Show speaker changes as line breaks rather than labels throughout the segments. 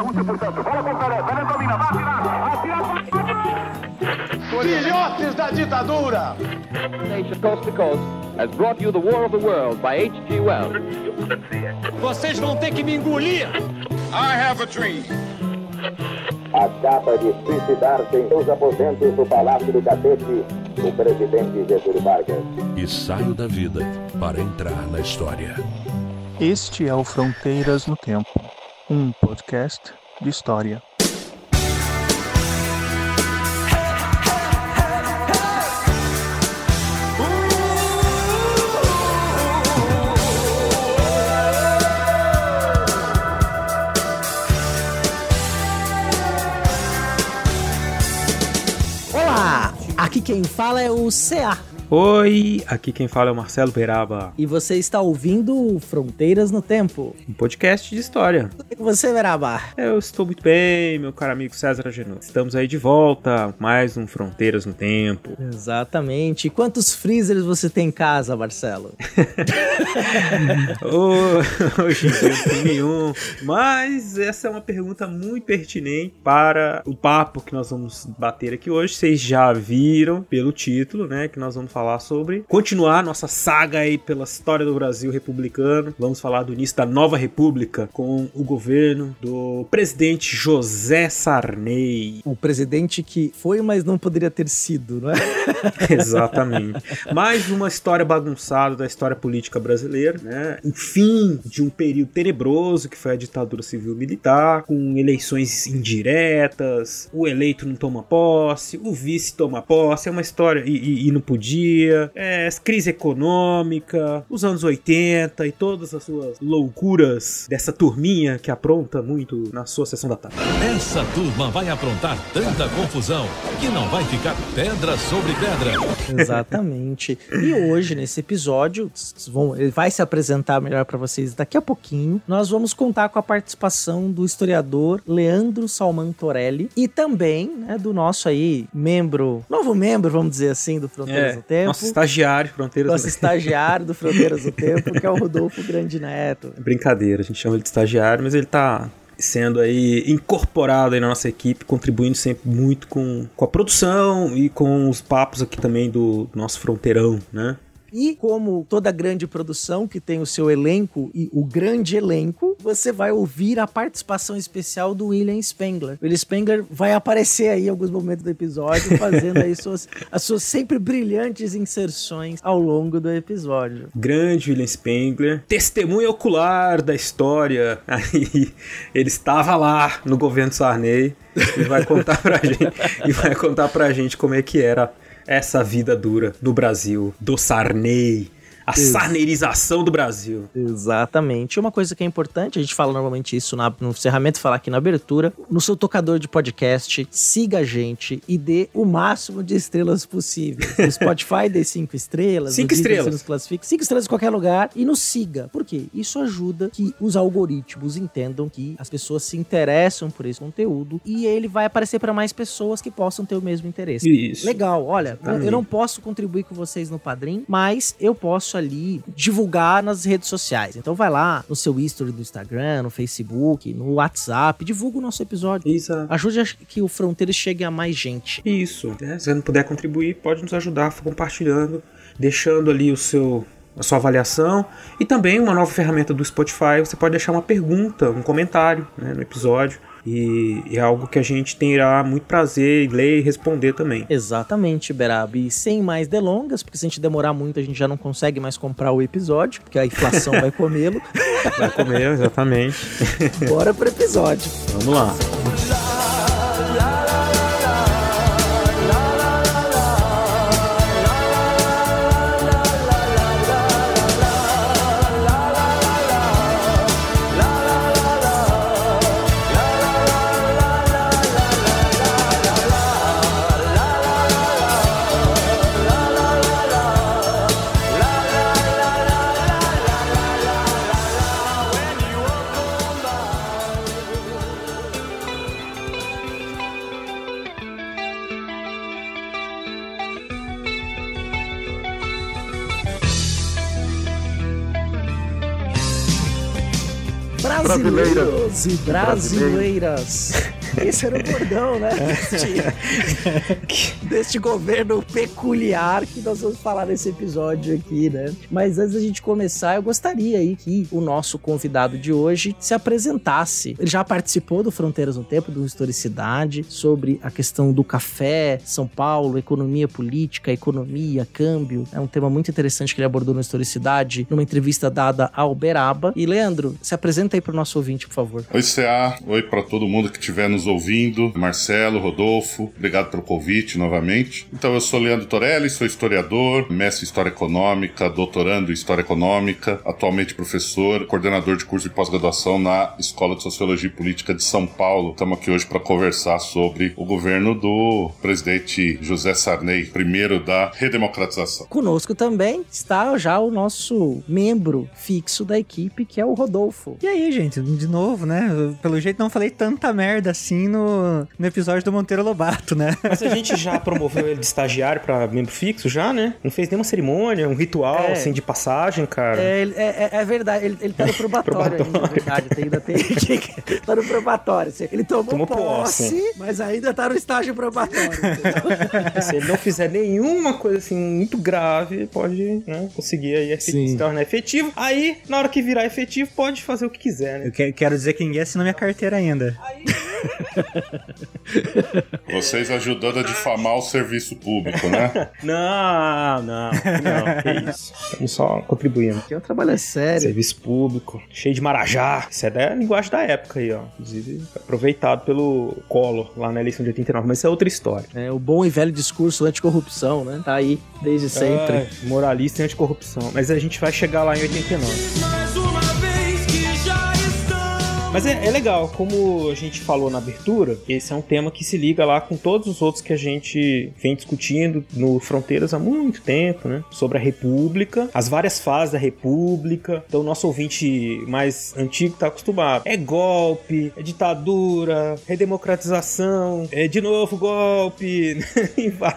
Rússia, portanto. Bola com o Pelé. Pelé domina. Vai atirar. Atira.
Filhotes da ditadura!
Nation Coast to Coast has brought you The War of the World by H.G. Wells.
Vocês vão ter que me engolir!
I have a dream.
acaba de suicidar-se em seus aposentos no Palácio do Catete, o presidente Getúlio Vargas.
e saio da vida para entrar na história.
Este é o Fronteiras no Tempo, um podcast de história.
Olá! Aqui quem fala é o CA.
Oi, aqui quem fala é o Marcelo Beraba,
E você está ouvindo Fronteiras no Tempo.
um podcast de história.
E você, Veraba?
Eu estou muito bem, meu caro amigo César Agenor. Estamos aí de volta, mais um Fronteiras no Tempo.
Exatamente. Quantos freezers você tem em casa, Marcelo?
Hoje em dia não tem nenhum, mas essa é uma pergunta muito pertinente para o papo que nós vamos bater aqui hoje. Vocês já viram pelo título, né, que nós vamos falar sobre continuar nossa saga aí pela história do Brasil republicano. Vamos falar do início da nova república com o governo do presidente José Sarney.
O presidente que foi, mas não poderia ter sido, não é?
Exatamente. Mais uma história bagunçada da história política brasileira, né? Enfim, de um período tenebroso que foi a ditadura civil-militar, com eleições indiretas, o eleito não toma posse, o vice toma posse, é uma história e, e- e não podia, é, crise econômica, os anos 80 e todas as suas loucuras dessa turminha que apronta muito na sua sessão da tarde.
Essa turma vai aprontar tanta confusão que não vai ficar pedra sobre pedra.
Exatamente. E hoje, nesse episódio, vão- ele vai se apresentar melhor para vocês daqui a pouquinho. Nós vamos contar com a participação do historiador Leandro Salman Torelli e também né, do nosso aí membro, novo membro, vamos dizer assim, do Fronteiras do Tempo.
nosso estagiário, fronteiras
Nosso estagiário do Fronteiras do Tempo, que é o Rodolfo Grande Neto.
Brincadeira, a gente chama ele de estagiário, mas ele tá sendo aí incorporado aí na nossa equipe, contribuindo sempre muito com, com a produção e com os papos aqui também do nosso fronteirão, né?
E como toda grande produção que tem o seu elenco e o grande elenco, você vai ouvir a participação especial do William Spengler. O William Spengler vai aparecer aí em alguns momentos do episódio, fazendo aí suas, as suas sempre brilhantes inserções ao longo do episódio.
Grande William Spengler, testemunha ocular da história. Aí ele estava lá no governo Sarney e vai contar pra gente e vai contar pra gente como é que era essa vida dura no Brasil do Sarney, a
Isso.
sarneirização do Brasil.
Exatamente. Uma coisa que é importante, a gente fala normalmente isso na- no encerramento, falar aqui na abertura. No seu tocador de podcast, siga a gente e dê o máximo de estrelas possíveis. No Spotify, dê cinco estrelas.
Cinco estrelas.
Nos classifica. Cinco estrelas em qualquer lugar e nos siga. Por quê? Isso ajuda que os algoritmos entendam que as pessoas se interessam por esse conteúdo e ele vai aparecer para mais pessoas que possam ter o mesmo interesse.
Isso.
Legal, olha,
Exatamente.
eu não posso contribuir com vocês no Padrim, mas eu posso ali divulgar nas redes sociais. Então vai lá no seu history do Instagram, no Facebook, no WhatsApp, divulga o nosso episódio.
Exato.
Ajude a que o Fronteiras chegue a mais gente.
Isso. né? Se você não puder contribuir, pode nos ajudar compartilhando, deixando ali o seu a sua avaliação e também uma nova ferramenta do Spotify. Você pode deixar uma pergunta, um comentário né, no episódio e é algo que a gente terá muito prazer em ler e responder também.
Exatamente, Berab. E sem mais delongas, porque se a gente demorar muito, a gente já não consegue mais comprar o episódio, porque a inflação vai comê-lo.
Vai comer, exatamente.
Bora pro episódio.
Vamos lá.
Brasileiros e brasileiras. Esse era o bordão, né? Deste, deste governo peculiar que nós vamos falar nesse episódio aqui, né? Mas antes da gente começar, eu gostaria aí que o nosso convidado de hoje se apresentasse. Ele já participou do Fronteiras no Tempo, do Historicidade, sobre a questão do café, São Paulo, economia política, economia, câmbio. É um tema muito interessante que ele abordou no Historicidade, numa entrevista dada ao Beraba. E Leandro, se apresenta aí para o nosso ouvinte, por favor.
Oi, CA. Oi para todo mundo que estiver nos ouvindo. Marcelo, Rodolfo, obrigado pelo convite novamente. Então, eu sou Leandro Torelli, sou historiador, mestre em História Econômica, doutorando em História Econômica, atualmente professor, coordenador de curso de pós-graduação na Escola de Sociologia e Política de São Paulo. Estamos aqui hoje para conversar sobre o governo do presidente José Sarney, primeiro da redemocratização.
Conosco também está já o nosso membro fixo da equipe, que é o Rodolfo.
E aí, gente, de novo, né? Pelo jeito não falei tanta merda assim no, no episódio do Monteiro Lobato, né?
Mas a gente já promoveu ele de estagiário para membro fixo, já, né? Não fez nenhuma cerimônia, um ritual, é. assim, de passagem, cara.
É, é, é verdade, ele, ele tá no probatório, probatório. ainda, verdade. Ainda tem, tá no probatório. Ele tomou, tomou posse, posse, mas ainda tá no estágio probatório.
Se ele não fizer nenhuma coisa, assim, muito grave, pode né, conseguir aí se tornar efetivo. Aí, na hora que virar efetivo, pode fazer o que quiser, né?
Eu quero dizer que ninguém assinou minha carteira ainda. Aí...
Vocês ajudando a difamar o serviço público, né?
não, não, não, que isso. Estamos só contribuindo.
Aqui é um trabalho sério.
Serviço público, cheio de marajá. Isso é da linguagem da época aí, ó. Inclusive, aproveitado pelo Collor lá na eleição de 89, mas isso é outra história.
É, o bom e velho discurso anticorrupção, né? Tá aí desde sempre. É,
moralista e anticorrupção. Mas a gente vai chegar lá em 89. Mas é, é, legal, como a gente falou na abertura, esse é um tema que se liga lá com todos os outros que a gente vem discutindo no Fronteiras há muito tempo, né? Sobre a República, as várias fases da República. Então, o nosso ouvinte mais antigo tá acostumado. É golpe, é ditadura, redemocratização, é de novo golpe, e vai.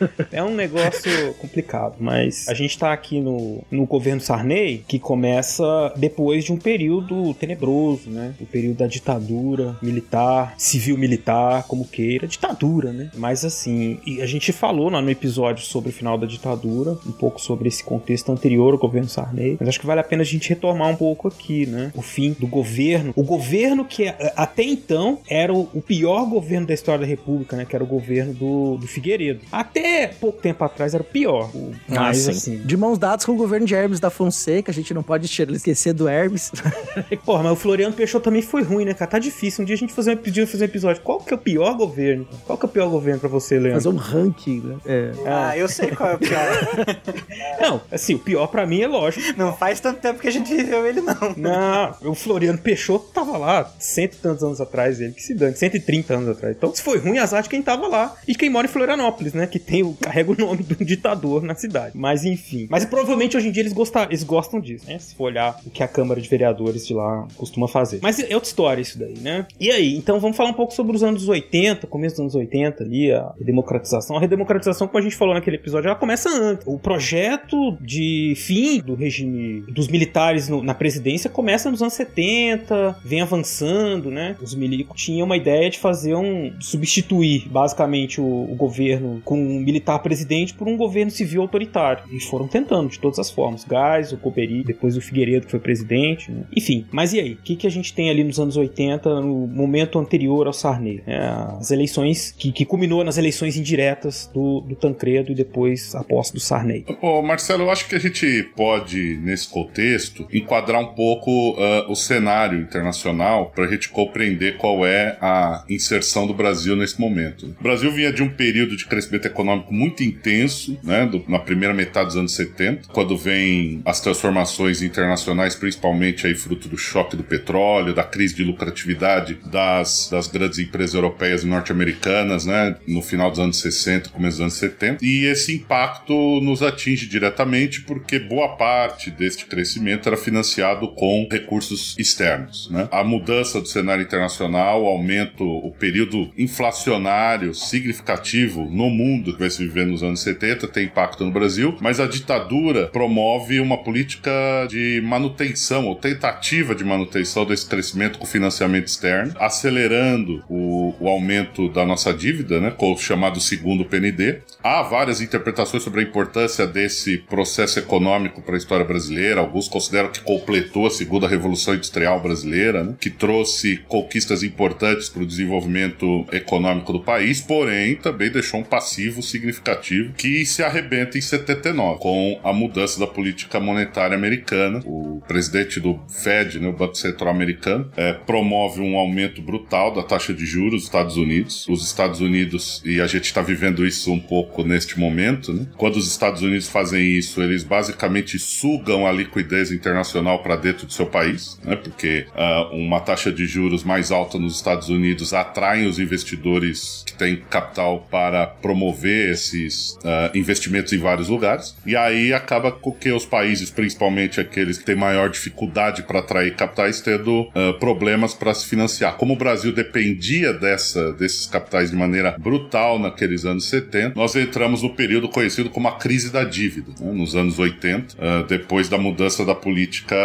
É um negócio complicado, mas a gente tá aqui no, no governo Sarney, que começa depois de um período tenebroso, né? O período da ditadura militar, civil-militar, como queira, ditadura, né? Mas assim, e a gente falou lá no episódio sobre o final da ditadura, um pouco sobre esse contexto anterior ao governo Sarney, mas acho que vale a pena a gente retomar um pouco aqui, né? O fim do governo, o governo que é, até então era o pior governo da história da República, né? Que era o governo do, do Figueiredo. Até pouco tempo atrás era o pior. O,
ah, mas, assim, de mãos dadas com o governo de Hermes da Fonseca, a gente não pode esquecer do Hermes.
Porra, mas o Floriano Peixoto também foi ruim, né, cara? Tá difícil. Um dia a gente fazer um, podia fazer um episódio. Qual que é o pior governo? Qual que é o pior governo pra você, Leandro?
Fazer um ranking, né?
É. Ah, eu sei qual é o pior.
não, assim, o pior pra mim é lógico.
Não faz tanto tempo que a gente viveu ele, não.
Não, o Floriano Peixoto tava lá cento e tantos anos atrás, ele que se dane, 130 anos atrás. Então, se foi ruim, azar de quem tava lá e quem mora em Florianópolis, né? Que tem carrega o nome do ditador na cidade. Mas enfim. Mas provavelmente hoje em dia eles, gostam, eles gostam disso, né? Se for olhar o que a Câmara de Vereadores de lá costuma fazer. Mas é outra história isso daí, né? E aí, então vamos falar um pouco sobre os anos 80, começo dos anos 80 ali, a redemocratização. A redemocratização, como a gente falou naquele episódio, ela começa antes. O projeto de fim do regime dos militares no, na presidência começa nos anos 70, vem avançando, né? Os milicos tinham uma ideia de fazer um. De substituir basicamente o, o governo com um militar presidente por um governo civil autoritário. E foram tentando de todas as formas. Gás, o Coperi, depois o Figueiredo, que foi presidente. Né? Enfim, mas e aí? O que, que a gente tem ali nos anos 80, no momento anterior ao Sarney. É, as eleições que, que culminou nas eleições indiretas do, do Tancredo e depois a posse do Sarney.
Ô, Marcelo, eu acho que a gente pode, nesse contexto, enquadrar um pouco uh, o cenário internacional para a gente compreender qual é a inserção do Brasil nesse momento. O Brasil vinha de um período de crescimento econômico muito intenso, né, do, na primeira metade dos anos 70, quando vem as transformações internacionais, principalmente aí fruto do choque do petróleo, da crise de lucratividade das, das grandes empresas europeias e norte-americanas, né, no final dos anos 60, começo dos anos 70. E esse impacto nos atinge diretamente porque boa parte deste crescimento era financiado com recursos externos. Né? A mudança do cenário internacional, o aumento, o período inflacionário significativo no mundo que vai se viver nos anos 70, tem impacto no Brasil, mas a ditadura promove uma política de manutenção ou tentativa de manutenção desse crescimento com financiamento externo, acelerando o, o aumento da nossa dívida, né, com o chamado segundo PND. Há várias interpretações sobre a importância desse processo econômico para a história brasileira. Alguns consideram que completou a segunda revolução industrial brasileira, né, que trouxe conquistas importantes para o desenvolvimento econômico do país, porém também deixou um passivo significativo que se arrebenta em 79 com a mudança da política monetária americana. O presidente do Fed, né, o Banco Central Americano, é, promove um aumento brutal da taxa de juros dos Estados Unidos. Os Estados Unidos, e a gente está vivendo isso um pouco neste momento, né? quando os Estados Unidos fazem isso, eles basicamente sugam a liquidez internacional para dentro do seu país, né? porque uh, uma taxa de juros mais alta nos Estados Unidos atrai os investidores que têm capital para promover esses uh, investimentos em vários lugares. E aí acaba com que os países, principalmente aqueles que têm maior dificuldade para atrair capitais, tendo uh, problemas para se financiar. Como o Brasil dependia dessa, desses capitais de maneira brutal naqueles anos 70, nós entramos no período conhecido como a crise da dívida, né? nos anos 80, uh, depois da mudança da política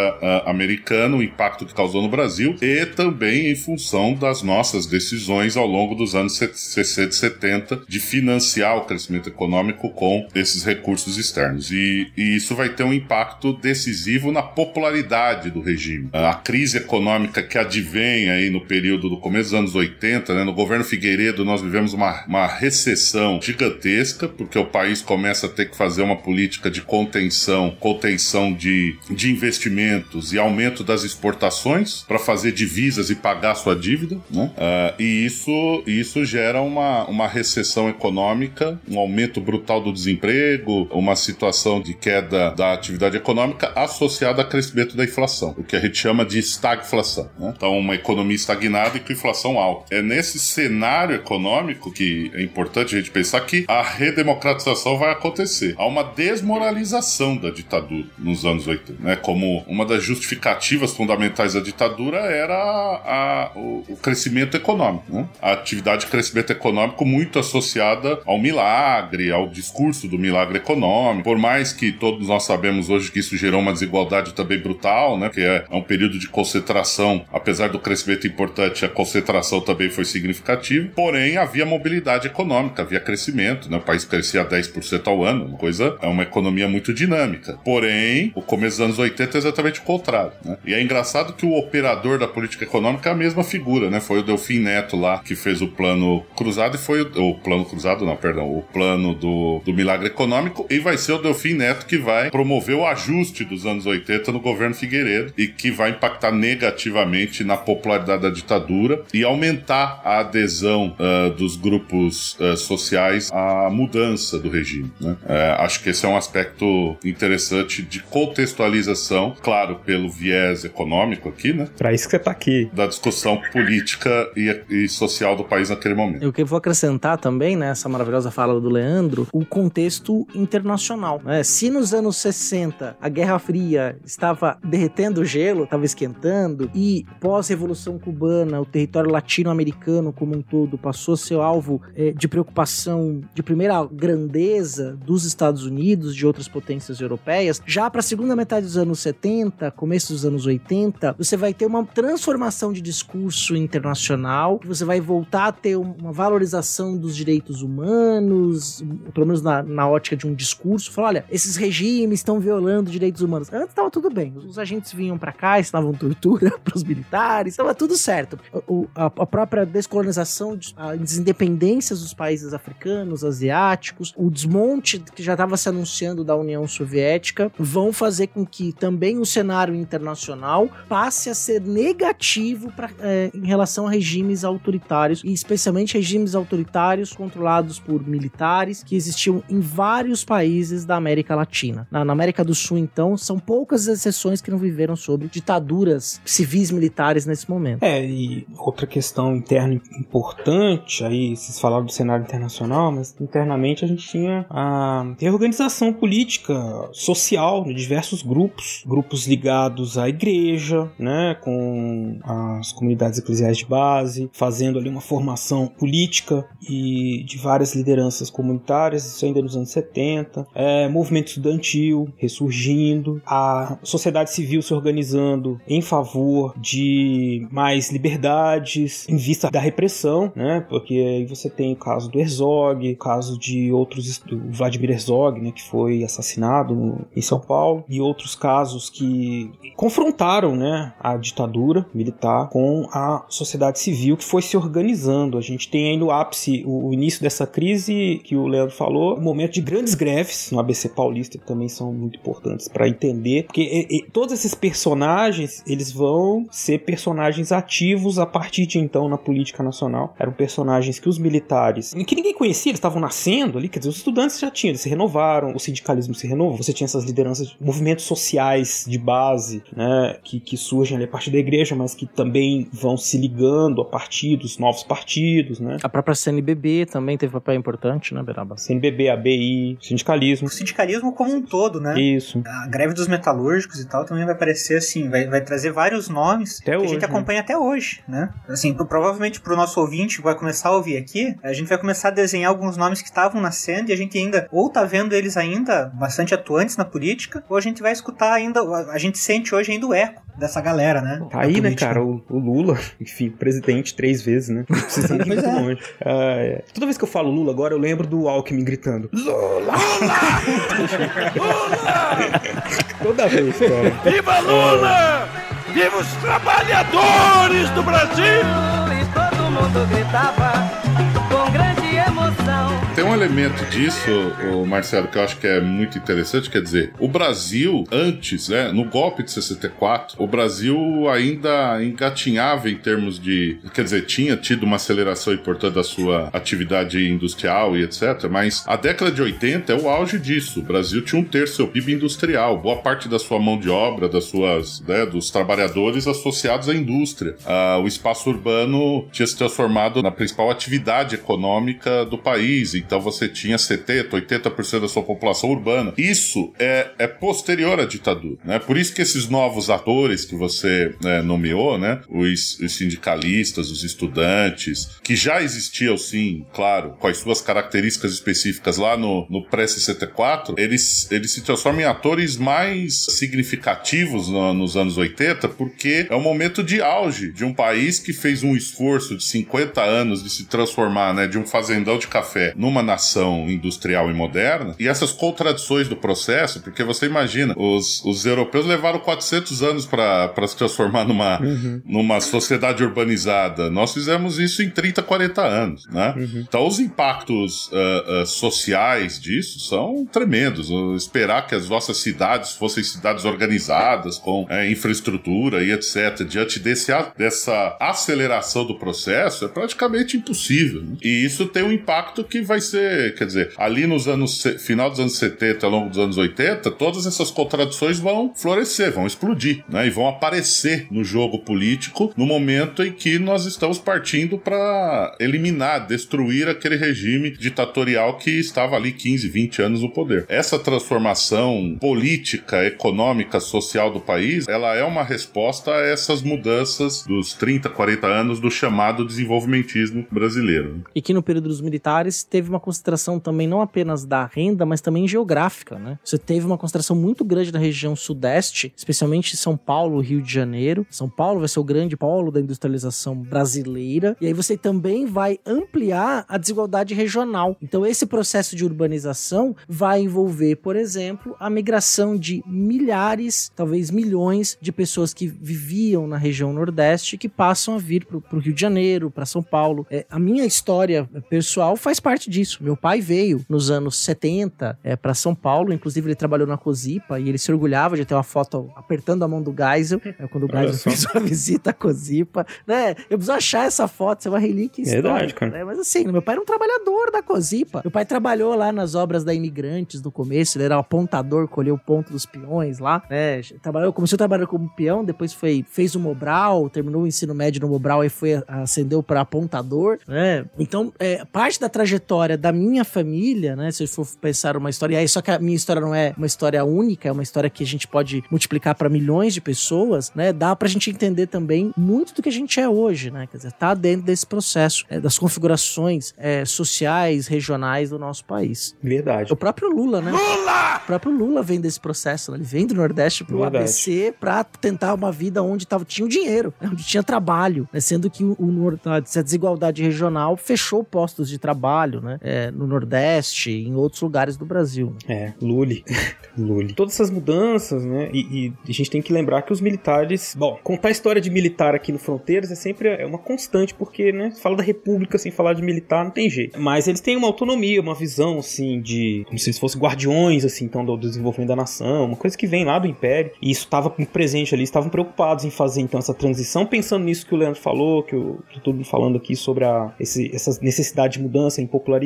americana, o impacto que causou no Brasil e também em função das nossas decisões ao longo dos anos 60 e 70 de financiar o crescimento econômico com esses recursos externos. E, e isso vai ter um impacto decisivo na popularidade do regime. A crise econômica que advém aí no período do começo dos anos 80, né, no governo Figueiredo, nós vivemos uma, uma recessão gigantesca, porque o país começa a ter que fazer uma política de contenção, contenção de, de investimentos e aumento das exportações para fazer divisas e pagar sua dívida. Né? Uh, e isso, isso gera uma, uma recessão econômica, um aumento brutal do desemprego, uma situação de queda da atividade econômica associada a crescimento da inflação, o que a gente chama de estagflação. Né? Então, uma economia estagnada e com inflação alta. É nesse cenário econômico que é importante a gente pensar que a redemocratização vai acontecer. Há uma desmoralização da ditadura nos anos 80, né? Como uma das justificativas fundamentais da ditadura era a, o, o, crescimento econômico, né? A atividade de crescimento econômico muito associada ao milagre, ao discurso do milagre econômico. Por mais que todos nós sabemos hoje que isso gerou uma desigualdade também brutal, né? Que é, é um período de concentração, apesar do crescimento importante, a concentração também foi significativa. Porém, havia mobilidade econômica, havia crescimento, né? O país crescia 10% ao ano, uma coisa, é uma economia muito dinâmica. Porém, o começo dos anos 80 é exatamente o contrário, né? E é engraçado que o operador da política econômica é a mesma figura, né? Foi o Delfim Neto lá que fez o plano cruzado e foi o, o plano cruzado, não, perdão, o plano do, do milagre econômico e vai ser o Delfim Neto que vai promover o ajuste dos anos 80 no governo Figueiredo e que vai impactar negativamente na popularidade da ditadura e aumentar a adesão uh, dos grupos uh, sociais à mudança do regime. Né? Uh, acho que esse é um aspecto interessante de contextualização, claro, pelo viés econômico aqui, né?
Para isso que você está aqui.
Da discussão política e, e, social do país naquele momento.
Eu que vou acrescentar também nessa maravilhosa fala do Leandro, o contexto internacional. Né? Se nos anos 60 a Guerra Fria estava derretendo o gelo, estava esquentando, e pós-revolução cubana, o território latino-americano como um todo passou a ser alvo é, de preocupação de primeira grandeza dos Estados Unidos, de outras potências europeias, já para a segunda metade dos anos 70, começo dos anos 80, você vai ter uma transformação de discurso internacional, você vai voltar a ter uma valorização dos direitos humanos, pelo menos na, na ótica de um discurso, falar, olha, esses regimes estão violando direitos humanos. Antes estava tudo bem, os agentes vinham para cá, estavam tortura para os militares, estava tudo certo. O, a, a, própria descolonização, as independências dos países africanos, asiáticos, o desmonte que já estava se anunciando da União Soviética, vão fazer com que também o cenário internacional passe a ser negativo pra, é, em relação a regimes autoritários, e especialmente regimes autoritários controlados por militares que existiam em vários países da América Latina. Na, na América do Sul, então, são poucas exceções que não viveram sobre ditaduras civis militares nesse momento.
É, e outra questão interna importante, aí vocês falaram do cenário internacional, mas internamente a gente tinha a reorganização política, social de diversos grupos, grupos ligados à igreja, né, com as comunidades eclesiais de base, fazendo ali uma formação política e de várias lideranças lideranças comunitárias, isso ainda nos anos 70, é, movimento estudantil ressurgindo, a sociedade civil se organizando em favor de mais liberdades em vista da repressão, né? Porque aí você tem o caso do Herzog, o caso de outros, do Vladimir Herzog, né, que foi assassinado em São Paulo, e outros casos que confrontaram, né, a ditadura militar com a sociedade civil que foi se organizando. A gente tem aí no ápice o, o início dessa crise que o Leandro falou, um momento de grandes greves no ABC Paulista que também são muito importantes para entender, porque e, e, todos esses personagens eles vão ser personagens ativos a partir de então na política nacional. Eram personagens que os militares, que ninguém conhecia, eles estavam nascendo ali, quer dizer, os estudantes já tinham, eles se renovaram, o sindicalismo se renovou, você tinha essas lideranças, movimentos sociais de base, né, que, que surgem ali a partir da igreja, mas que também vão se ligando a partidos, novos partidos, né.
A própria CNBB também teve papel importante, né, Beraba?
CNBB, ABI, sindicalismo.
O sindicalismo como um todo, né?
Isso.
A greve dos metalúrgicos e tal também vai aparecer assim, vai, vai trazer vários nomes
até
que
hoje,
a gente
né?
acompanha até hoje, né? Assim, provavelmente pro nosso ouvinte que vai começar a ouvir aqui, a gente vai começar a desenhar alguns nomes que estavam nascendo e a gente ainda ou tá vendo eles ainda bastante atuantes na política, ou a gente vai escutar ainda, a gente sente hoje ainda o eco dessa galera, né?
Tá aí, né, cara, o, o, Lula, enfim, presidente três vezes, né? Precisa ir muito é. longe. Ah, é. Toda vez que eu falo Lula agora, eu lembro do Alckmin gritando Lula!
Lula!
Toda vez, cara.
Viva Lula! É. Viva os trabalhadores do Brasil!
E todo mundo gritava com grande emoção.
Tem um elemento disso, o Marcelo, que eu acho que é muito interessante, quer dizer, o Brasil, antes, né, no golpe de 64, o Brasil ainda engatinhava em termos de. Quer dizer, tinha tido uma aceleração importante da sua atividade industrial e etc. Mas a década de 80 é o auge disso. O Brasil tinha um terço do PIB industrial, boa parte da sua mão de obra, das suas, né, dos trabalhadores associados à indústria. Ah, o espaço urbano tinha se transformado na principal atividade econômica do país. Então você tinha 70%, 80% da sua população urbana. Isso é, é posterior à ditadura. Né? Por isso que esses novos atores que você né, nomeou, né? Os, os, sindicalistas, os estudantes, que já existiam sim, claro, com as suas características específicas lá no, no pré-64, eles, eles se transformam em atores mais significativos no, nos anos 80, porque é um momento de auge de um país que fez um esforço de 50 anos de se transformar né, de um fazendão de café numa nação industrial e moderna, e essas contradições do processo, porque você imagina, os, os europeus levaram 400 anos para se transformar numa, uhum. numa sociedade urbanizada. Nós fizemos isso em 30, 40 anos, né? Uhum. Então os impactos uh, uh, sociais disso são tremendos. Esperar que as nossas cidades fossem cidades organizadas, com uh, infraestrutura e etc., diante desse, dessa aceleração do processo, é praticamente impossível. Né? E isso tem um impacto que vai ser, quer dizer, ali nos anos final dos anos 70, ao longo dos anos 80, todas essas contradições vão florescer, vão explodir, né? E vão aparecer no jogo político no momento em que nós estamos partindo para eliminar, destruir aquele regime ditatorial que estava ali 15, 20 anos no poder. Essa transformação política, econômica, social do país, ela é uma resposta a essas mudanças dos 30, 40 anos do chamado desenvolvimentismo brasileiro.
E que no período dos militares teve uma concentração também não apenas da renda, mas também geográfica, né? Você teve uma concentração muito grande na região sudeste, especialmente São Paulo, Rio de Janeiro. São Paulo vai ser o grande polo da industrialização brasileira. E aí você também vai ampliar a desigualdade regional. Então esse processo de urbanização vai envolver, por exemplo, a migração de milhares, talvez milhões de pessoas que viviam na região nordeste que passam a vir para o Rio de Janeiro, para São Paulo. É, a minha história pessoal faz parte disso. Meu pai veio nos anos 70 é, para São Paulo, inclusive ele trabalhou na Cosipa e ele se orgulhava de ter uma foto apertando a mão do Geisel, é, quando o Geisel fez uma visita à Cosipa, né? Eu preciso achar essa foto, isso é uma relíquia histórica. Verdade, cara. Né? Mas assim, meu pai era um trabalhador da Cosipa. Meu pai trabalhou lá nas obras da Imigrantes no começo, ele era um apontador, colheu o ponto dos peões lá, né? Trabalhou, começou a trabalhar como peão, depois foi, fez o Mobral, terminou o ensino médio no Mobral e foi, ascendeu para apontador, né? Então, é, parte da trajetória história da minha família, né? Se eu for pensar uma história, e aí só que a minha história não é uma história única, é uma história que a gente pode multiplicar para milhões de pessoas, né? Dá pra gente entender também muito do que a gente é hoje, né? Quer dizer, tá dentro desse processo, é, das configurações é, sociais, regionais do nosso país.
Verdade.
O próprio Lula, né? Lula! O próprio Lula vem desse processo, né? Ele vem do Nordeste pro
Verdade.
ABC pra tentar uma vida onde tava, tinha o dinheiro, né? onde tinha trabalho, né? Sendo que o, o, a desigualdade regional fechou postos de trabalho, né? É, no Nordeste e em outros lugares do Brasil.
É, Lully. Lully. Todas essas mudanças, né? E, e a gente tem que lembrar que os militares. Bom, contar a história de militar aqui no Fronteiras é sempre é uma constante, porque, né? Fala da República sem falar de militar, não tem jeito. Mas eles têm uma autonomia, uma visão, assim, de. como se eles fossem guardiões, assim, então, do desenvolvimento da nação, uma coisa que vem lá do Império. E isso estava presente ali, estavam preocupados em fazer, então, essa transição, pensando nisso que o Leandro falou, que eu tô todo mundo falando aqui sobre a, esse, essa necessidade de mudança, impopularidade,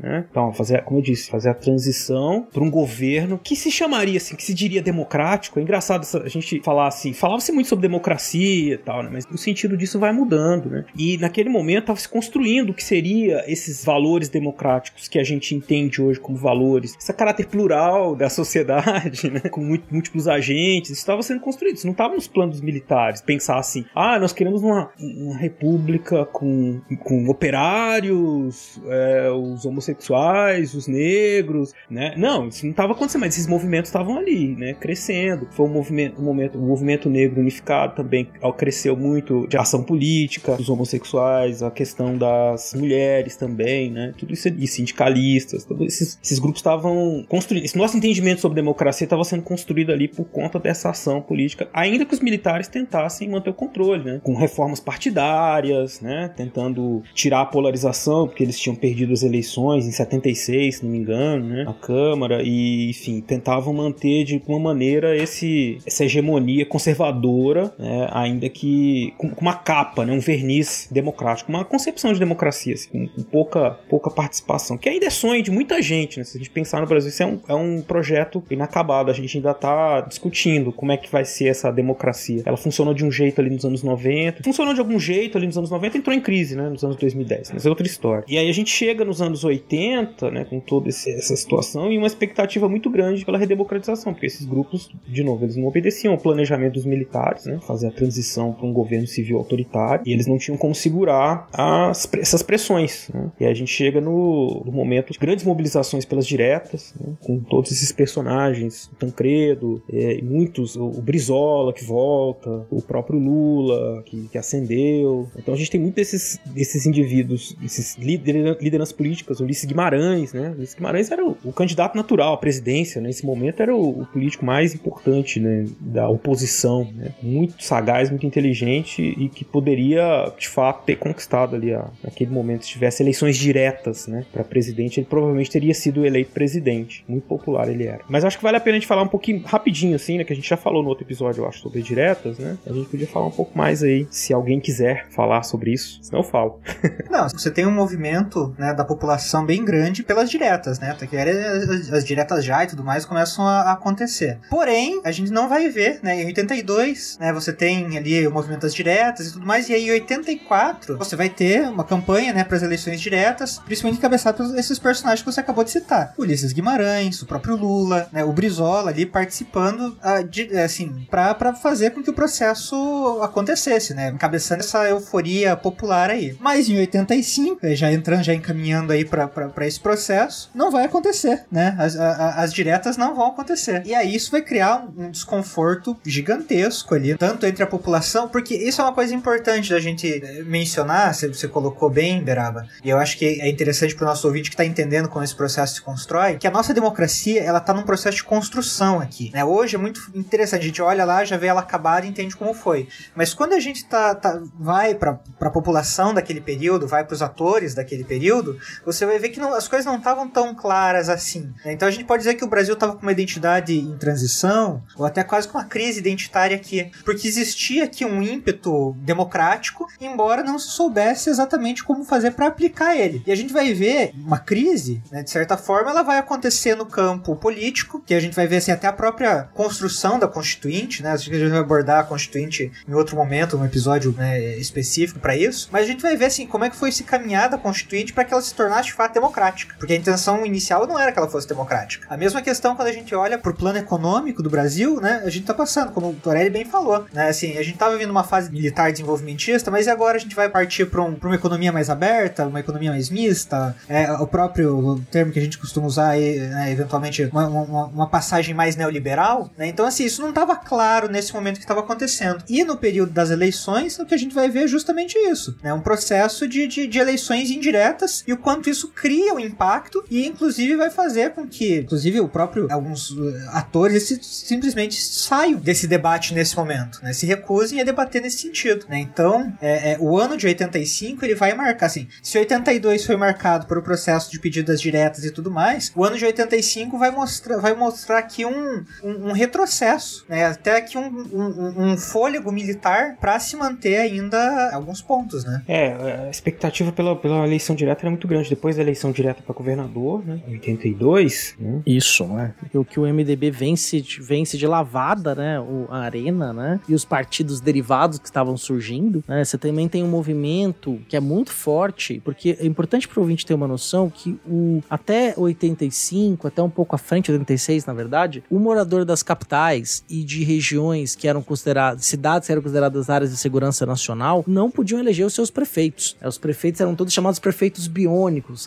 né? Então, fazer, como eu disse, fazer a transição para um governo que se chamaria assim, que se diria democrático. É engraçado a gente falar assim, falava-se muito sobre democracia e tal, né? Mas o sentido disso vai mudando, né? E naquele momento estava se construindo o que seria esses valores democráticos que a gente entende hoje como valores, esse caráter plural da sociedade, né? Com múltiplos agentes, isso estava sendo construído. Isso não estava nos planos militares. Pensar assim, ah, nós queremos uma, uma república com, com operários, é, os homossexuais, os negros, né? Não, isso não estava acontecendo, mas esses movimentos estavam ali, né? Crescendo. Foi um movimento, um momento, o movimento negro unificado também cresceu muito de ação política dos homossexuais, a questão das mulheres também, né? Tudo isso e sindicalistas, todos esses, esses grupos estavam construindo. Esse nosso entendimento sobre democracia estava sendo construído ali por conta dessa ação política, ainda que os militares tentassem manter o controle, né? Com reformas partidárias, né? Tentando tirar a polarização, porque eles tinham perdido as eleições em 76, se não me engano, né? Na Câmara, e enfim, tentavam manter de alguma maneira esse, essa hegemonia conservadora, né? ainda que com, com uma capa, né? um verniz democrático, uma concepção de democracia, assim, com, com pouca, pouca participação, que ainda é sonho de muita gente, né? Se a gente pensar no Brasil, isso é um, é um projeto inacabado, a gente ainda está discutindo como é que vai ser essa democracia. Ela funcionou de um jeito ali nos anos 90, funcionou de algum jeito ali nos anos 90, entrou em crise, né? Nos anos 2010, mas é outra história. E aí a gente chega nos anos 80, né? Com toda essa situação e uma expectativa muito grande pela redemocratização, porque esses grupos, de novo, eles não obedeciam ao planejamento dos militares, né? Fazer a transição para um governo civil autoritário e eles não tinham como segurar as, essas pressões, né? E a gente chega no, no momento de grandes mobilizações pelas diretas, né? com todos esses personagens, o Tancredo, é, muitos, o, o Brizola que volta, o próprio Lula que, que ascendeu. Então a gente tem muitos desses, desses indivíduos, esses lideran- lideranças políticas, Ulisses Guimarães, né? Ulisses Guimarães era o, o candidato natural à presidência, né? Nesse momento era o, o político mais importante, né? Da oposição, né? Muito sagaz, muito inteligente e que poderia, de fato, ter conquistado ali, a, naquele momento, se tivesse eleições diretas, né? Para presidente, ele provavelmente teria sido eleito presidente. Muito popular ele era. Mas acho que vale a pena a gente falar um pouquinho rapidinho, assim, né? Que a gente já falou no outro episódio, eu acho, sobre diretas, né? A gente podia falar um pouco mais aí, se alguém quiser falar sobre isso. Senão eu falo.
Não, você tem um movimento né, da população bem grande pelas diretas, né? Até que as, as diretas já e tudo mais começam a, a acontecer. Porém, a gente não vai ver, né? Em 82, né? Você tem ali o movimento das diretas e tudo mais. E aí, em 84, você vai ter uma campanha, né? Para as eleições diretas, principalmente encabeçada por esses personagens que você acabou de citar: Ulisses Guimarães, o próprio Lula, né? O Brizola ali participando, ah, de- assim, para fazer com que o processo acontecesse, né? Encabeçando essa euforia popular aí. Mas em 85, eh, já entrando, já encaminhando aí para esse processo, não vai acontecer, né? As, a- as diretas não vão acontecer. E aí isso vai criar um, desconforto gigantesco ali, tanto entre a população, porque isso é uma coisa importante da gente eh, mencionar, você colocou bem, Beraba, e eu acho que é interessante para o nosso ouvinte que está entendendo como esse processo se constrói, que a nossa democracia, ela tá num processo de construção aqui, né? Hoje é muito interessante, a gente olha lá, já vê ela acabada e entende como foi. Mas quando a gente tá, tá- vai para a população daquele período, vai para os atores daquele período, você vai ver que não- as coisas não estavam tão claras assim. né? Então a gente pode dizer que o Brasil estava com uma identidade em transição, ou até quase com uma crise identitária aqui, porque existia aqui um ímpeto democrático, embora não se soubesse exatamente como fazer para aplicar ele. E a gente vai ver uma crise, né, de certa forma, ela vai acontecer no campo político, que a gente vai ver assim até a própria construção da Constituinte, né? Acho que a gente vai abordar a Constituinte em outro momento, um episódio né, específico para isso. Mas a gente vai ver assim como é que foi se caminhada a Constituinte para que ela se tornar de fato democrática, porque a intenção inicial não era que ela fosse democrática. A mesma questão quando a gente olha pro plano econômico do Brasil, né? A gente tá passando, como o Torelli bem falou, né? Assim, a gente tava vivendo uma fase militar desenvolvimentista, mas agora a gente vai partir para um, uma economia mais aberta, uma economia mais mista, é, o próprio termo que a gente costuma usar aí, né, eventualmente, uma, uma, uma, passagem mais neoliberal, né? Então, assim, isso não estava claro nesse momento que estava acontecendo. E no período das eleições, o que a gente vai ver é justamente isso, né? Um processo de, de, de eleições indiretas e o quanto isso cria um impacto e, inclusive, vai fazer com que, inclusive, o próprio, alguns uh, atores simplesmente saiam desse debate nesse momento, né? Se recusem a debater nesse sentido, né? Então, é, é, o ano de 85 ele vai marcar, assim, se 82 foi marcado por o processo de pedidas diretas e tudo mais, o ano de 85 vai mostrar, vai mostrar aqui um, um, um retrocesso, né? Até aqui um, um, um fôlego militar para se manter ainda alguns pontos, né?
É, a expectativa pela, pela eleição direta era muito grande. Depois da eleição direta para governador, né? 82. Né?
Isso, né? O que o MDB vence, vence de lavada, né? O, a Arena, né? E os partidos derivados que estavam surgindo, né? Você também tem um movimento que é muito forte, porque é importante para o ouvinte ter uma noção que o até 85, até um pouco à frente, 86 na verdade, o morador das capitais e de regiões que eram consideradas, cidades que eram consideradas áreas de segurança nacional, não podiam eleger os seus prefeitos. Os prefeitos eram todos chamados prefeitos biônicos,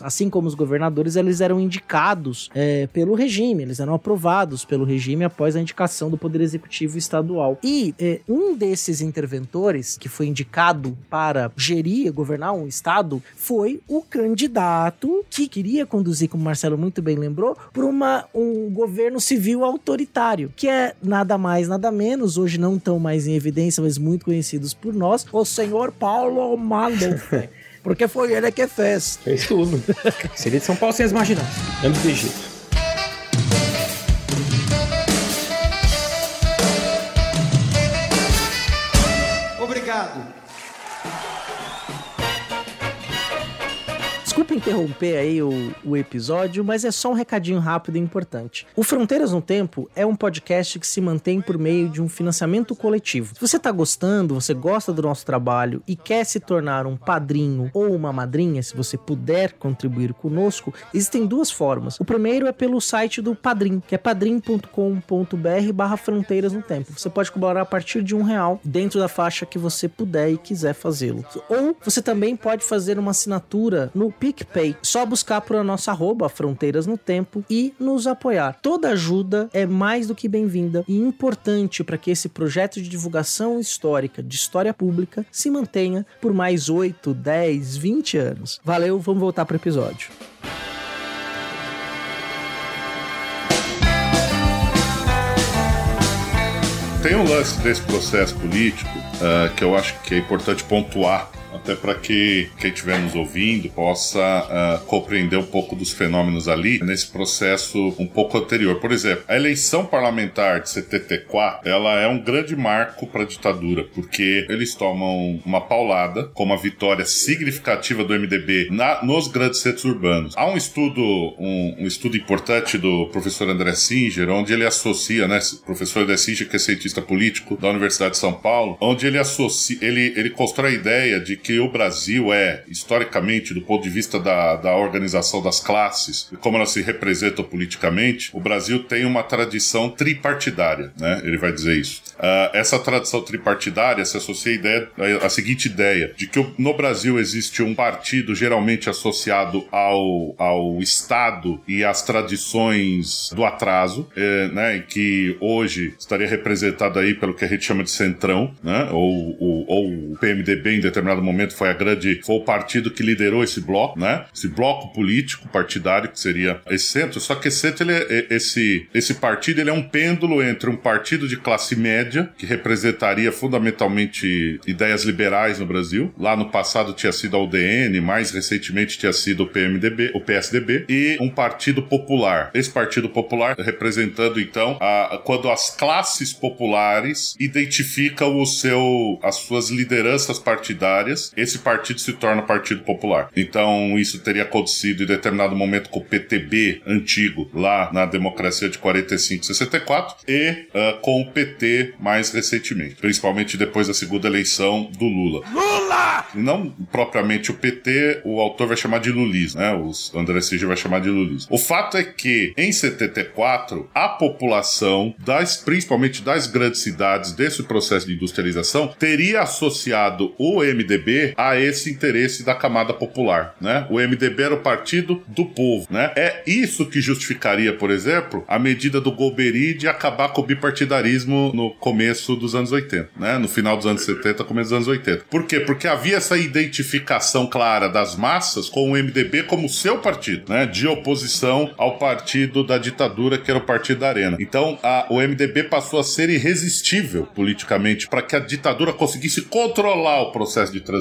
assim como os governadores, eles eram indicados é, pelo regime, eles eram aprovados pelo regime após a indicação do Poder Executivo Estadual. E é, um desses interventores, que foi indicado para gerir, governar um estado, foi o candidato que queria conduzir, como Marcelo muito bem lembrou, por uma, um governo civil autoritário, que é nada mais, nada menos, hoje não tão mais em evidência, mas muito conhecidos por nós, o senhor Paulo Maluf. Porque foi ele que fez.
Fez tudo. Seria de São Paulo sem as marginais. Antes do Egito.
Interromper aí o, o, episódio, mas é só um recadinho rápido e importante. O Fronteiras no Tempo é um podcast que se mantém por meio de um financiamento coletivo. Se você tá gostando, você gosta do nosso trabalho e quer se tornar um padrinho ou uma madrinha, se você puder contribuir conosco, existem duas formas. O primeiro é pelo site do Padrim, que é padrim.com.br barra Fronteiras no Tempo. Você pode colaborar a partir de um real dentro da faixa que você puder e quiser fazê-lo. Ou você também pode fazer uma assinatura no PicPay. Só buscar por a nossa arroba Fronteiras no Tempo e nos apoiar. Toda ajuda é mais do que bem-vinda e importante para que esse projeto de divulgação histórica, de história pública, se mantenha por mais 8, 10, 20 anos. Valeu, vamos voltar para o episódio.
Tem um lance desse processo político uh, que eu acho que é importante pontuar até para que quem estiver nos ouvindo possa uh, compreender um pouco dos fenômenos ali nesse processo um pouco anterior. Por exemplo, a eleição parlamentar de 74, ela é um grande marco para a ditadura, porque eles tomam uma paulada com uma vitória significativa do MDB na, nos grandes centros urbanos. Há um estudo, um, um, estudo importante do professor André Singer, onde ele associa, né, professor André Singer, que é cientista político da Universidade de São Paulo, onde ele associa, ele, ele constrói a ideia de que o Brasil é, historicamente, do ponto de vista da, da organização das classes e como elas se representam politicamente, o Brasil tem uma tradição tripartidária, né? Ele vai dizer isso. Uh, essa tradição tripartidária se associa à, ideia, à seguinte ideia, de que no Brasil existe um partido geralmente associado ao, ao Estado e às tradições do atraso, eh, né? Que hoje estaria representado aí pelo que a gente chama de centrão, né? Ou, ou, ou o PMDB em determinado momento foi a grande, foi o partido que liderou esse bloco, né? Esse bloco político partidário que seria esse centro. Só que esse centro, ele é, é, esse, esse partido, ele é um pêndulo entre um partido de classe média que representaria fundamentalmente ideias liberais no Brasil. Lá no passado tinha sido a UDN, mais recentemente tinha sido o PMDB, o PSDB e um partido popular. Esse partido popular representando então a, quando as classes populares identificam o seu, as suas lideranças partidárias esse partido se torna Partido Popular. Então, isso teria acontecido em determinado momento com o PTB antigo, lá na democracia de 45 64, e uh, com o PT mais recentemente, principalmente depois da segunda eleição do Lula.
Lula!
Não propriamente o PT, o autor vai chamar de lulismo, né? O André Sige vai chamar de lulismo. O fato é que, em 74, a população, das, principalmente das grandes cidades, desse processo de industrialização, teria associado o MDB a esse interesse da camada popular, né? O MDB era o partido do povo, né? É isso que justificaria, por exemplo, a medida do Golbery de acabar com o bipartidarismo no começo dos anos 80, né? No final dos anos 70, começo dos anos 80. Por quê? Porque havia essa identificação clara das massas com o MDB como seu partido, né? De oposição ao partido da ditadura, que era o Partido da Arena. Então, a, o MDB passou a ser irresistível politicamente para que a ditadura conseguisse controlar o processo de transição.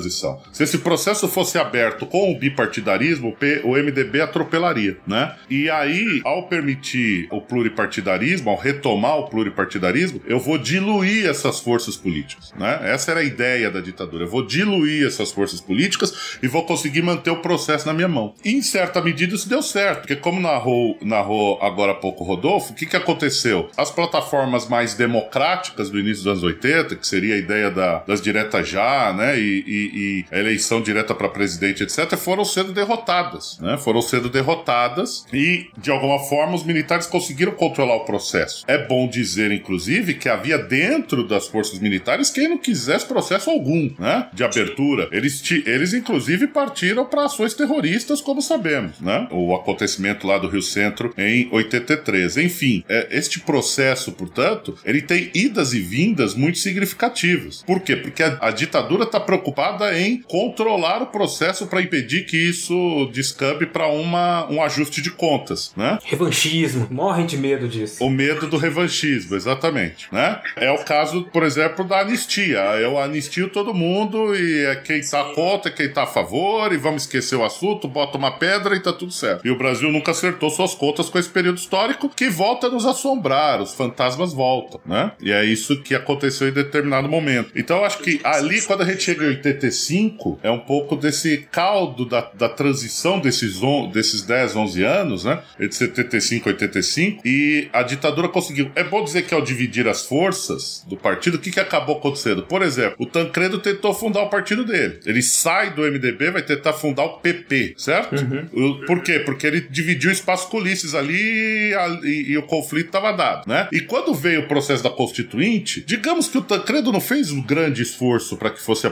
Se esse processo fosse aberto com o bipartidarismo, o MDB atropelaria, né? E aí, ao permitir o pluripartidarismo, ao retomar o pluripartidarismo, eu vou diluir essas forças políticas, né? Essa era a ideia da ditadura. Eu vou diluir essas forças políticas e vou conseguir manter o processo na minha mão. E, em certa medida isso deu certo, porque como narrou, narrou agora há pouco Rodolfo, o que, que aconteceu? As plataformas mais democráticas do início dos anos 80, que seria a ideia da, das diretas já, né? E, e, e a eleição direta para presidente, etc., foram sendo derrotadas, né? Foram sendo derrotadas e, de alguma forma, os militares conseguiram controlar o processo. É bom dizer, inclusive, que havia dentro das forças militares quem não quisesse processo algum, né? De abertura. Eles, eles inclusive, partiram para ações terroristas, como sabemos, né? O acontecimento lá do Rio Centro em 83. Enfim, é, este processo, portanto, ele tem idas e vindas muito significativas. Por quê? Porque a, a ditadura está preocupada em controlar o processo para impedir que isso descambe para um ajuste de contas, né?
Revanchismo, morrem de medo disso.
O medo do revanchismo, exatamente, né? É o caso, por exemplo, da anistia. Eu anistio todo mundo e é quem está contra, quem está a favor, e vamos esquecer o assunto, bota uma pedra e tá tudo certo. E o Brasil nunca acertou suas contas com esse período histórico que volta a nos assombrar, os fantasmas voltam, né? E é isso que aconteceu em determinado momento. Então eu acho que ali, quando a gente chega em 85, é um pouco desse caldo da, da transição desses, on, desses 10, 11 anos, né? De 75 a 85, e a ditadura conseguiu. É bom dizer que ao dividir as forças do partido, o que, que acabou acontecendo? Por exemplo, o Tancredo tentou fundar o partido dele. Ele sai do MDB, vai tentar fundar o PP, certo? Uhum. Por quê? Porque ele dividiu o espaço com Ulisses ali e, e o conflito estava dado, né? E quando veio o processo da Constituinte, digamos que o Tancredo não fez um grande esforço para que fosse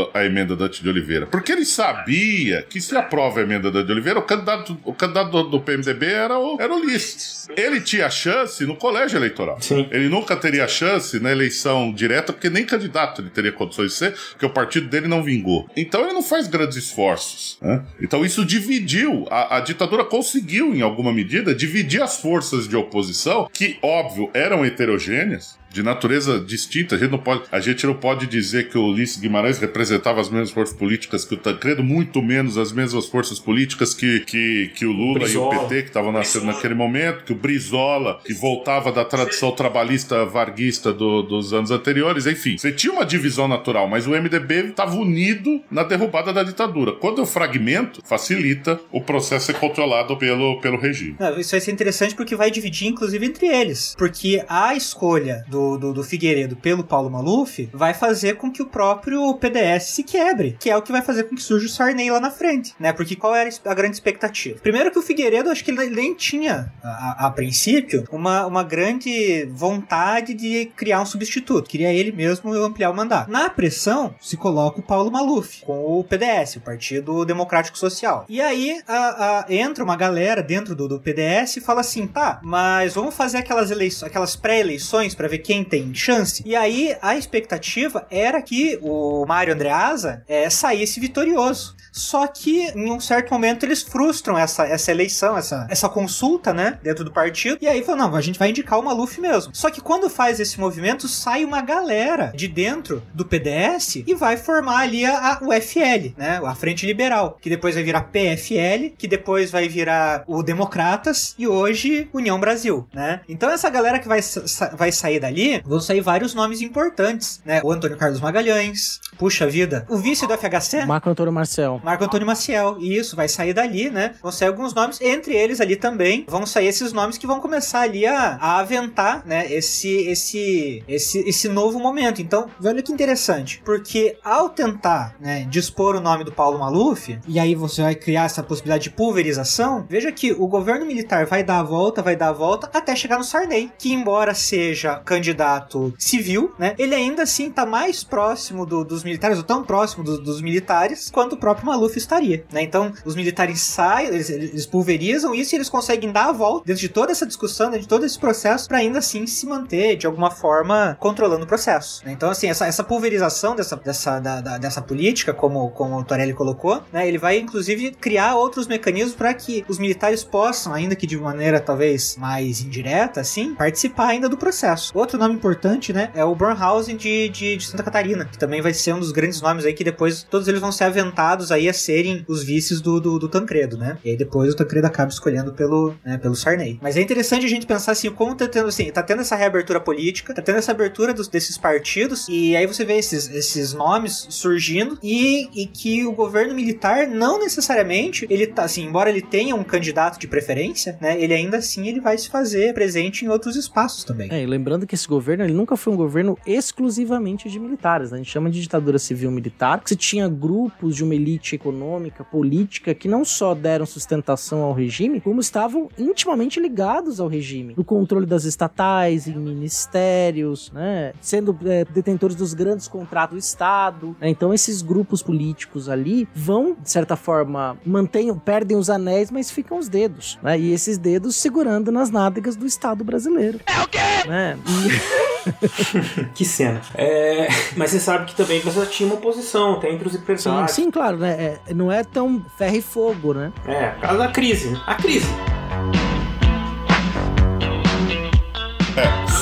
aprovada a emenda da de Oliveira, porque ele sabia que se aprova a emenda da de Oliveira, o candidato, o candidato do, do PMDB era o, era o Ulisses. Ele tinha chance no colégio eleitoral.
Sim.
Ele nunca teria chance na eleição direta, porque nem candidato ele teria condições de ser, porque o partido dele não vingou. Então ele não faz grandes esforços. Né? Então isso dividiu. A, a ditadura conseguiu, em alguma medida, dividir as forças de oposição, que, óbvio, eram heterogêneas, de natureza distinta. A gente, não pode, a gente não pode dizer que o Ulisses Guimarães representava as mesmas forças políticas que o Tancredo, muito menos as mesmas forças políticas que, que, que o Lula
Brizola.
e o PT, que estavam nascendo naquele momento, que o Brizola, que voltava da tradição trabalhista varguista do, dos anos anteriores, enfim. Você tinha uma divisão natural, mas o MDB estava unido na derrubada da ditadura. Quando o fragmento facilita o processo ser controlado pelo, pelo regime.
Não, isso vai ser interessante porque vai dividir, inclusive, entre eles. Porque a escolha do, do, do Figueiredo pelo Paulo Maluf vai fazer com que o próprio PDS se quebre, que é o que vai fazer com que surja o Sarney lá na frente, né? Porque qual era a grande expectativa? Primeiro que o Figueiredo, acho que ele nem tinha, a, a princípio, uma, uma grande vontade de criar um substituto. Queria ele mesmo ampliar o mandato. Na pressão, se coloca o Paulo Maluf com o PDS, o Partido Democrático Social. E aí a, a, entra uma galera dentro do, do PDS e fala assim: tá, mas vamos fazer aquelas eleições, aquelas pré-eleições para ver quem tem chance. E aí a expectativa era que o Mário Andreasa é, saísse vitorioso. Só que em um certo momento eles frustram essa, essa eleição, essa, essa consulta, né, dentro do partido. E aí falam: não, a gente vai indicar o Maluf mesmo. Só que quando faz esse movimento, sai uma galera de dentro do PDS e vai formar ali a, a, o FL, né, a Frente Liberal, que depois vai virar PFL, que depois vai virar o Democratas e hoje União Brasil, né? Então essa galera que vai, vai sair dali ali, vão sair vários nomes importantes, né? O Antônio Carlos Magalhães, puxa vida, o vice do FHC,
Marco Antônio Marcel.
Marco Antônio Maciel. E isso vai sair dali, né? Vão sair alguns nomes, entre eles ali também vão sair esses nomes que vão começar ali a, a aventar, né? Esse, esse, esse, esse novo momento. Então, olha que interessante, porque ao tentar, né, dispor o nome do Paulo Maluf, e aí você vai criar essa possibilidade de pulverização, veja que o governo militar vai dar a volta, vai dar a volta até chegar no Sarney, que embora seja candidato civil, né? Ele ainda assim tá mais próximo do- dos militares, ou tão próximo do- dos militares, quanto o próprio Maluf estaria, né? Então, os militares saem, eles, eles pulverizam isso e eles conseguem dar a volta dentro de toda essa discussão, dentro de todo esse processo, para ainda assim se manter, de alguma forma, controlando o processo. né? Então, assim, essa, essa pulverização dessa, dessa, da- da- dessa política, como, como o Torelli colocou, né? Ele vai, inclusive, criar outros mecanismos para que os militares possam, ainda que de maneira talvez mais indireta, assim, participar ainda do processo. Outro nome importante, né, é o Bornhausen de, de, de Santa Catarina, que também vai ser um dos grandes nomes aí que depois todos eles vão ser aventados aí a serem os vices do, do, do Tancredo, né? E aí depois o Tancredo acaba escolhendo pelo, né, pelo Sarney. Mas é interessante a gente pensar assim, como tá tendo assim, tá tendo essa reabertura política, tá tendo essa abertura dos, desses partidos, e aí você vê esses, esses nomes surgindo e, e que o governo militar não necessariamente ele tá assim, embora ele tenha um candidato de preferência, né? Ele ainda assim ele vai se fazer presente em outros espaços também.
É, e lembrando que esse governo ele nunca foi um governo exclusivamente de militares. né? A gente chama de ditadura civil-militar. Você tinha grupos de uma elite econômica, política, que não só deram sustentação ao regime, como estavam intimamente ligados ao regime. No controle das estatais, em ministérios, né? Sendo é, detentores dos grandes contratos do Estado. né? Então, esses grupos políticos ali vão, de certa forma, mantêm, perdem os anéis, mas ficam os dedos. Né? E esses dedos segurando nas nádegas do Estado brasileiro. É o quê? Né? E-
que cena. É, mas você sabe que também você tinha uma oposição, até entre os
Sim,
empresários.
sim, claro, né? É, não é tão ferro e fogo, né?
É, por causa da crise. A crise.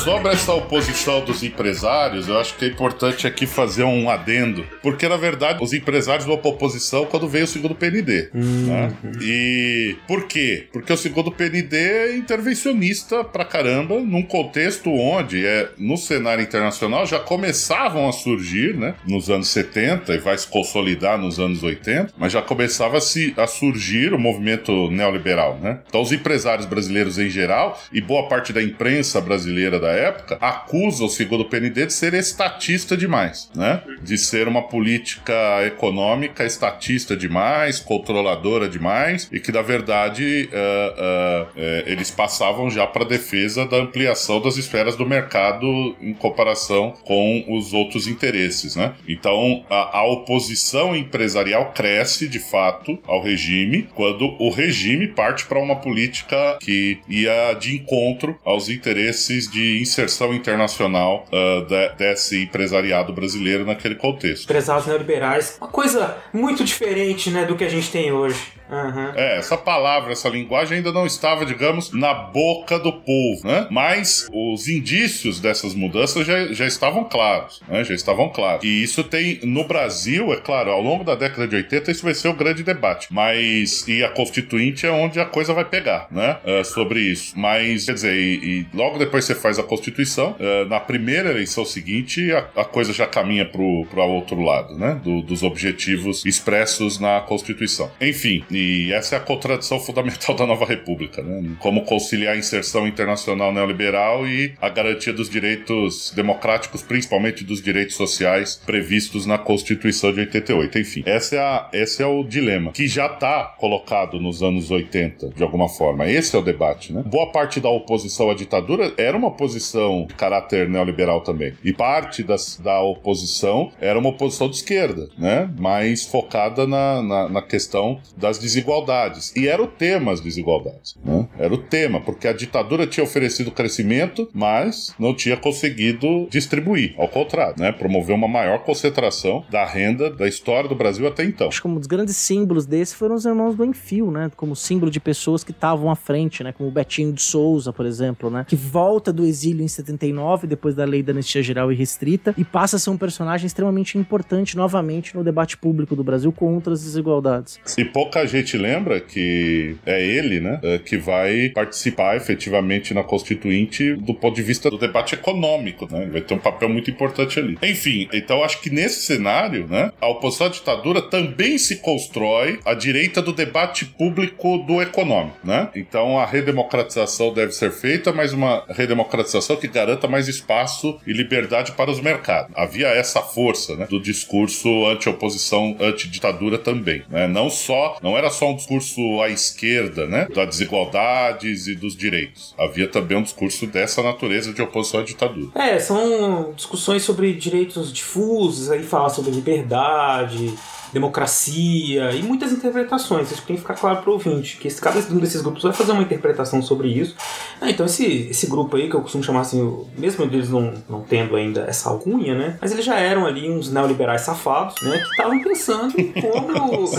Sobre essa oposição dos empresários, eu acho que é importante aqui fazer um adendo. Porque, na verdade, os empresários vão pra oposição quando veio o segundo PND. né? E por quê? Porque o segundo PND é intervencionista pra caramba, num contexto onde, é, no cenário internacional, já começavam a surgir, né? Nos anos 70 e vai se consolidar nos anos 80, mas já começava a, se, a surgir o movimento neoliberal, né? Então, os empresários brasileiros em geral, e boa parte da imprensa brasileira da época, acusa o segundo PND de ser estatista demais, né? De ser uma política econômica estatista demais, controladora demais, e que, na verdade, eh, eh, eles passavam já para a defesa da ampliação das esferas do mercado em comparação com os outros interesses, né? Então, a, a oposição empresarial cresce, de fato, ao regime, quando o regime parte para uma política que ia de encontro aos interesses de inserção internacional ah, de- desse empresariado brasileiro naquele contexto.
Empresários neoliberais. Uma coisa muito diferente, né, do que a gente tem hoje. Aham.
É, essa palavra, essa linguagem ainda não estava, digamos, na boca do povo, né? Mas os indícios dessas mudanças já, já estavam claros, né? Já estavam claros. E isso tem, no Brasil, é claro, ao longo da década de 80, isso vai ser o grande debate. Mas, e a Constituinte é onde a coisa vai pegar, né? É, sobre isso. Mas, quer dizer, e, e logo depois você faz a Constituição, é, na primeira eleição seguinte, a, coisa já caminha pro, pro outro lado, né? Do- dos objetivos expressos na Constituição. Enfim, e essa é a contradição fundamental da nova república, né? Como conciliar a inserção internacional neoliberal e a garantia dos direitos democráticos, principalmente dos direitos sociais previstos na Constituição de 88. Enfim, essa é a, esse é o dilema, que já está colocado nos anos 80, de alguma forma. Esse é o debate, né? Boa parte da oposição à ditadura era uma oposição de caráter neoliberal também. E parte das, da oposição era uma oposição de esquerda, né? Mais focada na, na, na questão das desigualdades. E era o tema as desigualdades, né? Era o tema, porque a ditadura tinha oferecido crescimento, mas não tinha conseguido distribuir. Ao contrário, né? Promoveu uma maior concentração da renda da história do Brasil até então.
Acho que um dos grandes símbolos desse foram os irmãos do Enfio, né? Como símbolo de pessoas que estavam à frente, né? Como o Betinho de Souza, por exemplo, né? Que volta do exílio exílio em 79, depois da lei da anistia geral e restrita, e passa a ser um personagem extremamente importante novamente no debate público do Brasil contra as desigualdades.
E pouca gente lembra que é ele, né, é, que vai participar efetivamente na Constituinte do ponto de vista do debate econômico, né? Ele vai ter um papel muito importante ali. Enfim, então acho que nesse cenário, né, a oposição à ditadura também se constrói à direita do debate público do econômico, né? Então a redemocratização deve ser feita, mas uma redemocratização que garanta mais espaço e liberdade para os mercados. Havia essa força, né, do discurso anti-oposição, anti-ditadura também, né? Não só, não era só um discurso à esquerda, né, das desigualdades e dos direitos. Havia também um discurso dessa natureza de oposição à ditadura.
É, são discussões sobre direitos difusos, aí fala sobre liberdade, democracia e muitas interpretações. Isso tem que ficar claro para o ouvinte, que cada um desses grupos vai fazer uma interpretação sobre isso. Ah, então esse, esse grupo aí, que eu costumo chamar assim, mesmo eles não, não tendo ainda essa alcunha, né? Mas eles já eram ali uns neoliberais safados, né? Que estavam pensando como,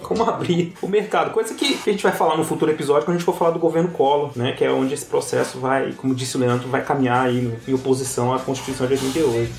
como abrir o mercado. Coisa que, a gente vai falar no futuro episódio quando a gente for falar do governo Collor, né? Que é onde esse processo vai, como disse o Leandro, vai caminhar aí em oposição à Constituição de 88.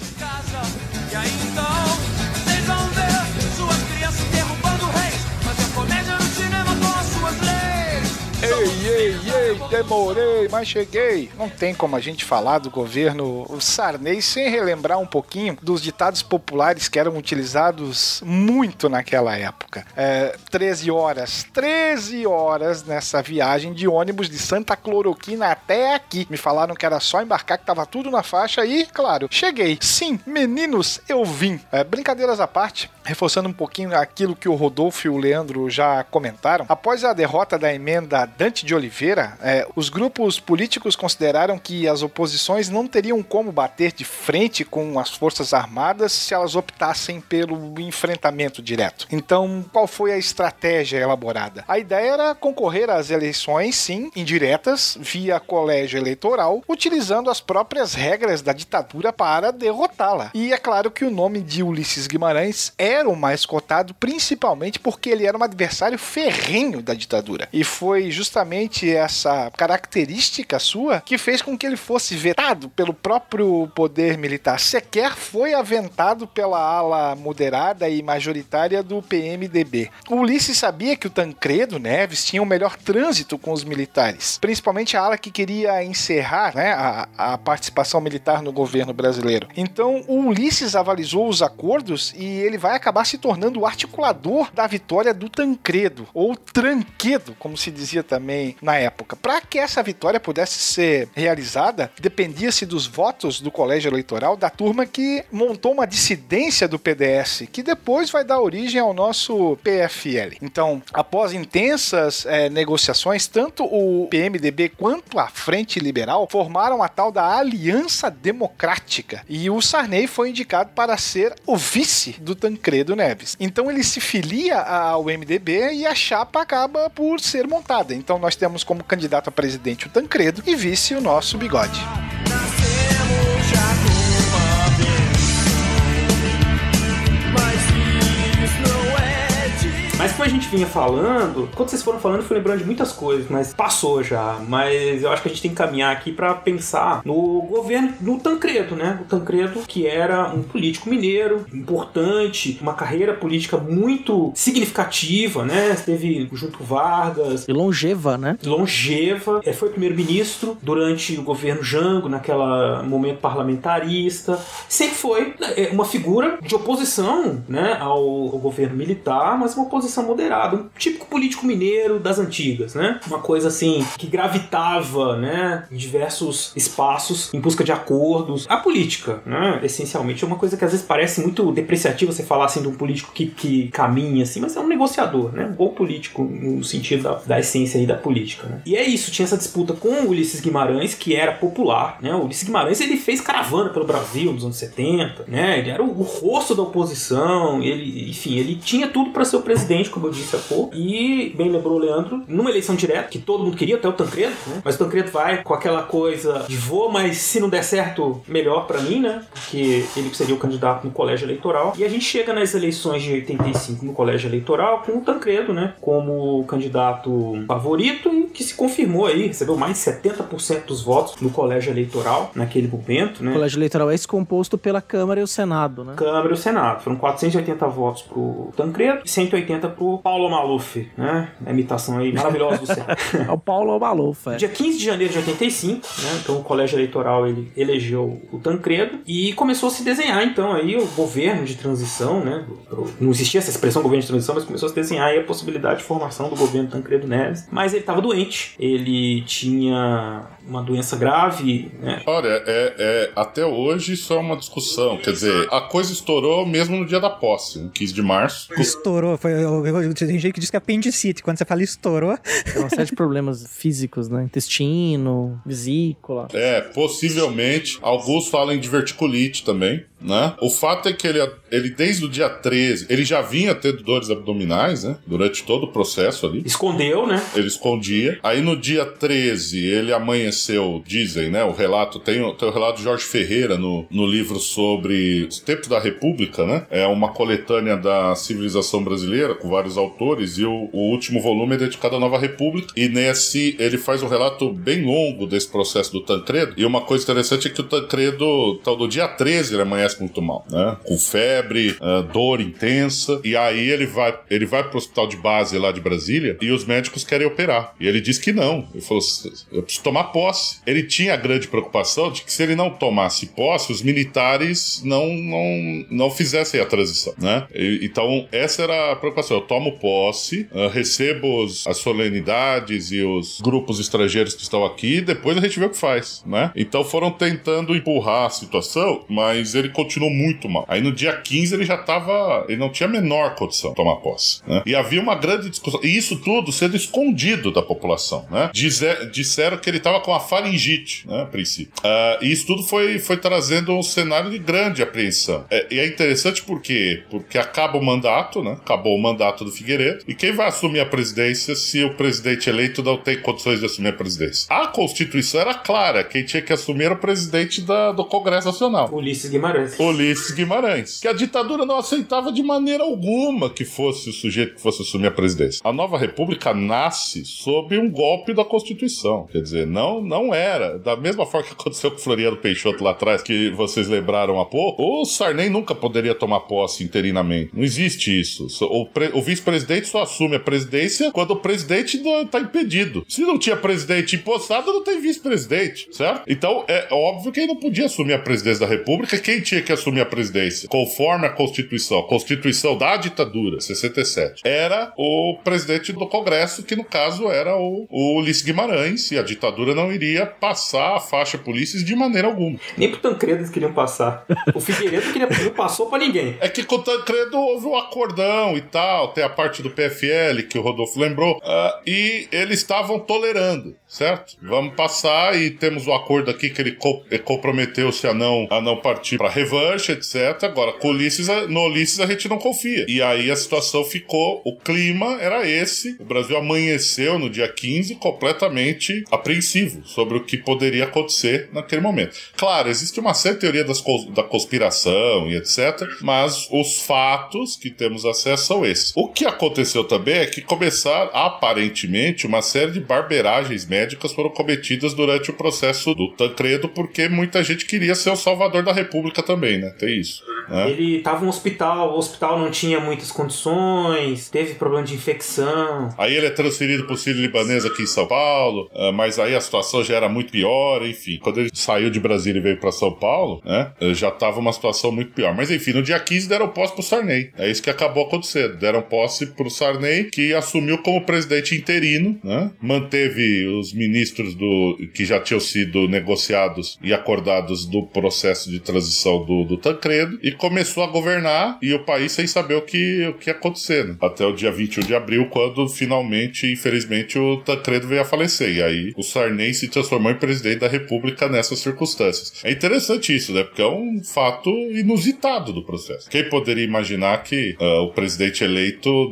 Ei, ei, ei, demorei, mas cheguei. Não tem como a gente falar do governo Sarney sem relembrar um pouquinho dos ditados populares que eram utilizados muito naquela época. É, 13 horas, 13 horas nessa viagem de ônibus de Santa Cloroquina até aqui. Me falaram que era só embarcar, que tava tudo na faixa e, claro, cheguei. Sim, meninos, eu vim. É, brincadeiras à parte, reforçando um pouquinho aquilo que o Rodolfo e o Leandro já comentaram, após a derrota da emenda Dante de Oliveira, é, os grupos políticos consideraram que as oposições não teriam como bater de frente com as forças armadas se elas optassem pelo enfrentamento direto. Então, qual foi a estratégia elaborada? A ideia era concorrer às eleições, sim, indiretas, via colégio eleitoral, utilizando as próprias regras da ditadura para derrotá-la. E é claro que o nome de Ulisses Guimarães era o mais cotado, principalmente porque ele era um adversário ferrenho da ditadura. E foi justamente essa característica sua que fez com que ele fosse vetado pelo próprio poder militar. Sequer foi aventado pela ala moderada e majoritária do PMDB. O Ulisses sabia que o Tancredo Neves tinha o melhor trânsito com os militares, principalmente a ala que queria encerrar né, a, a participação militar no governo brasileiro. Então, o Ulisses avalizou os acordos e ele vai acabar se tornando o articulador da vitória do Tancredo, ou Tranquedo, como se dizia também na época. Para que essa vitória pudesse ser realizada, dependia-se dos votos do colégio eleitoral da turma que montou uma dissidência do PDS, que depois vai dar origem ao nosso PFL. Então, após intensas eh, negociações, tanto o PMDB quanto a Frente Liberal formaram a tal da Aliança Democrática e o Sarney foi indicado para ser o vice do Tancredo Neves. Então ele se filia ao MDB e a chapa acaba por ser montada. Então nós temos como candidato a presidente o Tancredo e vice o nosso Bigode.
Mas como a gente vinha falando, quando vocês foram falando, eu fui lembrando de muitas coisas, mas passou já. Mas eu acho que a gente tem que caminhar aqui para pensar no governo, no Tancredo, né? O Tancredo, que era um político mineiro, importante, uma carreira política muito significativa, né? Teve junto Vargas.
E longeva, né?
Longeva. É, foi primeiro-ministro durante o governo Jango, naquela momento parlamentarista. Sempre foi né, uma figura de oposição, né? Ao, ao governo militar, mas uma oposição moderada, um típico político mineiro das antigas, né? Uma coisa assim que gravitava, né, em diversos espaços em busca de acordos. A política, né, essencialmente é uma coisa que às vezes parece muito depreciativa você falar assim de um político que, que caminha assim, mas é um negociador, né? Um bom político no sentido da, da essência aí da política, né? E é isso, tinha essa disputa com o Ulisses Guimarães, que era popular, né? O Ulisses Guimarães, ele fez caravana pelo Brasil nos anos 70, né? Ele era o, o rosto da oposição, ele, enfim, ele tinha tudo para ser o presidente como eu disse há pouco. E, bem lembrou o Leandro, numa eleição direta, que todo mundo queria, até o Tancredo, né? Mas o Tancredo vai com aquela coisa de vou, mas se não der certo, melhor pra mim, né? Porque ele seria o candidato no colégio eleitoral. E a gente chega nas eleições de 85 no colégio eleitoral com o Tancredo, né? Como candidato favorito e que se confirmou aí, recebeu mais de 70% dos votos no colégio eleitoral naquele momento, né?
O colégio eleitoral é esse composto pela Câmara e o Senado, né?
Câmara e o Senado. Foram 480 votos pro Tancredo e 180 pro Paulo Maluf, né? A imitação aí maravilhosa do céu.
É o Paulo Maluf, é.
Dia 15 de janeiro de 85, né? Então o colégio eleitoral ele elegeu o Tancredo e começou a se desenhar então aí o governo de transição, né? Não existia essa expressão governo de transição, mas começou a se desenhar aí a possibilidade de formação do governo Tancredo Neves. Mas ele estava doente, ele tinha uma doença grave, né?
Olha, é, é- até hoje isso é uma discussão. Quer dizer, a coisa estourou mesmo no dia da posse, no 15 de março.
Estourou. Foi, tem gente que diz que é apendicite. Quando você fala estourou.
Tem uma série de problemas físicos, né? Intestino, vesícula.
É, possivelmente. Alguns falam de verticulite também, né? O fato é que ele, ele desde o dia 13, ele já vinha tendo dores abdominais, né? Durante todo o processo ali.
Escondeu, né?
Ele escondia. Aí no dia 13, ele amanheceu, dizem, né? O relato, tem, o- tem o relato de Jorge Ferreira no, no livro sobre os tempos da República, né? É uma coletânea da civilização brasileira, com vários autores, e o, o último volume é dedicado à Nova República. E nesse, ele faz um relato bem longo desse processo do Tancredo. E uma coisa interessante é que o Tancredo, tal do dia 13, ele amanhece muito mal, né? Com febre, ah, dor intensa. E aí ele vai, ele vai pro hospital de base lá de Brasília e os médicos querem operar. E ele diz que não. Ele falou: eu preciso tomar posse. Ele tinha a grande preocupação de que se ele não tomasse posse, os militares não, não, não fizessem a transição, né? E- então, essa era a preocupação. Eu tomo posse, ah, recebo os- as solenidades e os grupos estrangeiros que estão aqui, e depois a gente vê o que faz, né? Então foram tentando empurrar a situação, mas ele continuou muito mal. Aí no dia 15 ele já tava. Ele não tinha a menor condição de tomar posse. Né? E havia uma grande discussão. E isso tudo sendo escondido da população, né? Dizer- disseram que ele tava com a faringite, né? A princípio. Ah, e isso tudo foi, foi trazendo um cenário de grande apreensão. É, e é interessante por quê? Porque acaba o mandato, né? Acabou o mandato do Figueiredo. E quem vai assumir a presidência se o presidente eleito não tem condições de assumir a presidência? A Constituição era clara. Quem tinha que assumir era o presidente da- do Congresso Nacional.
Ulisses Guimarães.
Ulisses Guimarães. Que a ditadura não aceitava de maneira alguma que fosse o sujeito que fosse assumir a presidência. A nova república nasce sob um golpe da Constituição. Quer dizer, não, não era. Da mesma forma que aconteceu com o Floriano Peixoto lá atrás, que vocês lembraram há pouco, o Sarney nunca poderia tomar posse interinamente. Não existe isso. So- O, o vice-presidente só assume a presidência quando o presidente está impedido. Se não tinha presidente impostado, não tem vice-presidente, certo? Então, é óbvio que ele não podia assumir a presidência da República. Quem tinha que assumir a presidência? Conforme a Constituição, a Constituição da ditadura, 67, era o presidente do Congresso, que no caso era o, o Ulisses Guimarães, e a ditadura não iria passar a faixa polícia de maneira alguma.
Nem pro Tancredo eles queriam passar. O Figueiredo queria, não passou pra ninguém.
É que com o Tancredo houve um acordão e tal, tem a parte do PFL que o Rodolfo lembrou, ah, e eles estavam tolerando, certo? Vamos passar e temos o acordo aqui que ele co- comprometeu-se a não, a não partir para revanche, etc. Agora, com Ulisses, no Ulisses a gente não confia. E aí a situação ficou, o clima era esse, o Brasil amanheceu no dia 15 completamente apreensivo sobre o que poderia acontecer naquele momento. Claro, existe uma certa teoria das da conspiração e etc, mas os fatos que temos acesso são esses. O que aconteceu também é que começaram, aparentemente, uma série de barberagens médicas foram cometidas durante o processo do Tancredo, porque muita gente queria ser o salvador da República também, né? Tem isso. né?
Ele tava no hospital, o hospital não tinha muitas condições, teve problema de infecção.
Aí ele é transferido pro Sírio Libanês aqui em São Paulo, ah, mas aí a situação já era muito pior, enfim. Quando ele saiu de Brasília e veio pra São Paulo, né, já tava uma situação muito pior. Mas enfim, no dia 15 deram posse pro Sarney. É isso que acabou acontecendo. Deram posse pro Sarney, que assumiu como presidente interino, né, manteve os ministros do que já tinham sido negociados e acordados do processo de transição do, do Tancredo e começou a governar e o país sem saber o que, o que ia acontecer. né? Até o dia 21 de abril, quando finalmente, infelizmente, o Tancredo veio a falecer. E aí o Sarney se transformou em presidente da República nessas circunstâncias. É interessante isso, né? Porque é um fato inusitado do processo. Quem poderia imaginar que ah, o presidente eleito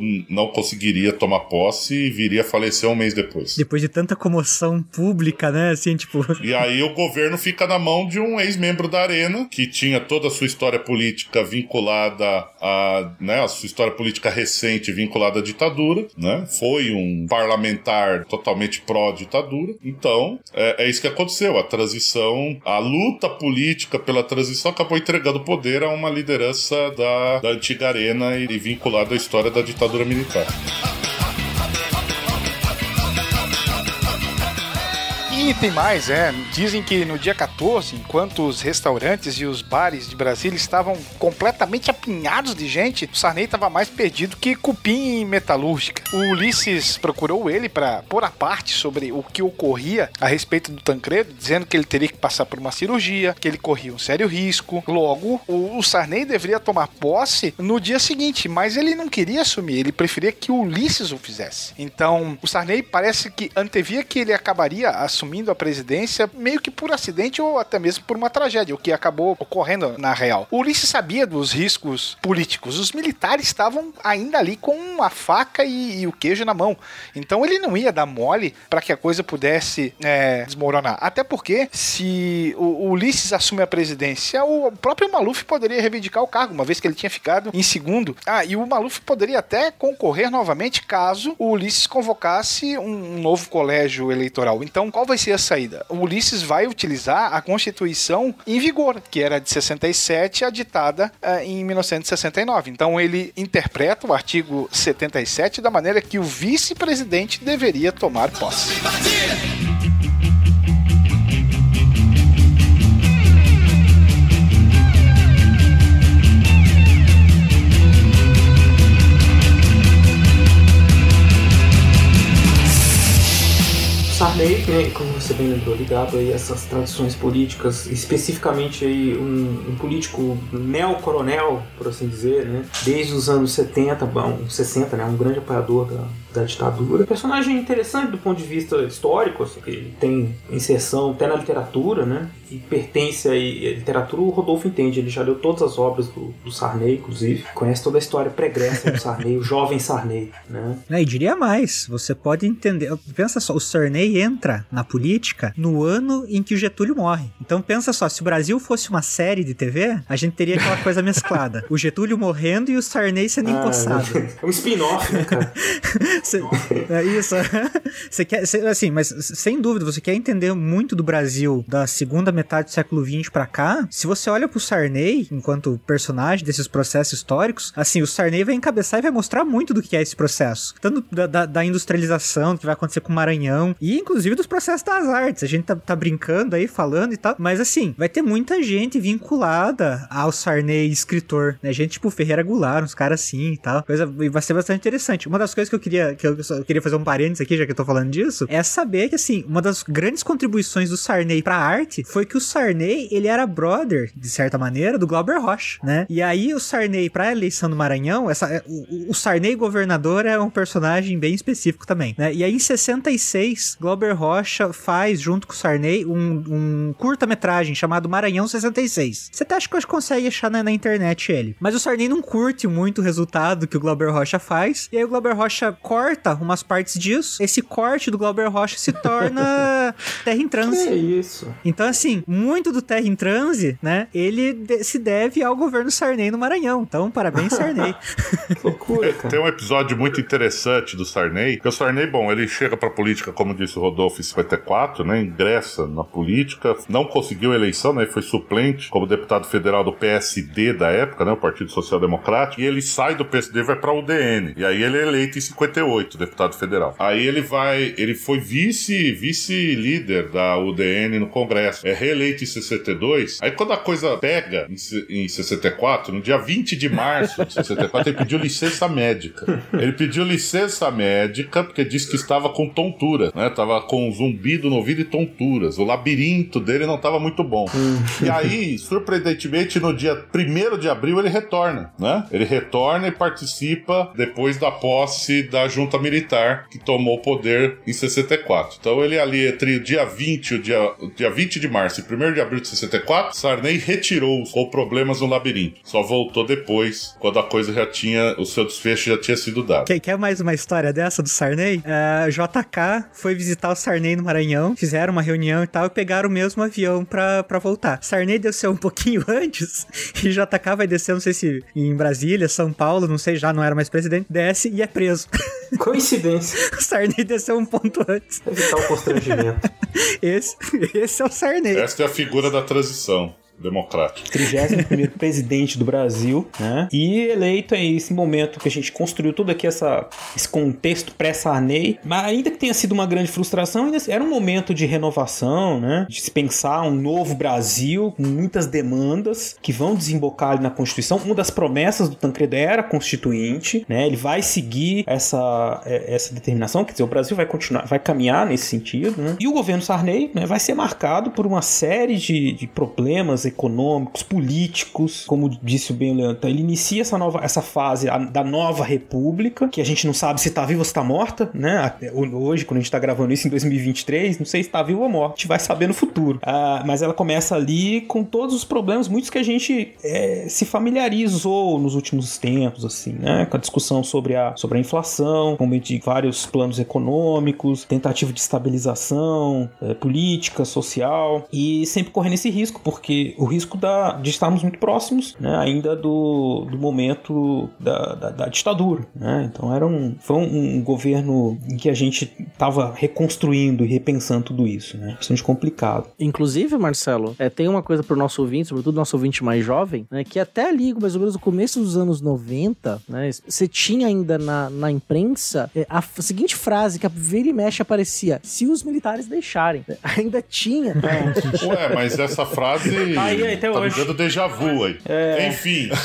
n- não conseguiria tomar posse e viria a falecer um mês depois?
Depois de tanta comoção pública, né? Assim, tipo.
E aí o governo fica na mão de um ex-membro da Arena, que tinha toda a sua história política vinculada a, né, a sua história política recente vinculada à ditadura, né? Foi um parlamentar totalmente pró-ditadura. Então, é, é isso que aconteceu. A transição, a luta política pela transição acabou entregando o poder a uma liderança da, da antiga Arena e vinculada à história da ditadura militar.
Tem mais, é. Dizem que no dia 14, enquanto os restaurantes e os bares de Brasília estavam completamente apinhados de gente, o Sarney estava mais perdido que cupim em metalúrgica. O Ulisses procurou ele para pôr a parte sobre o que ocorria a respeito do Tancredo, dizendo que ele teria que passar por uma cirurgia, que ele corria um sério risco. Logo, o, o Sarney deveria tomar posse no dia seguinte, mas ele não queria assumir, ele preferia que o Ulisses o fizesse. Então, o Sarney parece que antevia que ele acabaria assumindo a presidência meio que por acidente ou até mesmo por uma tragédia, o que acabou ocorrendo na real. O Ulisses sabia dos riscos políticos, os militares estavam ainda ali com a faca e, e o queijo na mão, então ele não ia dar mole para que a coisa pudesse é, desmoronar. Até porque, se o, o Ulisses assume a presidência, o próprio Maluf poderia reivindicar o cargo, uma vez que ele tinha ficado em segundo. Ah, e o Maluf poderia até concorrer novamente caso o Ulisses convocasse um, um novo colégio eleitoral. Então, qual vai ser a saída? O Ulisses vai utilizar a Constituição em vigor, que era de 67, a ditada ah, em 1969. Então, ele interpreta o artigo 77 da maneira que o vice-presidente deveria tomar posse.
Bem lembrou, ligado aí a essas tradições políticas, especificamente aí um, um político neocoronel, por assim dizer, né? Desde os anos 70, bom, 60, né? Um grande apoiador da, da ditadura. Personagem interessante do ponto de vista histórico, assim, que ele tem inserção até na literatura, né? E pertence aí à literatura, o Rodolfo entende, ele já leu todas as obras do, do Sarney, inclusive. Conhece toda a história pregressa do Sarney, o jovem Sarney, né?
Né, e diria mais, você pode entender. Pensa só, o Sarney entra na política no ano em que o Getúlio morre. Então pensa só, se o Brasil fosse uma série de TV, a gente teria aquela coisa mesclada. O Getúlio morrendo e o Sarney sendo
Ah,
empossado.
É um spin-off, né, cara?
Cê- é isso. Você quer, cê- assim, mas sem dúvida, você quer entender muito do Brasil da segunda metade do século XX pra cá. Se você olha pro Sarney enquanto personagem desses processos históricos, assim, o Sarney vai encabeçar e vai mostrar muito do que é esse processo, tanto da, da- da industrialização, do que vai acontecer com o Maranhão e inclusive dos processos das artes. A gente tá, tá brincando aí, falando e tal, mas assim, vai ter muita gente vinculada ao Sarney escritor, né? Gente tipo Ferreira Goulart, uns caras assim e tal. Coisa, e vai ser bastante interessante. Uma das coisas que eu queria, que eu, eu queria fazer um parênteses aqui, já que eu tô falando disso, é saber que, assim, uma das grandes contribuições do Sarney pra arte foi que o Sarney, ele era brother, de certa maneira, do Glauber Rocha, né? E aí o Sarney, pra eleição do Maranhão, essa, é, o, o Sarney governador é um personagem bem específico também, né? E aí em 66, Glauber Rocha faz, junto com o Sarney, um, um curta-metragem chamado Maranhão 66. Você acha que consegue achar na, na internet ele. Mas o Sarney não curte muito o resultado que o Glauber Rocha faz. E aí o Glauber Rocha corta umas partes disso. Esse corte do Glauber Rocha se torna Terra em Transe.
Que isso?
Então, assim, muito do Terra em Transe, né? Ele de- se deve ao governo Sarney no Maranhão. Então, parabéns, Sarney.
Loucura,
Tem um episódio muito interessante do Sarney, que o Sarney, bom, ele chega pra política, como disse o Rodolfo, em 54, né? Ingressa na política, não conseguiu eleição, né? Foi suplente como deputado federal do PSD da época, né? O Partido Social Democrático, e ele sai do PSD e vai pra UDN. E aí ele é eleito em 58, deputado federal. Aí ele vai, ele foi vice, vice líder da UDN no Congresso. É reeleito em 62. Aí quando a coisa pega em, em 64, no dia 20 de março de 64, ele pediu licença médica. Ele pediu licença médica porque disse que estava com tontura, né? Tava com zumbido no ouvido e tonturas. O labirinto dele não estava muito bom. E aí, surpreendentemente, no dia 1 de abril ele retorna, né? Ele retorna e participa depois da posse da militar que tomou o poder em 64. Então ele ali entre o dia 20 e o dia, o dia 20 de março e 1 de abril de 64, Sarney retirou-os com problemas no labirinto. Só voltou depois, quando a coisa já tinha, o seu desfecho já tinha sido dado.
Quer, quer mais uma história dessa do Sarney? É, JK foi visitar o Sarney no Maranhão, fizeram uma reunião e tal, e pegaram o mesmo avião pra, pra voltar. Sarney desceu um pouquinho antes, e JK vai descer, não sei se em Brasília, São Paulo, não sei, já não era mais presidente, desce e é preso.
Coincidência.
o Sarney desceu um ponto antes.
Evitar o constrangimento.
Esse, esse é o Sarney.
Esta é a figura da transição democrática.
31 presidente do Brasil, né? E eleito é esse momento que a gente construiu todo aqui essa, esse contexto pré-Sarney, mas ainda que tenha sido uma grande frustração, ainda era um momento de renovação, né? De se pensar um novo Brasil com muitas demandas que vão desembocar ali na Constituição. Uma das promessas do Tancredo era constituinte, né? Ele vai seguir essa, é, essa determinação, quer dizer, o Brasil vai continuar, vai caminhar nesse sentido, né? E o governo Sarney né, vai ser marcado por uma série de, de problemas econômicos, políticos, como disse bem o Leandro. Então, ele inicia essa, nova, essa fase da nova república, que a gente não sabe se tá viva ou se tá morta, né? Até Hoje, quando a gente tá gravando isso em 2023, não sei se tá viva ou morta. A gente vai saber no futuro. Ah, mas ela começa ali com todos os problemas, muitos que a gente é, se familiarizou nos últimos tempos, assim, né? Com a discussão sobre a, sobre a inflação, com de vários planos econômicos, tentativa de estabilização eh, política, social, e sempre correndo esse risco, porque o risco da, de estarmos muito próximos né, ainda do, do momento da, da, da ditadura. Né? Então era um, foi um, um governo em que a gente estava reconstruindo e repensando tudo isso. Né? Bastante complicado.
Inclusive, Marcelo, é, tem uma coisa pro nosso ouvinte, sobretudo nosso ouvinte mais jovem, né, que até ali, mais ou menos no começo dos anos 90, né, você tinha ainda na, na imprensa é, a seguinte frase que a vira e mexe aparecia: se os militares deixarem. Ainda tinha.
Ué, mas essa frase
Aí, até
tá
hoje.
me dando déjà vu aí. Enfim.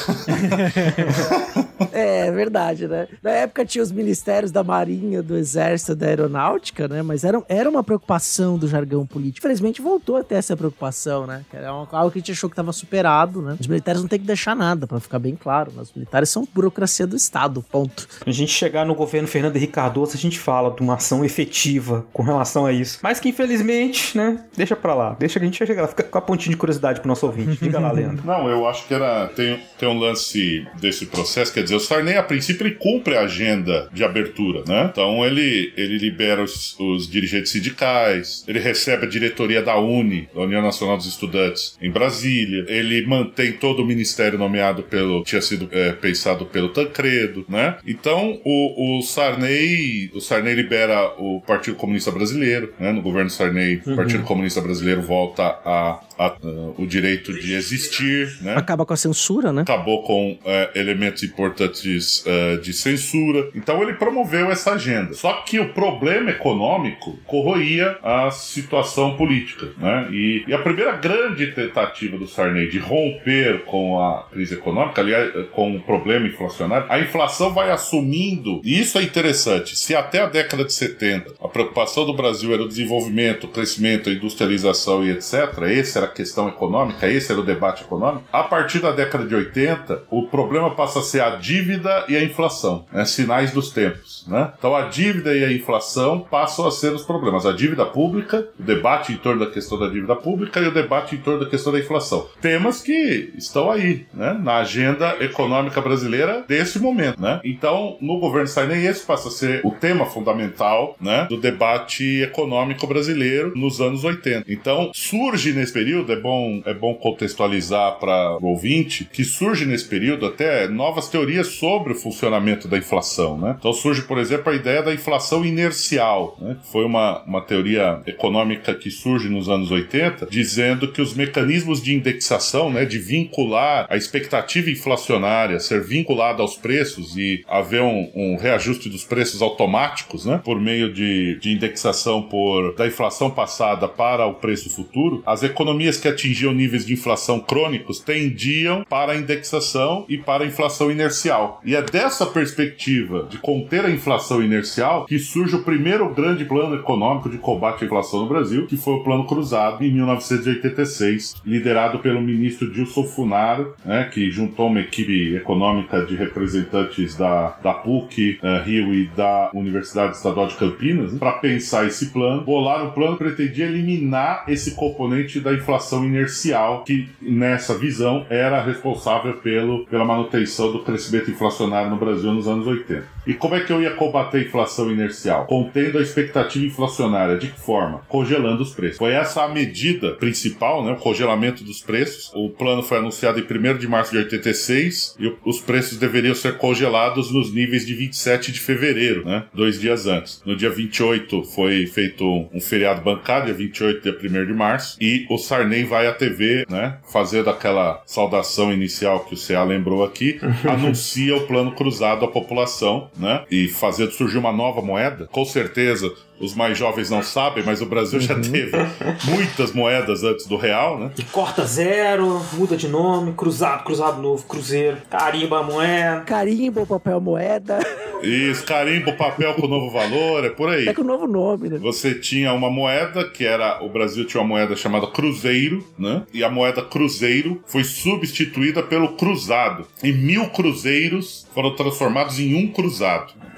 É verdade, né? Na época tinha os ministérios da Marinha, do Exército, da Aeronáutica, né? Mas era, era uma preocupação do jargão político. Infelizmente voltou a ter essa preocupação, né? Que era uma- algo que a gente achou que estava superado, né? Os militares não tem que deixar nada, pra ficar bem claro. né? Os militares são burocracia do Estado, ponto.
Quando a gente chegar no governo Fernando Henrique Cardoso, a gente fala de uma ação efetiva com relação a isso. Mas que infelizmente, né? Deixa pra lá. Deixa que a gente vai chegar lá. Fica com a pontinha de curiosidade pro nosso ouvinte. Diga lá, Leandro.
Não, eu acho que era tem, tem um lance desse processo, quer dizer, o Sarney a princípio ele cumpre a agenda de abertura, né? Então ele, ele libera os, os dirigentes sindicais, ele recebe a diretoria da UNE, da União Nacional dos Estudantes, em Brasília, ele mantém todo o ministério nomeado pelo tinha sido é, pensado pelo Tancredo, né? Então o, o Sarney o Sarney libera o Partido Comunista Brasileiro, né? No governo Sarney, o
Uhum.
Partido Comunista Brasileiro volta a, a- a- o direito de existir, né?
Acaba com a censura, né?
acabou com é, elementos importantes é, de censura. Então ele promoveu essa agenda. Só que o problema econômico corroía a situação política. Né? E, e a primeira grande tentativa do Sarney de romper com a crise econômica, aliás, com o problema inflacionário, a inflação vai assumindo, e isso é interessante, se até a década de 70 a preocupação do Brasil era o desenvolvimento, o crescimento, a industrialização e etc., essa era a questão econômica, esse era o debate econômico, a partir da década de 80, o problema passa a ser a dívida e a inflação, né? sinais dos tempos. Né? Então a dívida e a inflação passam a ser os problemas. A dívida pública, o debate em torno da questão da dívida pública e o debate em torno da questão da inflação. Temas que estão aí, né? na agenda econômica brasileira desse momento. Né? Então, no governo Sarney, esse passa a ser o tema fundamental né? do debate econômico brasileiro nos anos 80. Então, surge nesse período período, é bom, é bom contextualizar para o ouvinte, que surge nesse período até novas teorias sobre o funcionamento da inflação. Né? Então surge, por exemplo, a ideia da inflação inercial, né? que foi uma, uma teoria econômica que surge nos anos 80, dizendo que os mecanismos de indexação, né, de vincular a expectativa inflacionária, ser vinculada aos preços e haver um, um reajuste dos preços automáticos, né, por meio de, de indexação por da inflação passada para o preço futuro, as economias que atingiam níveis de inflação crônicos tendiam para a indexação e para a inflação inercial. E é dessa perspectiva de conter a inflação inercial que surge o primeiro grande plano econômico de combate à inflação no Brasil, que foi o Plano Cruzado, em 1986, liderado pelo ministro Dilson Funaro, né, que juntou uma equipe econômica de representantes da, da PUC, eh, Rio e da Universidade Estadual de Campinas, né, para pensar esse plano. Bolar o plano pretendia eliminar esse componente da inflação inercial, que nessa visão era responsável pelo, pela manutenção do crescimento inflacionário no Brasil nos anos 80. E como é que eu ia combater a inflação inercial? Contendo a expectativa inflacionária. De que forma? Congelando os preços. Foi essa a medida principal, né? O congelamento dos preços. O plano foi anunciado em 1 de março de 86 e os preços deveriam ser congelados nos níveis de 27 de fevereiro, né? Dois dias antes. No dia 28 foi feito um feriado bancário, dia 28 dia 1 de março, e o Sarney vai à TV, né? Fazendo aquela saudação inicial que o CA lembrou aqui, anuncia o plano cruzado à população, né? E fazendo surgir uma nova moeda. Com certeza os mais jovens não sabem, mas o Brasil já teve muitas moedas antes do real, né?
Corta zero, muda de nome, cruzado, cruzado novo, cruzeiro, carimba a moeda.
Carimbo, papel, moeda.
Isso, carimbo, papel com novo valor, é por aí.
É com o novo nome, né?
Você tinha uma moeda que era. O Brasil tinha uma moeda chamada Cruzeiro, né? E a moeda Cruzeiro foi substituída pelo Cruzado. E mil cruzeiros foram transformados em um cruzado.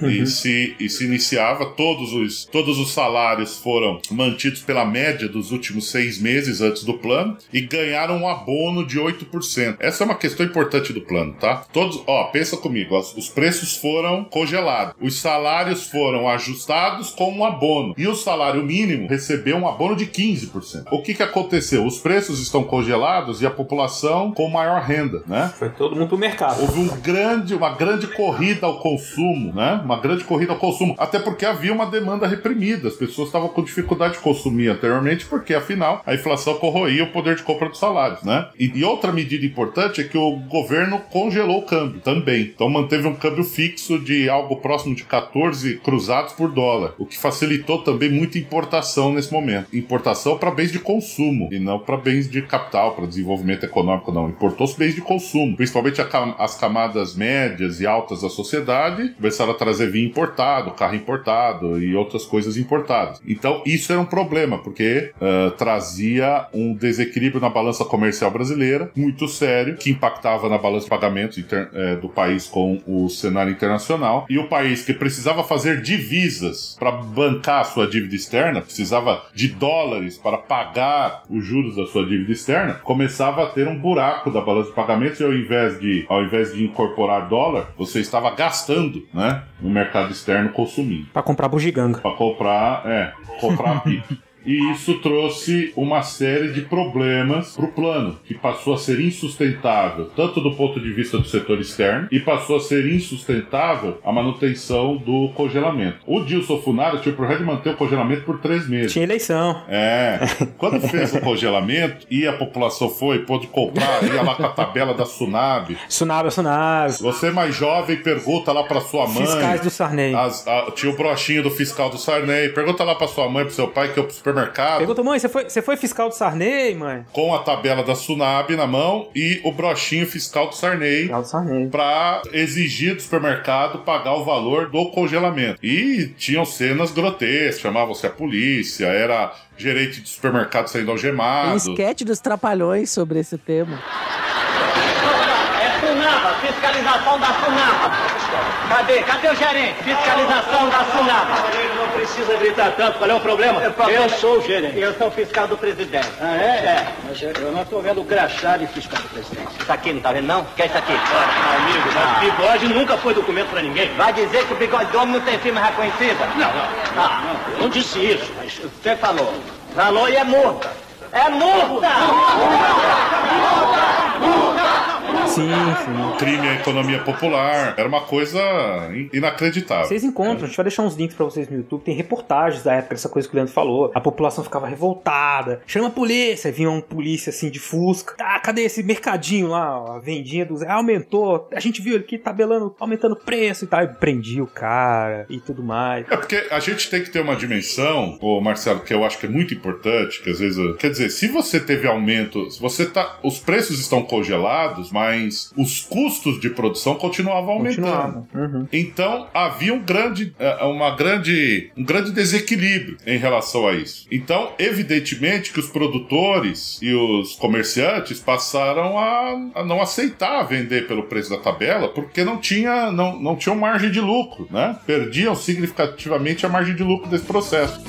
E, se, e se iniciava, todos os, todos os salários foram mantidos pela média dos últimos seis meses antes do plano e ganharam um abono de 8%. Essa é uma questão importante do plano, tá? Todos, ó, pensa comigo, ó, os preços foram congelados, os salários foram ajustados com um abono e o salário mínimo recebeu um abono de 15%. O que que aconteceu? Os preços estão congelados e a população com maior renda, né?
Foi todo mundo pro mercado.
Houve um grande, uma grande corrida ao consumo, né? Uma grande corrida ao consumo. Até porque havia uma demanda reprimida. As pessoas estavam com dificuldade de consumir anteriormente, porque afinal a inflação corroía o poder de compra dos salários, né? E, e outra medida importante é que o governo congelou o câmbio também. Então manteve um câmbio fixo de algo próximo de 14 cruzados por dólar, o que facilitou também muita importação nesse momento. Importação para bens de consumo e não para bens de capital, para desenvolvimento econômico, não. Importou-se bens de consumo, principalmente cam- as camadas médias e altas da sociedade começaram a trazer vinho importado, carro importado e outras coisas importadas. Então isso era um problema, porque ah, trazia um desequilíbrio na balança comercial brasileira muito sério, que impactava na balança de eh, do país com o cenário internacional. E o país que precisava fazer divisas para bancar a sua dívida externa, precisava de dólares para pagar os juros da sua dívida externa, começava a ter um buraco da balança de pagamentos e ao invés de, ao invés de incorporar dólar, você estava gastando, né, no mercado externo consumindo.
Pra comprar bugiganga.
Para comprar, é, comprar pipa. E isso trouxe uma série de problemas para o plano, que passou a ser insustentável, tanto do ponto de vista do setor externo, e passou a ser insustentável a manutenção do congelamento. O Dilson Funaro tinha o projeto de manter o congelamento por três meses.
Tinha eleição.
É. Quando fez o congelamento e a população foi, pôde comprar, ia lá com a tabela da Sunab.
Sunab, Sunab.
Você mais jovem, pergunta lá pra sua mãe.
Fiscais do Sarney.
As- a- tinha o brochinho do fiscal do Sarney. Pergunta lá pra sua mãe, pro seu pai, que o supermercado.
Pergunta, mãe, você foi, você foi fiscal do Sarney, mãe?
Com a tabela da Sunab na mão e o brochinho fiscal do Sarney. Pra exigir do supermercado pagar o valor do congelamento. E tinham cenas grotescas, chamavam-se a polícia, era gerente de supermercado sendo
Tem
algemado.
esquete dos trapalhões sobre esse tema.
É fiscalização da Sunapa. Cadê? Cadê o gerente? Fiscalização da Sunapa. Não precisa gritar tanto, qual é o problema? Eu sou o gerente. Eu sou o fiscal do presidente. Ah, é? É. Mas eu- eu não estou vendo o crachá de fiscal do presidente. Isso aqui não tá vendo, não? Quer isso aqui? amigo, mas bigode nunca foi documento pra ninguém. Vai dizer que o bigode do homem não tem firma reconhecida? Não, não. Ah, eu não disse isso, mas você falou. Falou e é multa. É multa!
Sim, sim.
Crime à economia popular. Era uma coisa in- inacreditável.
Vocês encontram, a gente vai deixar uns links pra vocês no YouTube. Tem reportagens da época, essa coisa que o Leandro falou. A população ficava revoltada. Chama a polícia. Vinha um polícia assim de Fusca. Ah, cadê esse mercadinho lá? A vendinha do Zé aumentou. A gente viu ele aqui tabelando, aumentando o preço e tal. E prendia o cara e tudo mais.
É porque a gente tem que ter uma dimensão, ô Marcelo, que eu acho que é muito importante, que às vezes. Quer dizer, se você teve aumento, se você tá. Os preços estão congelados, mas os custos de produção continuavam aumentando.
Continuava. Uhum.
Então havia um grande, eh, uma grande, um grande desequilíbrio em relação a isso. Então, evidentemente que os produtores e os comerciantes passaram a, a não aceitar vender pelo preço da tabela, porque não tinha, não, não tinham margem de lucro, né? Perdiam significativamente a margem de lucro desse processo.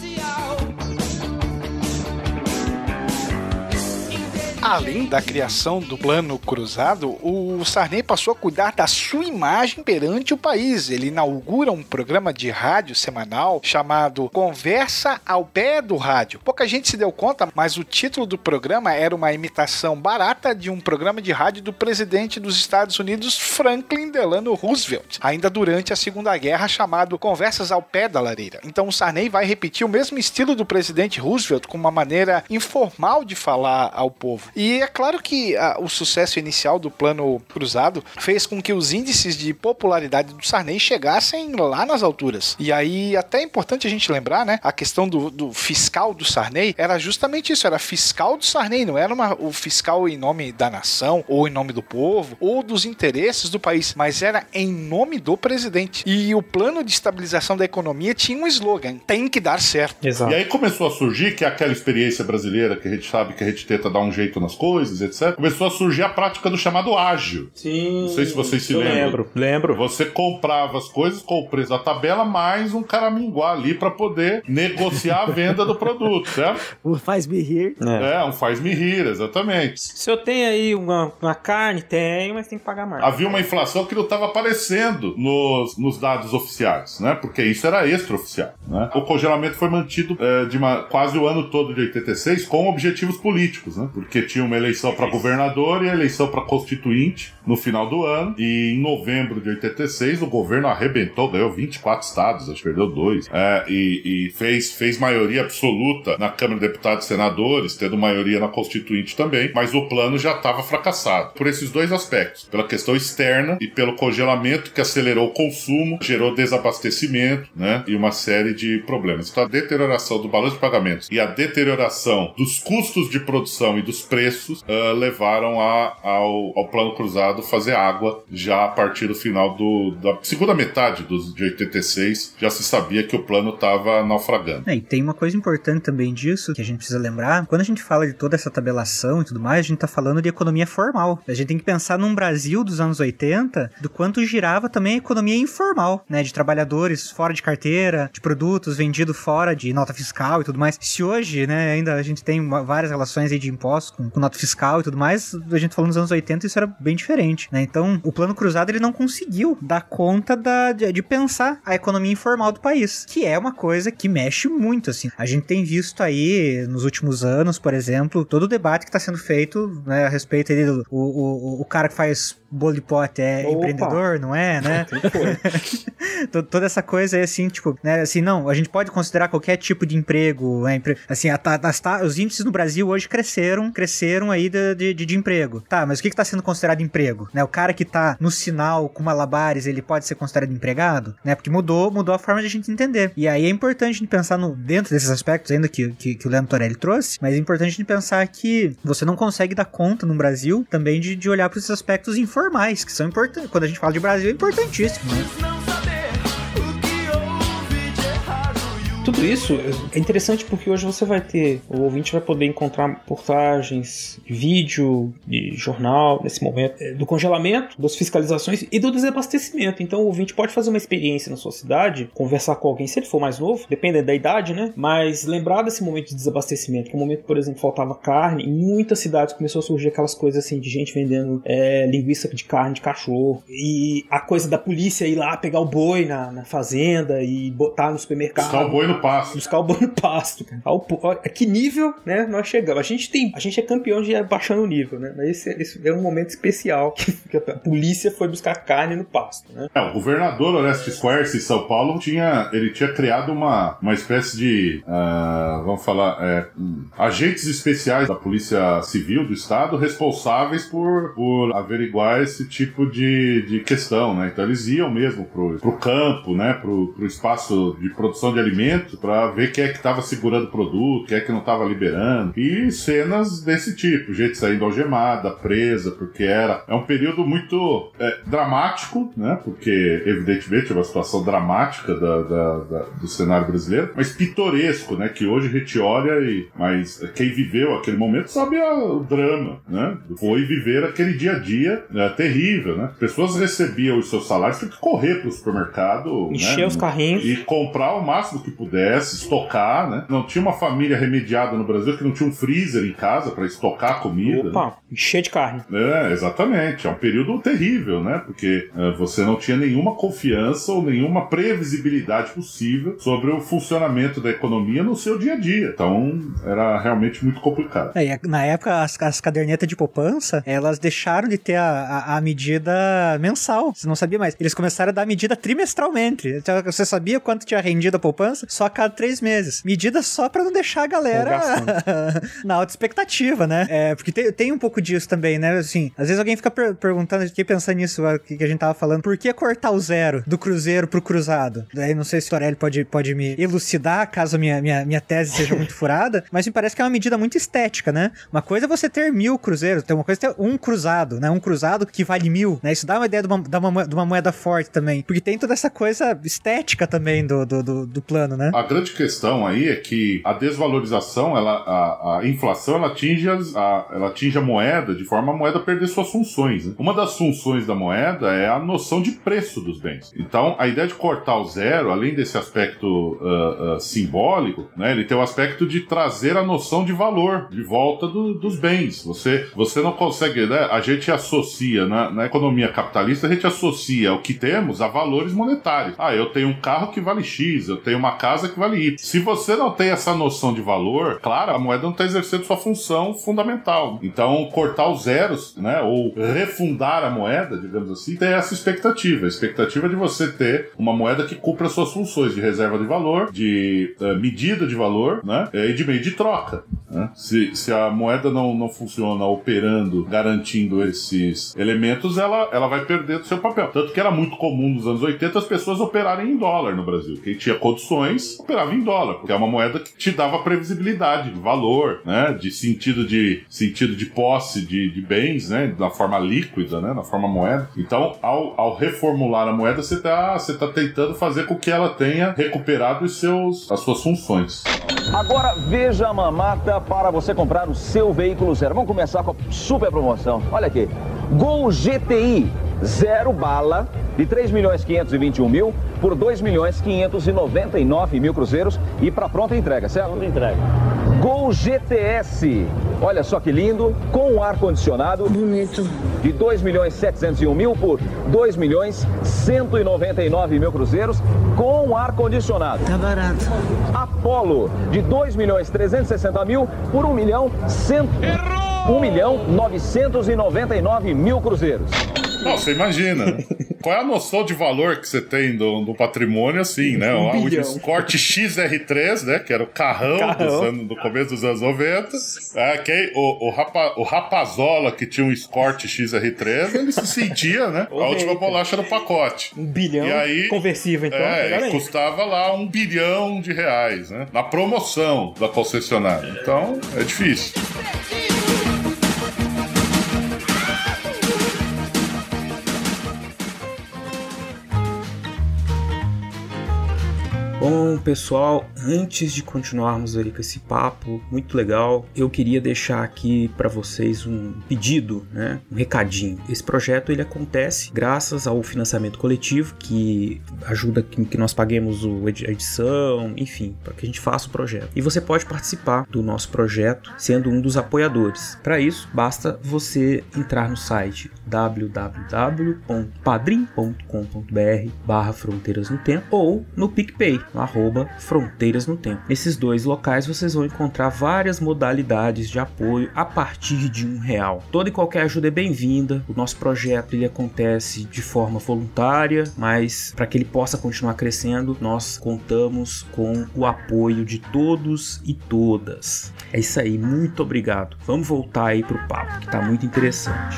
Além da criação do plano cruzado, o Sarney passou a cuidar da sua imagem perante o país. Ele inaugura um programa de rádio semanal chamado Conversa ao Pé do Rádio. Pouca gente se deu conta, mas o título do programa era uma imitação barata de um programa de rádio do presidente dos Estados Unidos, Franklin Delano Roosevelt, ainda durante a Segunda Guerra, chamado Conversas ao Pé da Lareira. Então o Sarney vai repetir o mesmo estilo do presidente Roosevelt com uma maneira informal de falar ao povo. E é claro que ah, o sucesso inicial do plano cruzado fez com que os índices de popularidade do Sarney chegassem lá nas alturas. E aí, até é importante a gente lembrar, né? A questão do, do fiscal do Sarney era justamente isso: era fiscal do Sarney, não era uma- o fiscal em nome da nação, ou em nome do povo, ou dos interesses do país, mas era em nome do presidente. E o plano de estabilização da economia tinha um slogan: tem que dar certo.
E aí começou a surgir, que é aquela experiência brasileira que a gente sabe que a gente tenta dar um jeito nas coisas, etc. Começou a surgir a prática do chamado ágil.
Sim.
Não sei se vocês se
eu
lembram.
lembro, lembro.
Você comprava as coisas com o preço da tabela, mais um caraminguá ali pra poder negociar a venda do produto, certo?
O faz-me rir.
É, um faz-me rir, exatamente.
Se eu tenho aí uma, uma carne, tenho, mas tem que pagar mais.
Havia uma inflação que não estava aparecendo nos, nos dados oficiais, né? Porque isso era extraoficial, né? O congelamento foi mantido é, de uma- quase o ano todo de 86 com objetivos políticos, né? Porque tinha uma eleição para governador e eleição para constituinte no final do ano. E em novembro de 86 o governo arrebentou, ganhou 24 estados, acho que perdeu dois. É, e e fez, fez maioria absoluta na Câmara de Deputados e Senadores, tendo maioria na constituinte também, mas o plano já estava fracassado. Por esses dois aspectos, pela questão externa e pelo congelamento que acelerou o consumo, gerou desabastecimento, né? E uma série de problemas. Então a deterioração do balanço de pagamentos e a deterioração dos custos de produção e dos preços ah, levaram a- ao, ao plano cruzado fazer água já a partir do final do, da segunda metade dos, de 86. Já se sabia que o plano estava naufragando.
É, e tem uma coisa importante também disso que a gente precisa lembrar. Quando a gente fala de toda essa tabelação e tudo mais, a gente tá falando de economia formal. A gente tem que pensar num Brasil dos anos 80, do quanto girava também a economia informal, né? De trabalhadores fora de carteira, de produtos vendidos fora de nota fiscal e tudo mais. Se hoje, né, ainda a gente tem várias relações aí de impostos com, com nota fiscal e tudo mais, a gente falando nos anos 80, isso era bem diferente, né? Então, o plano cruzado ele não conseguiu dar conta da, de, de pensar a economia informal do país, que é uma coisa que mexe muito, assim. A gente tem visto aí, nos últimos anos, por exemplo, todo o debate que está sendo feito né, a respeito do o, o, o cara que faz pote é
Opa.
empreendedor, não é, né? To- Toda essa coisa aí, assim, tipo, né, assim, não, a gente pode considerar qualquer tipo de emprego, né, empre- assim, a as ta- os índices no Brasil hoje cresceram, cresceram aí de, de, de- de emprego. Tá, mas o que que tá sendo considerado emprego? Né, o cara que tá no sinal com malabares, ele pode ser considerado empregado? Né, porque mudou, mudou a forma de a gente entender. E aí é importante a gente pensar no, dentro desses aspectos ainda que, que, que o Leandro Torelli trouxe, mas é importante a gente pensar que você não consegue dar conta no Brasil também de, de olhar para esses aspectos informais, que são importantes. Quando a gente fala de Brasil, é importantíssimo, né?
Isso é interessante porque hoje você vai ter, o ouvinte vai poder encontrar portagens, de vídeo, de jornal, nesse momento, eh, do congelamento, das fiscalizações e do desabastecimento. Então o ouvinte pode fazer uma experiência na sua cidade, conversar com alguém, se ele for mais novo, dependendo da idade, né? Mas lembrar desse momento de desabastecimento, que é um momento, por exemplo, faltava carne, em muitas cidades começou a surgir aquelas coisas assim de gente vendendo eh, linguiça de carne de cachorro. E a coisa da polícia ir lá pegar o boi na, na fazenda e botar no supermercado.
Buscar o boi no no pasto.
Buscar o no pasto. Ao a que nível, né, nós chegamos. A gente tem, a gente é campeão de baixando o nível, né? Mas esse, esse é um momento especial que, que a polícia foi buscar carne no pasto, né?
É, o governador Orestes Quercia em São Paulo tinha, ele tinha criado uma, uma espécie de, ah, vamos falar, é, hum, agentes especiais da Polícia Civil do Estado responsáveis por, por averiguar esse tipo de, de questão, né? Então eles iam mesmo pro, pro campo, né? Pro, pro espaço de produção de alimentos para ver quem é que estava segurando o produto, quem é que não estava liberando. E cenas desse tipo, gente saindo algemada, presa, porque era. É um período muito é, dramático, né? Porque, evidentemente, é uma situação dramática da, da- da- do cenário brasileiro, mas pitoresco, né? Que hoje a gente olha e. Mas quem viveu aquele momento sabe a- o drama, né? Foi viver aquele dia a dia né, terrível, né? Pessoas recebiam os seus salários, tinham que correr pro supermercado.
Encher
né?
os carrinhos.
E comprar o máximo que pudesse, estocar, né? Não tinha uma família remediada no Brasil que não tinha um freezer em casa para estocar comida. né?
Opa, encher de carne.
É, exatamente. É um período terrível, né? Porque é, você não tinha nenhuma confiança ou nenhuma previsibilidade possível sobre o funcionamento da economia no seu dia a dia. Então, era realmente muito complicado.
É, a- na época, as, as cadernetas de poupança, elas deixaram de ter a, a, a medida mensal. Você não sabia mais. Eles começaram a dar medida trimestralmente. Então, você sabia quanto tinha rendido a poupança? Só a cada três meses. Medida só pra não deixar a galera na alta expectativa, né? É, porque tem, tem um pouco disso também, né? Assim, às vezes alguém fica per- perguntando, eu fiquei pensando nisso agora que a gente tava falando, por que cortar o zero do cruzeiro pro cruzado? Daí não sei se o Torelli pode, pode me elucidar, caso a minha, minha, minha tese seja muito furada, mas me parece que é uma medida muito estética, né? Uma coisa é você ter mil cruzeiros, tem uma coisa é ter um cruzado, né? Um cruzado que vale mil, né? Isso dá uma ideia de uma, dá uma, moe- de uma moeda forte também, porque tem toda essa coisa estética também do, do, do, do plano, né?
A grande questão aí é que a desvalorização, ela, a, a inflação, ela atinge, as- a, ela atinge a moeda de forma a moeda perder suas funções. né? Uma das funções da moeda é a noção de preço dos bens. Então, a ideia de cortar o zero, além desse aspecto ah, ah, simbólico, né, ele tem o aspecto de trazer a noção de valor de volta do- dos bens. Você, você não consegue, né? A gente associa na, na economia capitalista, a gente associa o que temos a valores monetários. Ah, eu tenho um carro que vale X, eu tenho uma casa que vale Y. Se você não tem essa noção de valor, claro, a moeda não está exercendo sua função fundamental. Então, cortar os zeros, né? Ou refundar a moeda, digamos assim, tem essa expectativa. A expectativa de você ter uma moeda que cumpra suas funções de reserva de valor, de eh, medida de valor, né? E de meio de troca. né? Se, se a moeda não, não funciona operando, garantindo esses elementos, ela, ela vai perder do seu papel. Tanto que era muito comum nos anos 80 as pessoas operarem em dólar no Brasil. Quem tinha condições operava em dólar, porque é uma moeda que te dava previsibilidade de valor, né? De sentido de sentido de posse de, de bens, né? Na forma líquida, né? Na forma moeda. Então, ao, ao reformular a moeda, você está você tá tentando fazer com que ela tenha recuperado os seus, as suas funções.
Agora veja a mamata para você comprar o seu veículo zero. Vamos começar com a super promoção. Olha aqui. Gol GTI zero bala de 3 milhões 521 mil por 2 milhões 599 mil cruzeiros e para pronta entrega, certo? Pronta entrega. Gol GTS, olha só que lindo, com ar condicionado. Bonito. De 2 milhões 701 mil por 2 milhões 199 mil cruzeiros com ar condicionado. Tá barato. Apollo de 2 milhões 360 mil por 1 milhão 100 1 milhão 999 mil cruzeiros.
Não, você imagina, né? Qual é a noção de valor que você tem do, do patrimônio, assim, né?
Um
o
bilhão.
Escort XR3, né? Que era o carrão,
Carrão.
Dos anos- do começo dos anos 90. É, que, o, o, Rapa- o Rapazola, que tinha um Escort XR3, ele se sentia, né? A última bolacha do pacote.
Um bilhão
E aí,
conversível, então.
É, e custava lá um bilhão de reais, né? Na promoção da concessionária. Então, é difícil.
Bom, pessoal, antes de continuarmos aí com esse papo muito legal, eu queria deixar aqui para vocês um pedido, né? Um recadinho. Esse projeto ele acontece graças ao financiamento coletivo que ajuda que, nós paguemos a edição, enfim, para que a gente faça o projeto. E você pode participar do nosso projeto sendo um dos apoiadores. Para isso, basta você entrar no site www.padrim.com.br barra Fronteiras no Tempo ou no PicPay. no arroba Fronteiras no Tempo. Nesses dois locais vocês vão encontrar várias modalidades de apoio a partir de um real. Toda e qualquer ajuda é bem-vinda. O nosso projeto ele acontece de forma voluntária, mas para que ele possa continuar crescendo, nós contamos com o apoio de todos e todas. É isso aí, muito obrigado. Vamos voltar aí pro papo, que tá muito interessante.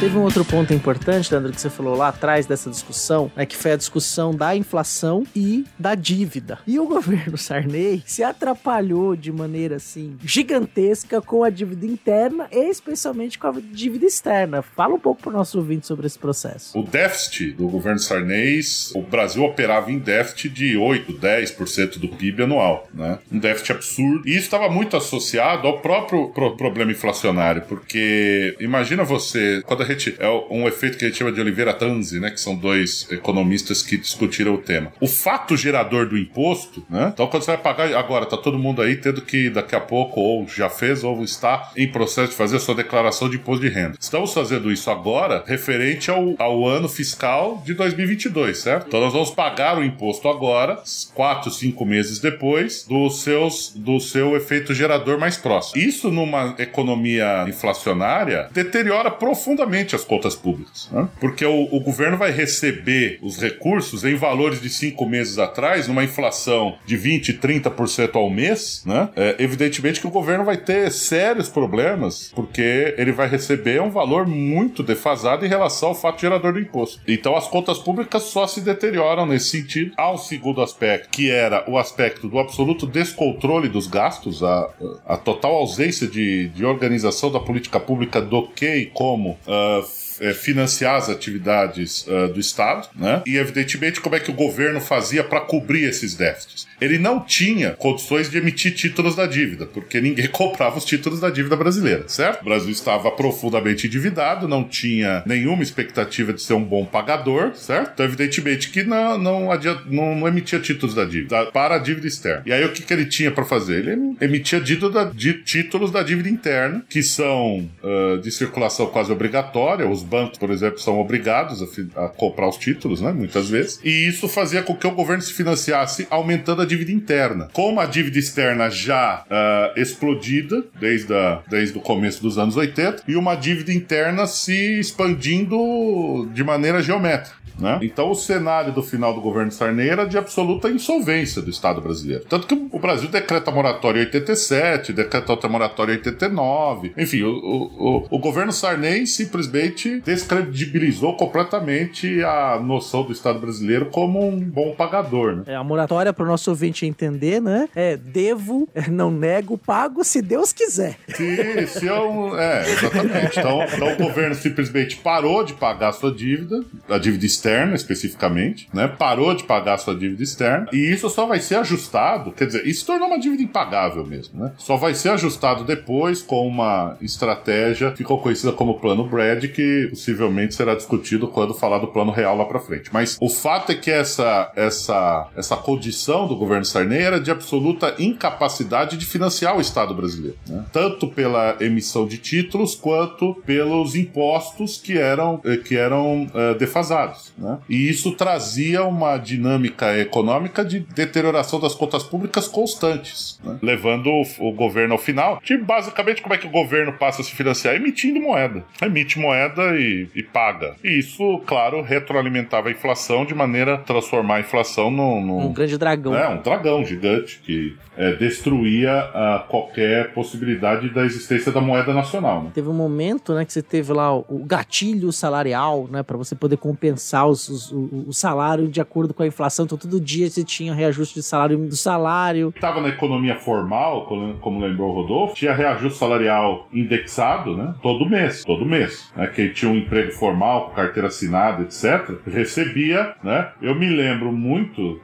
Teve um outro ponto importante, Leandro, que você falou lá atrás dessa discussão, é que foi a discussão da inflação e da dívida. E o governo Sarney se atrapalhou de maneira assim gigantesca com a dívida interna e especialmente com a dívida externa. Fala um pouco para o nosso ouvinte sobre esse processo.
O déficit do governo Sarney, o Brasil operava em déficit de 8, 10% do PIB anual, né? Um déficit absurdo. E isso estava muito associado ao próprio pro problema inflacionário, porque imagina você, quando a gente, é um efeito que a gente chama de Oliveira Tanzi, né? Que são dois economistas que discutiram o tema. O fato gerador do imposto, né? Então, quando você vai pagar agora, tá todo mundo aí tendo que daqui a pouco, ou já fez, ou está em processo de fazer a sua declaração de imposto de renda. Estamos fazendo isso agora referente ao, ao ano fiscal de 2022, certo? Então, nós vamos pagar o imposto agora, quatro, cinco meses depois, dos seus, do seu efeito gerador mais próximo. Isso numa economia inflacionária deteriora profundamente as contas públicas. Né? Porque o, o, governo vai receber os recursos em valores de cinco meses atrás, numa inflação de 20%, 30% ao mês, né? É, evidentemente que o governo vai ter sérios problemas, porque ele vai receber um valor muito defasado em relação ao fato gerador do imposto. Então as contas públicas só se deterioram nesse sentido. Há um segundo aspecto, que era o aspecto do absoluto descontrole dos gastos, a, a total ausência de, de organização da política pública do que e como uh, é, financiar as atividades uh, do Estado, né? E evidentemente como é que o governo fazia para cobrir esses déficits. Ele não tinha condições de emitir títulos da dívida, porque ninguém comprava os títulos da dívida brasileira, certo? O Brasil estava profundamente endividado, não tinha nenhuma expectativa de ser um bom pagador, certo? Então, evidentemente que não, não, adianta, não, não emitia títulos da dívida para a dívida externa. E aí o que, que ele tinha para fazer? Ele emitia títulos da dívida interna, que são uh, de circulação quase obrigatória, os bancos, por exemplo, são obrigados a, a, comprar os títulos, né? Muitas vezes. E isso fazia com que o governo se financiasse aumentando a dívida interna. Como a dívida externa já uh, explodida desde, a, desde o começo dos anos 80 e uma dívida interna se expandindo de maneira geométrica. Né? Então, o cenário do final do governo Sarney era de absoluta insolvência do Estado brasileiro. Tanto que o Brasil decreta moratória em 87, decreta outra moratória em 89. Enfim, o, o, o governo Sarney simplesmente descredibilizou completamente a noção do Estado brasileiro como um bom pagador. Né?
É, a moratória, para o nosso ouvinte entender, né? É devo, não nego, pago se Deus quiser.
Se, se eu, é, exatamente. Então, então o governo simplesmente parou de pagar a sua dívida, a dívida externa especificamente, né? Parou de pagar sua dívida externa e isso só vai ser ajustado, quer dizer, isso tornou uma dívida impagável mesmo, né? Só vai ser ajustado depois com uma estratégia que ficou conhecida como Plano Brad, que possivelmente será discutido quando falar do Plano Real lá para frente. Mas o fato é que essa essa essa condição do governo Sarney era de absoluta incapacidade de financiar o Estado brasileiro, né? tanto pela emissão de títulos quanto pelos impostos que eram eh, que eram uh, defasados. Né? E isso trazia uma dinâmica econômica de deterioração das contas públicas constantes, né? levando o, o, governo ao final. De basicamente, como é que o governo passa a se financiar? Emitindo moeda. Emite moeda e, e paga. E isso, claro, retroalimentava a inflação de maneira a transformar a inflação num. num
um grande dragão.
É, um dragão gigante que é, destruía uh, qualquer possibilidade da existência da moeda nacional. Né?
Teve um momento né, que você teve lá o gatilho salarial, né, para você poder compensar os, os, o, o, salário de acordo com a inflação. Então, todo dia você tinha reajuste de salário do salário.
Estava na economia formal, como lembrou o Rodolfo, tinha reajuste salarial indexado, né, todo mês, todo mês. Né, quem tinha um emprego formal, com carteira assinada, etc., recebia, né? Eu me lembro muito,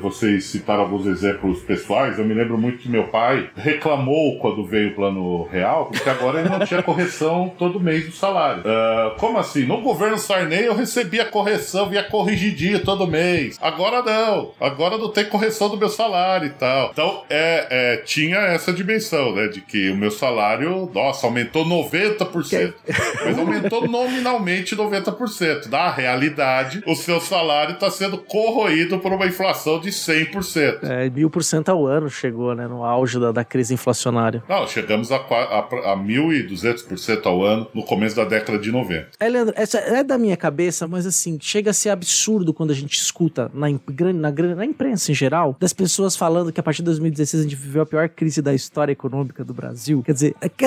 vocês citaram alguns exemplos pessoais, eu me lembro muito que meu pai reclamou quando veio o plano real, porque agora ele não tinha correção todo mês do salário. Uh, como assim? No governo Sarney eu recebia correção, vinha corrigidinho todo mês. Agora não. Agora não tem correção do meu salário e tal. Então, é, é, tinha essa dimensão, né? De que o meu salário, nossa, aumentou 90%. Mas aumentou nominalmente 90%. Na realidade, o seu salário está sendo corroído por uma inflação de 100%.
É, mil por cento ao ano chegou, né? No auge da, da crise inflacionária.
Não, chegamos a, a, a 1.200% ao ano no começo da década de 90.
É, Leandro, essa é da minha cabeça, mas assim, chega a ser absurdo quando a gente escuta na, na, na imprensa em geral, das pessoas falando que a partir de 2016 a gente viveu a pior crise da história econômica do Brasil. Quer dizer, é que-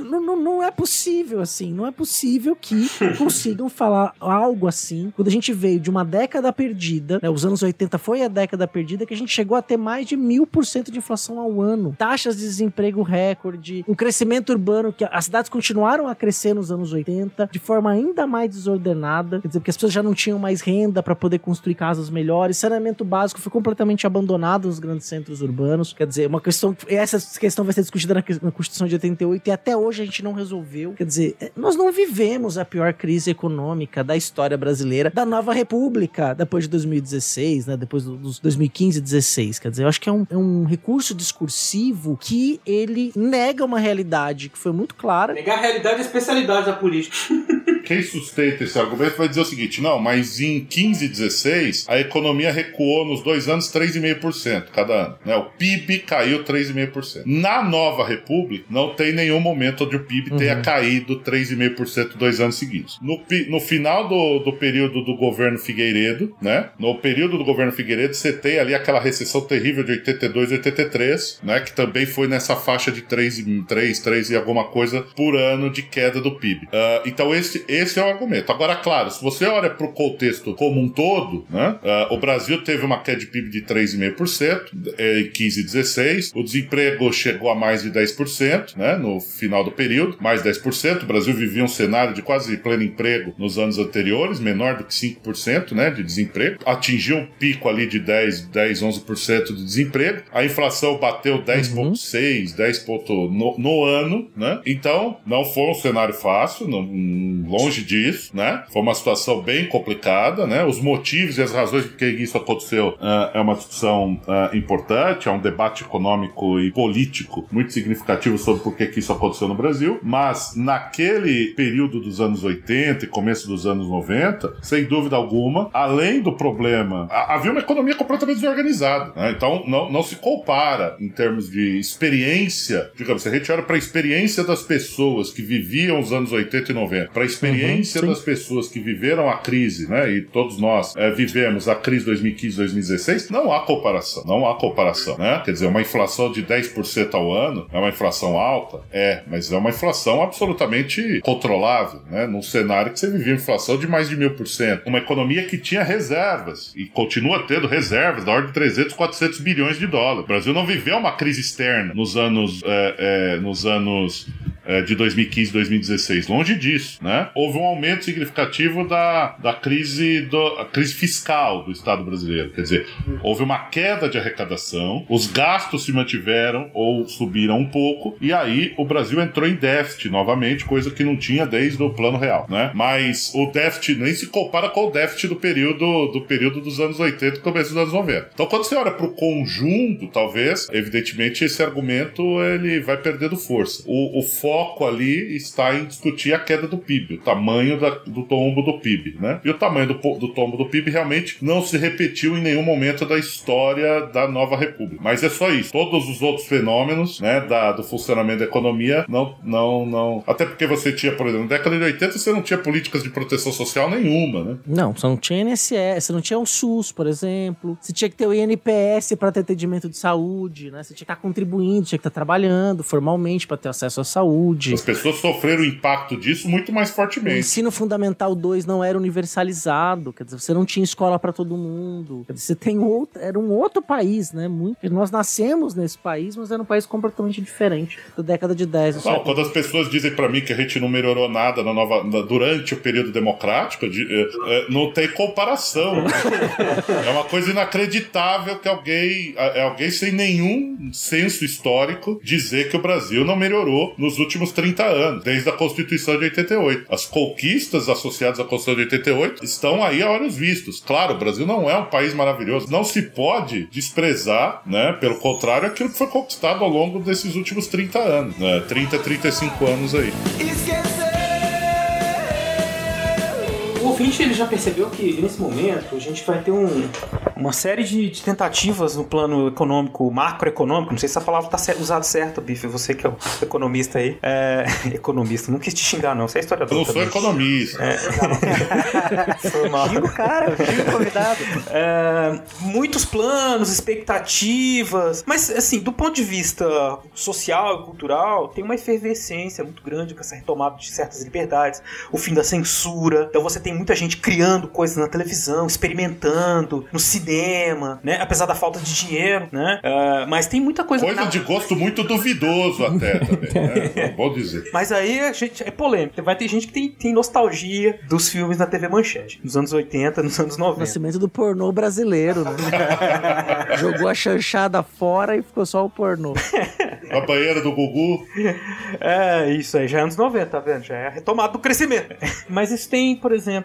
não, não- não é possível assim, não é possível que consigam falar algo assim quando a gente veio de uma década perdida, né, os anos 80 foi a década perdida que a gente chegou a ter mais de mil por cento de inflação ao ano, taxas de desemprego recorde, um crescimento urbano que as cidades continuaram a crescer nos anos 80 de forma ainda mais desordenada, quer dizer, porque as pessoas já não tinham mais renda para poder construir casas melhores, saneamento básico foi completamente abandonado nos grandes centros urbanos, quer dizer, uma questão, essa questão vai ser discutida na, Constituição de 88 e até hoje a gente não resolveu, quer dizer, é, nós não vivemos a pior crise econômica da história brasileira, da nova república, depois de 2016, né, depois do- dos 2015 e 16, quer dizer, eu acho que é um, é um recurso discursivo que ele nega uma realidade que foi muito clara.
Negar a realidade e a especialidade da política.
Quem sustenta esse argumento vai dizer o seguinte: não, mas em 15 e 16 a economia recuou nos dois anos 3,5% cada ano. Né? O PIB caiu 3,5%. Na nova república, não tem nenhum momento onde o PIB tenha caído 3,5% dois anos seguidos. No, no final do, do período do governo Figueiredo, né? No período do governo Figueiredo, você tem ali aquela recessão terrível de 82 e 83, né? Que também foi nessa faixa de 3, e- 3, 3 e alguma coisa por ano de queda do PIB. Ah, então, esse, esse é o argumento. Agora, claro, se você olha para o contexto como um todo, né? ah, o Brasil teve uma queda de PIB de 3,5% eh, em 15 e 16, o desemprego chegou a mais de 10%, né? No final do período, mais 10%. O Brasil vivia um cenário de quase pleno emprego nos anos anteriores, menor do que 5%, né? De desemprego. Atingiu um pico ali de 10, 10 11% de desemprego. A inflação bateu 10,6%, 10 ponto no, no ano, né? Então, não foi um cenário fácil, não, longe disso, né? Foi uma situação bem complicada, né? Os motivos e as razões por que isso aconteceu ah, é uma discussão ah, importante, é um debate econômico e político muito significativo sobre por que, isso aconteceu no Brasil, mas naquele período dos anos 80 e começo dos anos 90, sem dúvida alguma, além do problema, ha- havia uma economia completamente desorganizada, né? Então, não, não se compara em termos de experiência, digamos, se a gente olha para a experiência das pessoas que viviam os anos 80 e 90, para a experiência
sim.
das pessoas que viveram a crise, né? E todos nós eh, vivemos a crise 2015, 2016, não há comparação, não há comparação, né? Quer dizer, uma inflação de 10% ao ano é uma inflação alta? É, mas é uma inflação absolutamente controlável, né? Num cenário que você vivia inflação de mais de mil por cento. Uma economia que tinha reservas e continua tendo reservas da ordem de 300, 400 bilhões de dólares. O Brasil não viveu uma crise externa nos anos, eh, eh, nos anos de 2015 e 2016. Longe disso, né? Houve um aumento significativo da, da crise, do, crise fiscal do Estado brasileiro. Quer dizer, houve uma queda de arrecadação, os gastos se mantiveram ou subiram um pouco, e aí o Brasil entrou em déficit novamente, coisa que não tinha desde o plano real, né? Mas o déficit nem se compara com o déficit do período, do período dos anos 80 e começo dos anos 90. Então, quando você olha para o conjunto, talvez, evidentemente, esse argumento ele vai perdendo força. O, o foco ali está em discutir a queda do PIB, o tamanho da- do tombo do PIB, né? E o tamanho do, do tombo do PIB realmente não se repetiu em nenhum momento da história da nova república. Mas é só isso. Todos os outros fenômenos, né, da- do funcionamento da economia, não, não, não. Até porque você tinha, por exemplo, na década de 80 você não tinha políticas de proteção social nenhuma, né?
Não, você não tinha INSS, você não tinha o SUS, por exemplo. Você tinha que ter o INPS para ter atendimento de saúde, né? Você tinha que estar contribuindo, tinha que estar trabalhando formalmente para ter acesso à saúde.
As pessoas sofreram o impacto disso muito mais
O
fortemente.
ensino fundamental 2 não era universalizado, quer dizer, você não tinha escola para todo mundo. Quer dizer, você tem outro, era um outro país, né? Muito, nós nascemos nesse país, mas era um país completamente diferente da década de 10. do
Não, quando as pessoas dizem pra mim que a gente não melhorou nada na nova, na- durante o período democrático, de- é, é, não tem comparação. é uma coisa inacreditável que alguém, é alguém sem nenhum senso histórico dizer que o Brasil não melhorou nos últimos últimos 30 anos, desde a Constituição de 88. As conquistas associadas à Constituição de 88 estão aí a olhos vistos. Claro, o Brasil não é um país maravilhoso, não se pode desprezar, né? Pelo contrário, aquilo que foi conquistado ao longo desses últimos 30 anos, né? 30, 35 anos aí.
O ouvinte ele já percebeu que nesse momento a gente vai ter um, uma série de, de tentativas no plano econômico, macroeconômico. Não sei se essa palavra está usada certa, Bife. Você que é o economista aí. É, economista, não quis te xingar, não. Você é historiador.
Eu não sou
também.
economista.
É. Foi mal.
Xinga o cara, convidado.
É, muitos planos, expectativas, mas assim, do ponto de vista social e cultural, tem uma efervescência muito grande com essa retomada de certas liberdades, o fim da censura. Então você tem muita gente criando coisas na televisão, experimentando, no cinema, né? Apesar da falta de dinheiro, né? É, mas tem muita coisa.
Coisa
na-
de gosto muito duvidoso até também, né? Vou dizer.
Mas aí a gente, é polêmico. Vai ter gente que tem, tem nostalgia dos filmes na TV Manchete, nos anos 80, nos anos 90.
Nascimento do pornô brasileiro, né? Jogou a chanchada fora e ficou só o pornô.
A banheira do Gugu.
É, isso aí já é anos 90, tá vendo? Já é a retomada do crescimento. Mas isso tem, por exemplo,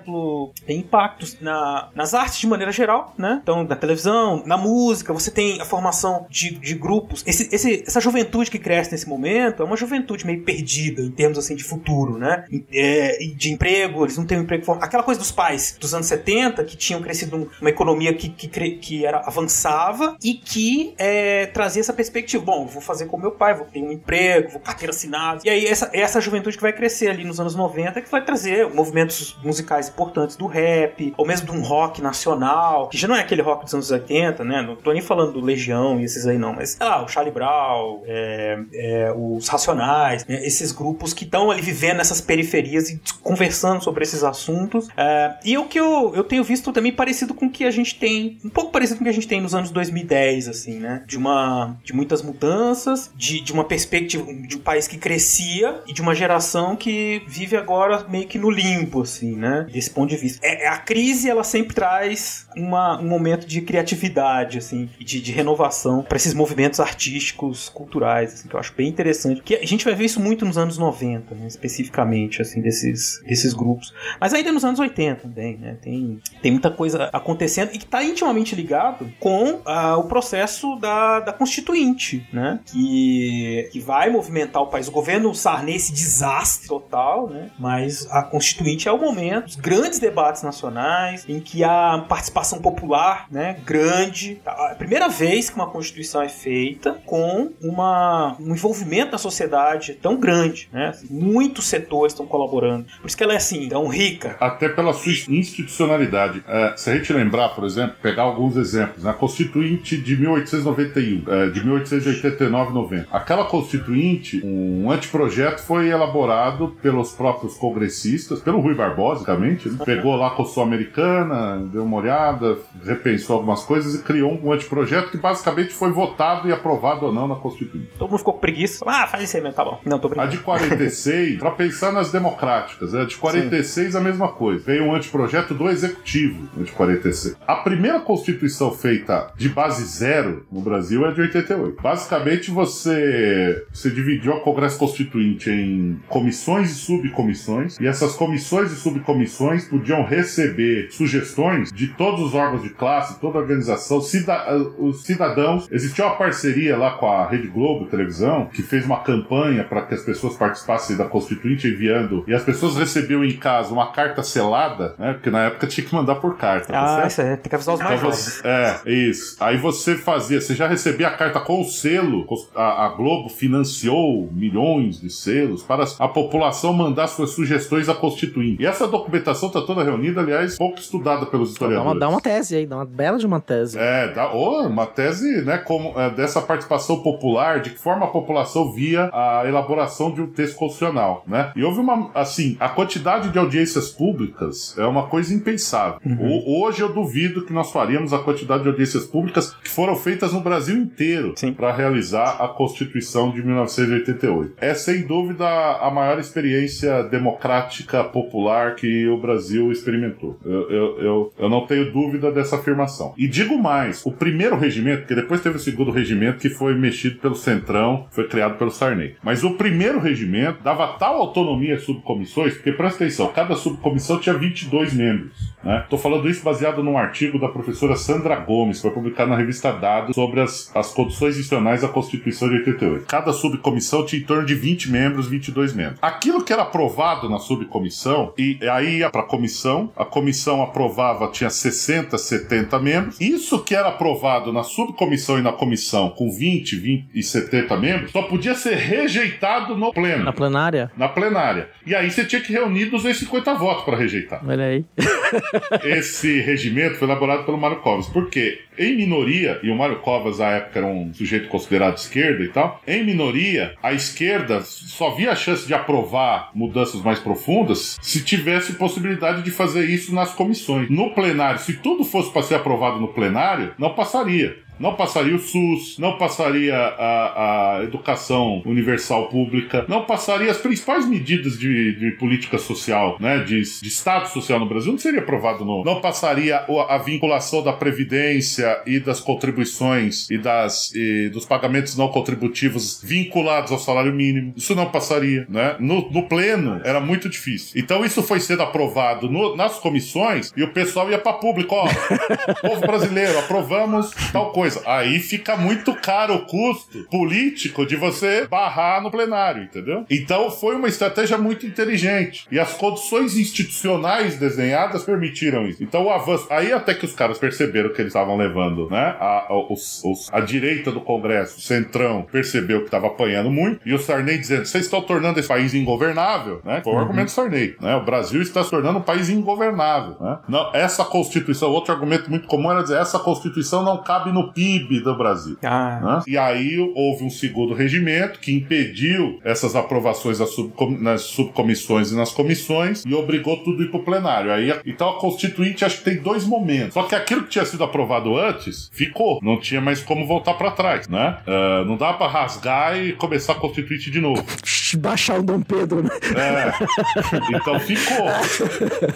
tem impactos na, nas artes de maneira geral, né? Então, na televisão, na música, você tem a formação de, de grupos. Esse, esse- essa juventude que cresce nesse momento é uma juventude meio perdida em termos assim de futuro, né? É, de emprego, eles não têm um emprego. Aquela coisa dos pais dos anos 70 que tinham crescido uma economia que, que, que era avançava e que é, trazia essa perspectiva. Bom, vou fazer como meu pai, vou ter um emprego, vou carteira assinada. E aí essa, essa juventude que vai crescer ali nos anos 90 que vai trazer movimentos musicais importantes do rap, ou mesmo de um rock nacional, que já não é aquele rock dos anos 80, né? Não tô nem falando do Legião e esses aí não, mas sei lá, o Charlie Brown, é, é, os Racionais, né? esses grupos que estão ali vivendo nessas periferias e conversando sobre esses assuntos. É, e o que eu, eu tenho visto também parecido com o que a gente tem, um pouco parecido com o que a gente tem nos anos 2010, assim, né? De uma de muitas mudanças, de, de uma perspectiva de um país que crescia e de uma geração que vive agora meio que no limbo, assim, né? Desse ponto de vista. É, a crise, ela sempre traz uma, um momento de criatividade, assim, de, de renovação para esses movimentos artísticos, culturais, assim, que eu acho bem interessante. Que a gente vai ver isso muito nos anos 90, né? Especificamente, assim, desses, desses grupos. Mas ainda nos anos 80 também, né? Tem, tem muita coisa acontecendo e que está intimamente ligado com ah, o processo da, da Constituinte, né? Que, que vai movimentar o país. O governo Sarney, esse desastre total, né? Mas a Constituinte é o momento, grandes debates nacionais, em que a participação popular, né? Grande. É a primeira vez que uma Constituição é feita com uma, um envolvimento da sociedade tão grande, né? Muitos setores estão colaborando. Por isso que ela é assim, tão rica.
Até pela sua institucionalidade. É, se a gente lembrar, por exemplo, pegar alguns exemplos, na Constituinte de 1891, é, de 1889 90. Aquela Constituinte, um anteprojeto foi elaborado pelos próprios congressistas, pelo Rui Barbosa, Pegou lá a Constituição Americana, deu uma olhada, repensou algumas coisas e criou um anteprojeto que basicamente foi votado e aprovado ou não na Constituinte.
Todo mundo ficou com preguiça. Ah, faz isso aí mesmo, tá bom. Não, tô
A
brincando.
de 46, pra pensar nas democráticas, né? a de 46 a mesma coisa. Veio um anteprojeto do executivo, a de 46. A primeira constituição feita de base zero no Brasil é de 88. Basicamente, você, você dividiu a Congresso Constituinte em comissões e subcomissões, e essas comissões e subcomissões podiam receber sugestões de todos os órgãos de classe, toda a organização, cida- os cidadãos. Existia uma parceria lá com a Rede Globo Televisão, que fez uma campanha para que as pessoas participassem da Constituinte enviando, e as pessoas recebiam em casa uma carta selada, né? Porque na época tinha que mandar por carta. tá
Ah,
certo?
isso aí, tem que avisar os mais
Então
jovens.
você- é, isso. Aí você fazia, você já recebia a carta com o selo, a, a Globo financiou milhões de selos para a população mandar suas sugestões à Constituinte. E essa documentação está toda reunida, aliás, pouco estudada pelos
Dá
historiadores.
uma, dá uma tese aí, dá uma bela de uma tese.
É, dá, oh, uma tese né, como, é, dessa participação popular, de que forma a população via a elaboração de um texto constitucional. Né? E houve uma. Assim, a quantidade de audiências públicas é uma coisa impensável. O- hoje eu duvido que nós faríamos a quantidade de audiências públicas que foram feitas no Brasil inteiro para realizar a Constituição de 1988. É sem dúvida a maior experiência democrática popular que o Brasil experimentou. Eu, eu, eu, eu não tenho dúvida dessa afirmação. E digo mais: o primeiro regimento, porque depois teve o segundo regimento que foi mexido pelo Centrão, foi criado pelo Sarney. Mas o primeiro regimento dava tal autonomia às subcomissões, porque presta atenção, cada subcomissão tinha 22 membros. Né? Tô falando isso baseado num artigo da professora Sandra Gomes, que foi publicado na revista Dados sobre as, as condições institucionais da Constituição de 88. Cada subcomissão tinha em torno de 20 membros, 22 membros. Aquilo que era aprovado na subcomissão, e aí ia para a comissão, a comissão aprovava, tinha 60, 70 membros. Isso que era aprovado na subcomissão e na comissão com 20, 20 e 70 membros, só podia ser rejeitado no pleno.
Na plenária?
Na plenária. E aí você tinha que reunir 250 votos para rejeitar.
Olha aí.
Esse regimento foi elaborado pelo Mário Covas. Por quê? Em minoria, e o Mário Covas, à época, era um sujeito considerado de esquerda e tal, em minoria, a esquerda só via a chance de aprovar mudanças mais profundas se tivesse possibilidade de fazer isso nas comissões. No plenário, se tudo fosse para ser aprovado no plenário, não passaria. Não passaria o SUS, não passaria a, a educação universal pública, não passaria as principais medidas de, de política social, né, de, de Estado social no Brasil, não seria aprovado no. Não passaria a vinculação da Previdência e das contribuições e, das, e dos pagamentos não contributivos vinculados ao salário mínimo. Isso não passaria, né? No, no pleno era muito difícil. Então isso foi sendo aprovado no- nas comissões e o pessoal ia para público, ó, povo brasileiro, aprovamos tal coisa. Aí fica muito caro o custo político de você barrar no plenário, entendeu? Então foi uma estratégia muito inteligente. E as condições institucionais desenhadas permitiram isso. Então o avanço. Aí até que os caras perceberam que eles estavam levando, né? A, a, os- os- a direita do Congresso, o Centrão, percebeu que estava apanhando muito. E o Sarney dizendo: vocês estão tornando esse país ingovernável, né? Foi o
Uhum.
argumento do Sarney, né? O Brasil está se tornando um país ingovernável, né? Não, essa Constituição, outro argumento muito comum era dizer: essa Constituição não cabe no PIB do Brasil.
Ah.
né? E aí houve um segundo regimento que impediu essas aprovações subcom- nas subcomissões e nas comissões e obrigou tudo a ir pro plenário. Aí, então a Constituinte acho que tem dois momentos. Só que aquilo que tinha sido aprovado antes ficou. Não tinha mais como voltar para trás, né? Ah, não dá para rasgar e começar a Constituinte de novo.
Baixar o Dom Pedro, né?
É. Então ficou.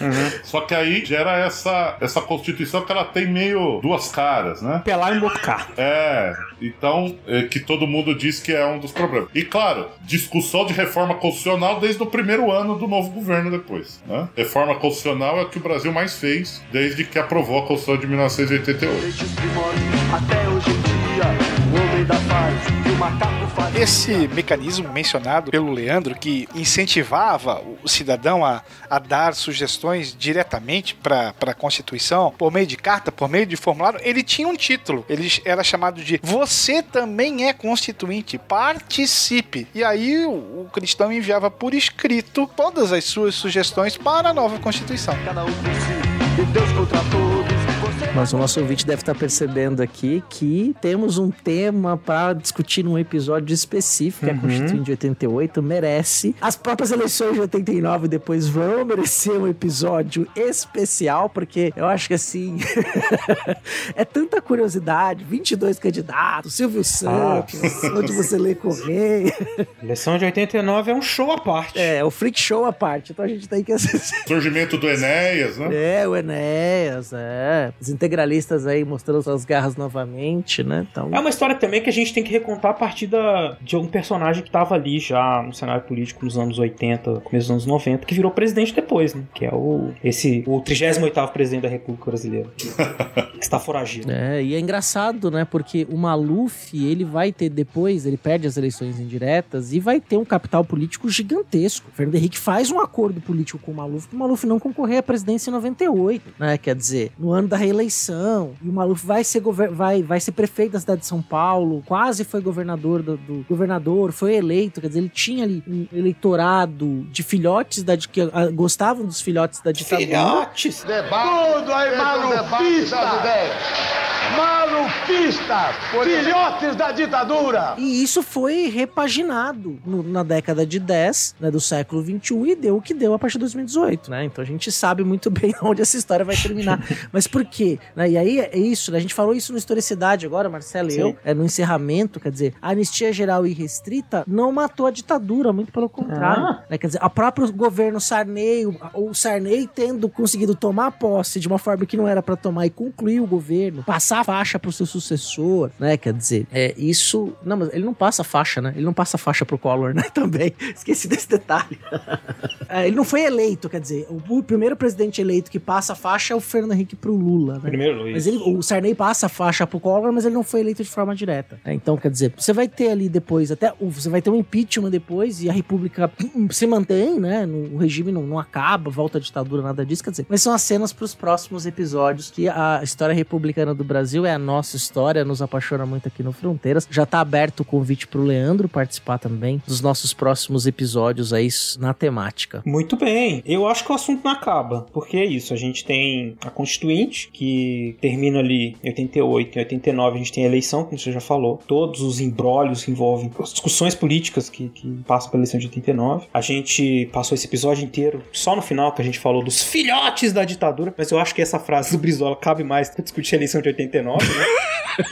Uhum.
Só que aí gera essa, essa Constituição que ela tem meio duas caras, né?
Pelar e mocar.
É, então, é, que todo mundo diz que é um dos problemas. E claro, discussão de reforma constitucional desde o primeiro ano do novo governo depois. Né? Reforma constitucional é o que o Brasil mais fez desde que aprovou a Constituição de 1988.
Até hoje em dia,
Esse mecanismo mencionado pelo Leandro, que incentivava o cidadão a, a dar sugestões diretamente para a Constituição, por meio de carta, por meio de formulário, ele tinha um título. Ele era chamado de Você também é constituinte, participe. E aí o, o cristão enviava por escrito todas as suas sugestões para a nova Constituição.
Cada um por si, e Deus contra todos. Você
Mas o nosso ouvinte deve estar percebendo aqui que temos um tema para discutir num episódio específico, que
Uhum.
a Constituinte de 88 merece. As próprias eleições de 89 depois vão merecer um episódio especial, porque eu acho que assim. é tanta curiosidade: 22 candidatos, Silvio Santos, onde você lê Correio.
Eleição de 89 é um show à parte.
É, o freak show à parte. Então a gente tem que assistir.
Surgimento do Enéas, né?
É, o Enéas, é. Integralistas aí mostrando suas garras novamente, né? Então,
É uma história também que a gente tem que recontar a partir da, de um personagem que estava ali já no cenário político nos anos 80, começo dos anos 90, que virou presidente depois, né? Que é o esse o 38º presidente da República Brasileira. que está foragido.
É, e é engraçado, né? Porque o Maluf, ele vai ter depois, ele perde as eleições indiretas e vai ter um capital político gigantesco. O Fernando Henrique faz um acordo político com o Maluf para o Maluf não concorrer à presidência em 98, né? Quer dizer, no ano da reeleição. E o Maluf vai ser, vai, vai ser prefeito da cidade de São Paulo, quase foi governador do, do- governador, foi eleito. Quer dizer, ele tinha ali um eleitorado de filhotes da, que ah, gostavam dos filhotes da ditadura.
Filhotes!
Tudo aí, malufista! Malufista!
Golpistas! Filhotes da ditadura!
E isso foi repaginado no- na década de 10, né, do século 21 e deu o que deu a partir de 2018, né? Então a gente sabe muito bem onde essa história vai terminar. Mas por quê? Né? E aí é isso, né? A gente falou isso no Historicidade agora, Marcelo e eu, é, no encerramento, quer dizer, a anistia geral e restrita não matou a ditadura, muito pelo contrário.
Ah.
né? Quer dizer, a próprio governo Sarney, o, o Sarney tendo conseguido tomar posse de uma forma que não era pra tomar e concluir o governo, passar a faixa pro seu sucessor, né? Quer dizer, é isso. Não, mas ele não passa faixa, né? Ele não passa faixa pro Collor, né? Também. Esqueci desse detalhe. É, ele não foi eleito, quer dizer, o, o primeiro presidente eleito que passa a faixa é o Fernando Henrique pro Lula, né?
Primeiro,
Mas ele, o Sarney passa a faixa pro Collor, mas ele não foi eleito de forma direta. né? Então, quer dizer, você vai ter ali depois, até o- você vai ter um impeachment depois e a República se mantém, né? No, o regime não, não acaba, volta à ditadura, nada disso. Quer dizer, mas são as cenas pros próximos episódios que a história republicana do Brasil é a nossa história, nos apaixona muito aqui no Fronteiras. Já tá aberto o convite pro Leandro participar também dos nossos próximos episódios aí na temática.
Muito bem. Eu acho que o assunto não acaba, porque é isso. A gente tem a Constituinte, que termina ali em 88, em 89 a gente tem a eleição, como você já falou. Todos os embrólios que envolvem as discussões políticas que, que passam pela eleição de 89. A gente passou esse episódio inteiro só no final que a gente falou dos filhotes da ditadura, mas eu acho que essa frase do Brizola cabe mais pra discutir a eleição de 89, né?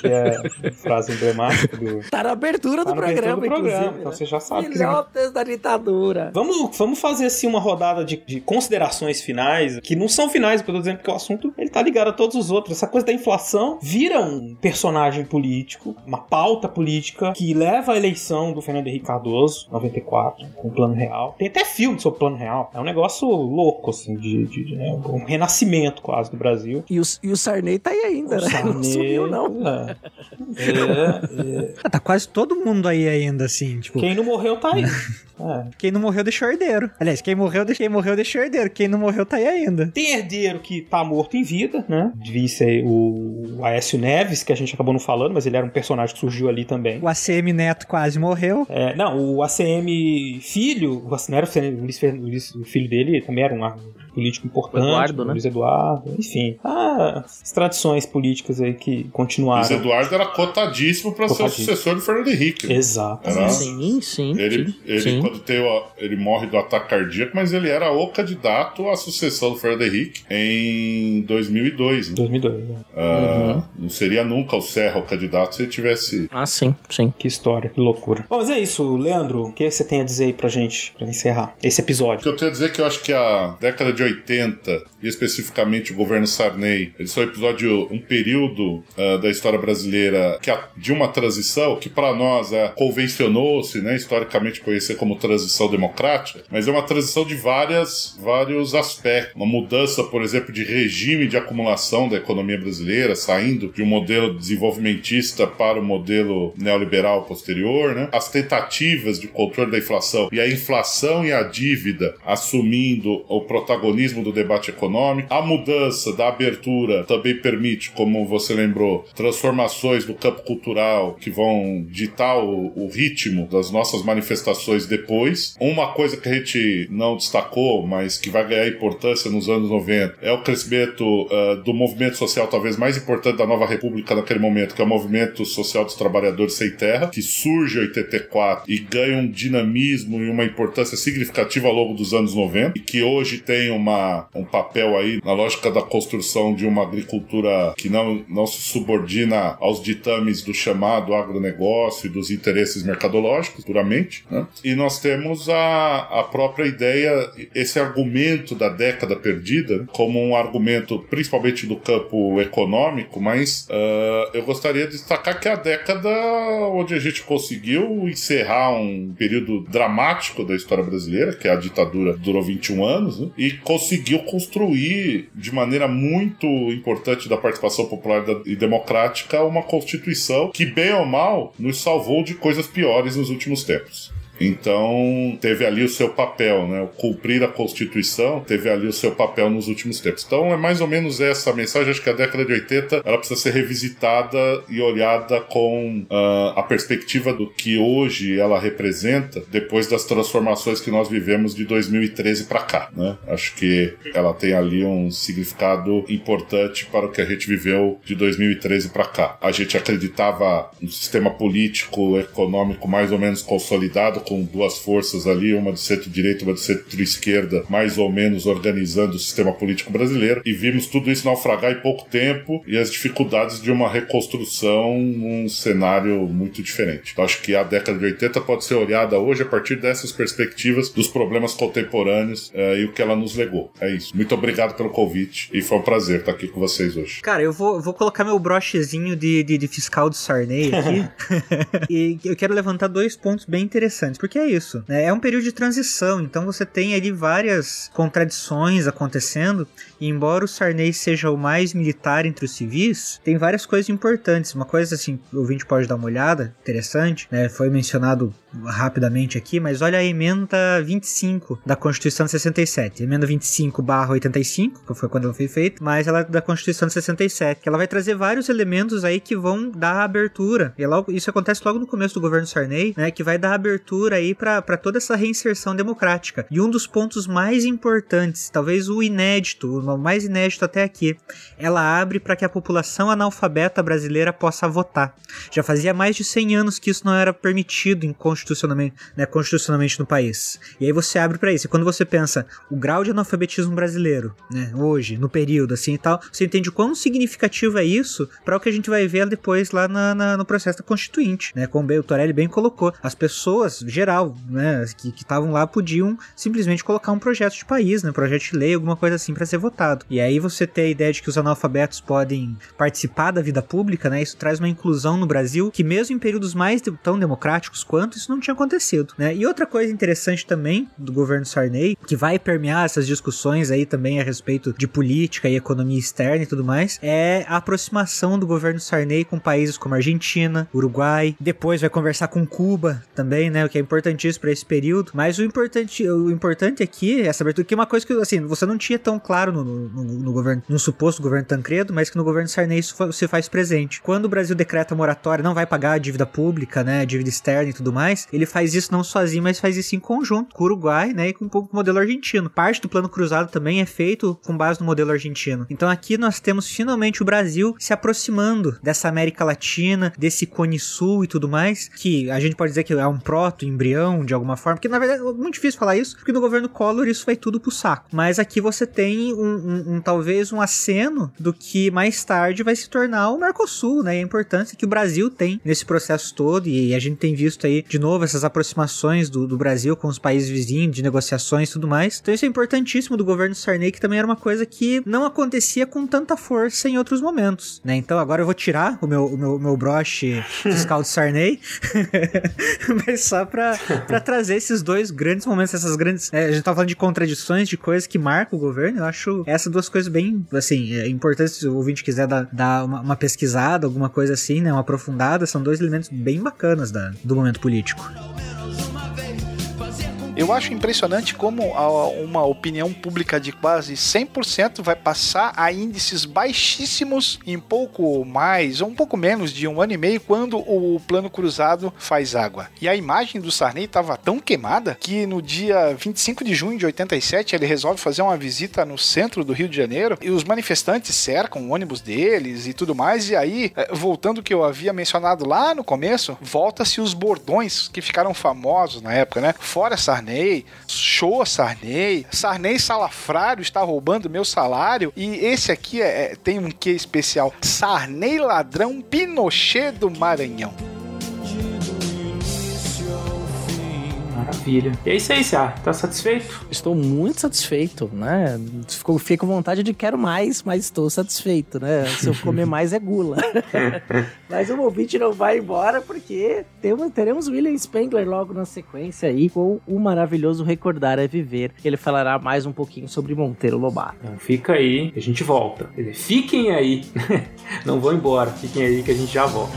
Que é frase emblemática do,
Tá na abertura
Tá
do
na abertura
programa,
do programa, então
né?
você já sabe que-
Filhotes da ditadura.
Vamos, vamos fazer assim uma rodada de, de considerações finais, que não são finais, porque eu tô dizendo que o assunto ele tá ligado a todos os outros. Essa coisa da inflação vira um personagem político, uma pauta política que leva à eleição do Fernando Henrique Cardoso, 94, com o plano real. Tem até filme sobre o plano real. É um negócio louco, assim, de, de- de, né, um renascimento quase do Brasil.
E o, e o Sarney tá aí ainda,
O
né?
Sarney,
sumiu, não.
é. É,
Ah, Tá quase todo mundo aí ainda, assim, tipo...
Quem não morreu tá aí. É.
Quem não morreu deixou herdeiro. Aliás, quem morreu, quem morreu deixou herdeiro. Quem não morreu tá aí ainda.
Tem herdeiro que tá morto em vida, né? Devia ser o Aécio Neves, que a gente acabou não falando, mas ele era um personagem que surgiu ali também.
O ACM Neto quase morreu.
É, não, o ACM filho, o- não era o ACM, o filho dele também era um ar- político importante,
Eduardo,
o
né?
Luiz Eduardo, enfim. Ah, as tradições políticas aí que continuaram.
Luiz Eduardo era cotadíssimo para ser o sucessor do Fernando Henrique. né?
Exato.
Era-
Sim, sim.
Ele,
sim,
ele
sim.
quando tem o, ele morre do ataque cardíaco, mas ele era o candidato à sucessão do Fernando Henrique em 2002. Né?
2002. né?
Ah, Não seria nunca o Serra o candidato se ele tivesse.
Ah, sim, sim.
Que história, que loucura. Bom, mas é isso, Leandro. O que você tem a dizer aí pra gente, pra encerrar esse
O
episódio?
que eu tenho a dizer é que eu acho que a década de 80, e especificamente o governo Sarney, eles são um episódio, um período ah, da história brasileira que a- de uma transição que para nós é, convencionou-se, né, historicamente conhecer como transição democrática, mas é uma transição de várias, vários aspectos. Uma mudança, por exemplo, de regime de acumulação da economia brasileira, saindo de um modelo desenvolvimentista para o modelo neoliberal posterior, né? As tentativas de controle da inflação e a inflação e a dívida assumindo o protagonismo do debate econômico. A mudança da abertura também permite, como você lembrou, transformações no campo cultural que vão ditar o, o ritmo das nossas manifestações depois. Uma coisa que a gente não destacou, mas que vai ganhar importância nos anos 90, é o crescimento ah, do movimento social talvez mais importante da nova república naquele momento, que é o movimento social dos trabalhadores sem terra, que surge em 84 e ganha um dinamismo e uma importância significativa ao longo dos anos 90 e que hoje tem uma, um papel aí na lógica da construção de uma agricultura que não, não se subordina aos ditames do chamado agronegócio e dos interesses mercadológicos, puramente. Né? E nós temos a, a própria ideia, esse argumento da década perdida, como um argumento principalmente do campo econômico, mas ah, eu gostaria de destacar que a década onde a gente conseguiu encerrar um período dramático da história brasileira, que é a ditadura durou 21 anos, né? e conseguiu construir de maneira muito importante da participação popular e democrática uma constituição que, bem ou mal, nos salvou de coisas piores nos últimos tempos. Então, teve ali o seu papel, né? Cumprir a Constituição teve ali o seu papel nos últimos tempos. Então, é mais ou menos essa mensagem. Acho que a década de 80 ela precisa ser revisitada e olhada com ah, a perspectiva do que hoje ela representa depois das transformações que nós vivemos de 2013 para cá, né? Acho que ela tem ali um significado importante para o que a gente viveu de 2013 para cá. A gente acreditava no sistema político, econômico mais ou menos consolidado, com duas forças ali, uma de centro-direita e uma de centro-esquerda, mais ou menos organizando o sistema político brasileiro, e vimos tudo isso naufragar em pouco tempo e as dificuldades de uma reconstrução num cenário muito diferente. Então, acho que a década de 80 pode ser olhada hoje a partir dessas perspectivas dos problemas contemporâneos eh, e o que ela nos legou. É isso. Muito obrigado pelo convite e foi um prazer estar aqui com vocês hoje.
Cara, eu vou, vou colocar meu brochezinho de, de, de fiscal do Sarney aqui. e eu quero levantar dois pontos bem interessantes. Porque é isso, né? É um período de transição, então você tem ali várias contradições acontecendo. E embora o Sarney seja o mais militar entre os civis, tem várias coisas importantes. Uma coisa assim, o ouvinte pode dar uma olhada, interessante, né? Foi mencionado rapidamente aqui, mas olha a emenda 25 da Constituição de 67. Emenda 25 barra 85, que foi quando ela foi feita, mas ela é da Constituição de 67, que ela vai trazer vários elementos aí que vão dar abertura. E é logo, isso acontece logo no começo do governo Sarney, né, que vai dar abertura aí para toda essa reinserção democrática. E um dos pontos mais importantes, talvez o inédito, o mais inédito até aqui, ela abre para que a população analfabeta brasileira possa votar. Já fazia mais de 100 anos que isso não era permitido né, constitucionalmente no país. E aí você abre para isso. E quando você pensa o grau de analfabetismo brasileiro, né, hoje, no período assim e tal, você entende o quão significativo é isso para o que a gente vai ver depois lá na, na- no processo da constituinte, né? Como o Torelli bem colocou, as pessoas geral, né, que estavam lá podiam simplesmente colocar um projeto de país, né, projeto de lei, alguma coisa assim para ser votado. E aí você tem a ideia de que os analfabetos podem participar da vida pública, né? Isso traz uma inclusão no Brasil que mesmo em períodos mais de- tão democráticos quanto isso não tinha acontecido, né? E outra coisa interessante também do governo Sarney, que vai permear essas discussões aí também a respeito de política e economia externa e tudo mais, é a aproximação do governo Sarney com países como Argentina, Uruguai, depois vai conversar com Cuba também, né? O que é importantíssimo para esse período. Mas o importante, o importante aqui, essa abertura, que é uma coisa que assim, você não tinha tão claro no, no, no governo, no suposto governo Tancredo, mas que no governo Sarney isso se faz presente. Quando o Brasil decreta moratória, não vai pagar a dívida pública, né? A dívida externa e tudo mais, ele faz isso não sozinho, mas faz isso em conjunto com o Uruguai, né? E com um pouco o modelo argentino. Parte do plano cruzado também é feito com base no modelo argentino. Então aqui nós temos finalmente o Brasil se aproximando dessa América Latina, desse Cone Sul e tudo mais, que a gente pode dizer que é um proto-embrião de alguma forma, porque na verdade é muito difícil falar isso, porque no governo Collor isso vai tudo pro saco. Mas aqui você tem um, um- um- talvez um aceno do que mais tarde vai se tornar o Mercosul, né? E a importância que o Brasil tem nesse processo todo, e a gente tem visto aí de novo essas aproximações do, do Brasil com os países vizinhos, de negociações e tudo mais. Então isso é importantíssimo do governo Sarney, que também era uma coisa que não acontecia com tanta força em outros momentos, né? Então agora eu vou tirar o meu, o meu, meu broche fiscal de Sarney, mas só pra, pra trazer esses dois grandes momentos, essas grandes. é, a gente tá falando de contradições, de coisas que marcam o governo. Eu acho essas duas coisas bem, assim, é, importantes. Se o ouvinte quiser dar, dar uma, uma pesquisada, alguma coisa assim, né? Uma aprofundada, são dois elementos bem bacanas da, do momento político.
Eu acho impressionante como a- uma opinião pública de quase 100% vai passar a índices baixíssimos em pouco mais ou um pouco menos de um ano e meio quando o plano cruzado faz água. E a imagem do Sarney estava tão queimada que no dia 25 de junho de 87 ele resolve fazer uma visita no centro do Rio de Janeiro e os manifestantes cercam o ônibus deles e tudo mais. E aí, eh, voltando ao que eu havia mencionado lá no começo, volta-se os bordões que ficaram famosos na época, né? Fora Sarney, show Sarney, Sarney salafrário está roubando meu salário. E esse aqui é, é- tem um quê especial? Sarney ladrão Pinochet do Maranhão.
Maravilha. E é isso aí, Cia. Tá satisfeito?
Estou muito satisfeito, né? Ficou, fiquei com vontade de quero mais, mas estou satisfeito, né? Se eu comer mais é gula. mas o ouvinte não vai embora porque temos, teremos William Spengler logo na sequência aí com o maravilhoso Recordar é Viver. Ele falará mais um pouquinho sobre Monteiro Lobato.
Então fica aí, a gente volta. Quer dizer, fiquem aí. Não vão embora, fiquem aí que a gente já volta.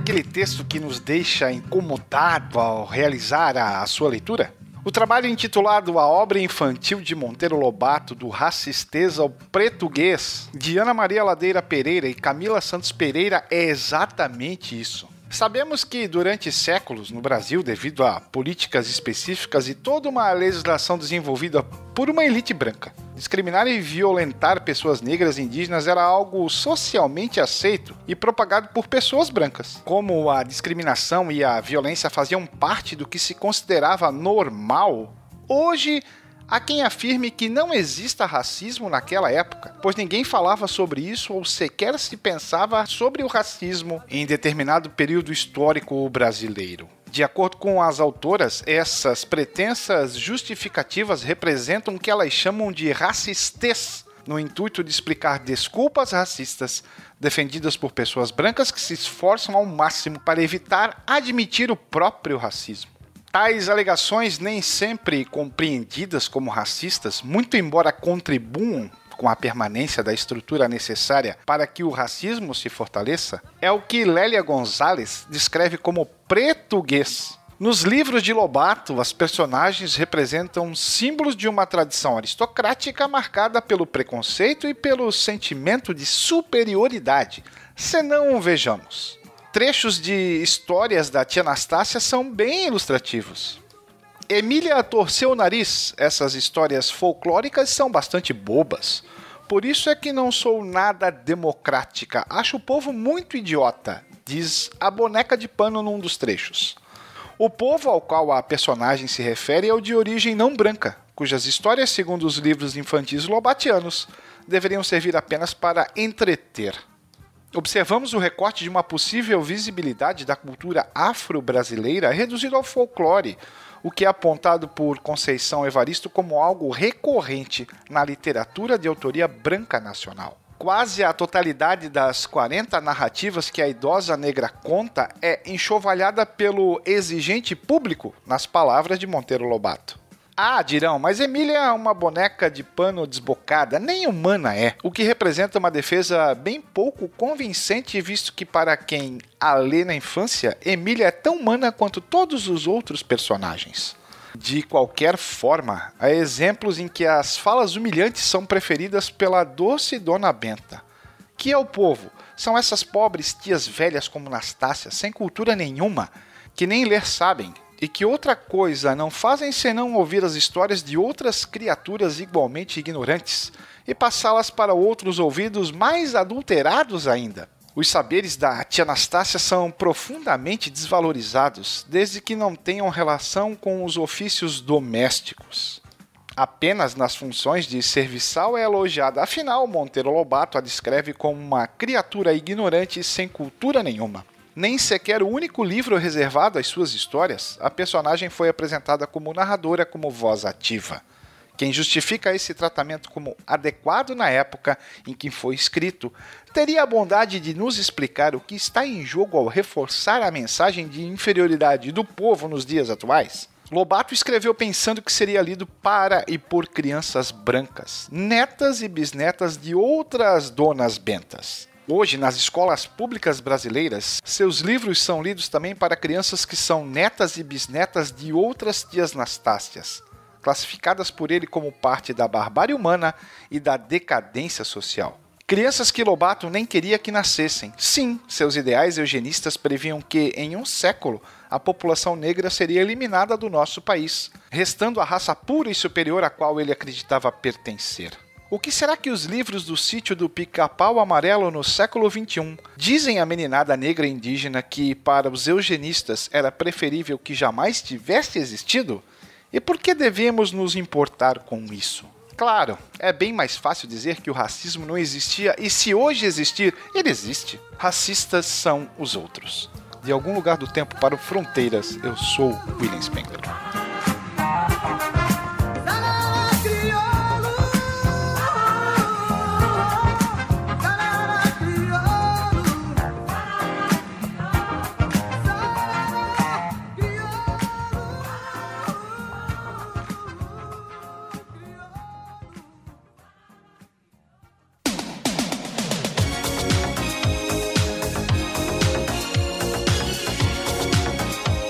Aquele texto que nos deixa incomodado ao realizar a, a sua leitura? O trabalho intitulado A Obra Infantil de Monteiro Lobato, do Racisteza ao Português, de Ana Maria Ladeira Pereira e Camila Santos Pereira, é exatamente isso. Sabemos que durante séculos no Brasil, devido a políticas específicas e toda uma legislação desenvolvida por uma elite branca, discriminar e violentar pessoas negras e indígenas era algo socialmente aceito e propagado por pessoas brancas. Como a discriminação e a violência faziam parte do que se considerava normal, hoje Há quem afirme que não exista racismo naquela época, pois ninguém falava sobre isso ou sequer se pensava sobre o racismo em determinado período histórico brasileiro. De acordo com as autoras, essas pretensas justificativas representam o que elas chamam de racistez, no intuito de explicar desculpas racistas defendidas por pessoas brancas que se esforçam ao máximo para evitar admitir o próprio racismo. Tais alegações, nem sempre compreendidas como racistas, muito embora contribuam com a permanência da estrutura necessária para que o racismo se fortaleça, é o que Lélia Gonzalez descreve como pretuguês. Nos livros de Lobato, as personagens representam símbolos de uma tradição aristocrática marcada pelo preconceito e pelo sentimento de superioridade. Senão, vejamos trechos de histórias da tia Anastácia são bem ilustrativos. Emília torceu o nariz, essas histórias folclóricas são bastante bobas. Por isso é que não sou nada democrática, acho o povo muito idiota, diz a boneca de pano num dos trechos. O povo ao qual a personagem se refere é o de origem não branca, cujas histórias, segundo os livros infantis lobatianos, deveriam servir apenas para entreter. Observamos o recorte de uma possível visibilidade da cultura afro-brasileira reduzido ao folclore, o que é apontado por Conceição Evaristo como algo recorrente na literatura de autoria branca nacional. Quase a totalidade das 40 narrativas que a idosa negra conta é enxovalhada pelo exigente público, nas palavras de Monteiro Lobato. Ah, dirão, mas Emília é uma boneca de pano desbocada, nem humana é, o que representa uma defesa bem pouco convincente, visto que para quem a lê na infância, Emília é tão humana quanto todos os outros personagens. De qualquer forma, há exemplos em que as falas humilhantes são preferidas pela doce Dona Benta. Que é o povo? São essas pobres tias velhas como Nastácia, sem cultura nenhuma, que nem ler sabem, e que outra coisa não fazem senão ouvir as histórias de outras criaturas igualmente ignorantes e passá-las para outros ouvidos mais adulterados ainda. Os saberes da tia Anastácia são profundamente desvalorizados, desde que não tenham relação com os ofícios domésticos. Apenas nas funções de serviçal é elogiada, afinal, Monteiro Lobato a descreve como uma criatura ignorante sem cultura nenhuma nem sequer o único livro reservado às suas histórias, a personagem foi apresentada como narradora como voz ativa. Quem justifica esse tratamento como adequado na época em que foi escrito, teria a bondade de nos explicar o que está em jogo ao reforçar a mensagem de inferioridade do povo nos dias atuais? Lobato escreveu pensando que seria lido para e por crianças brancas, netas e bisnetas de outras donas bentas. Hoje, nas escolas públicas brasileiras, seus livros são lidos também para crianças que são netas e bisnetas de outras tias Nastácias, classificadas por ele como parte da barbárie humana e da decadência social. Crianças que Lobato nem queria que nascessem. Sim, seus ideais eugenistas previam que, em um século, a população negra seria eliminada do nosso país, restando a raça pura e superior à qual ele acreditava pertencer. O que será que os livros do sítio do Pica-Pau Amarelo no século XXI dizem à meninada negra indígena que, para os eugenistas, era preferível que jamais tivesse existido? E por que devemos nos importar com isso? Claro, é bem mais fácil dizer que o racismo não existia e se hoje existir, ele existe. Racistas são os outros. De algum lugar do tempo para o Fronteiras, eu sou William Spengler.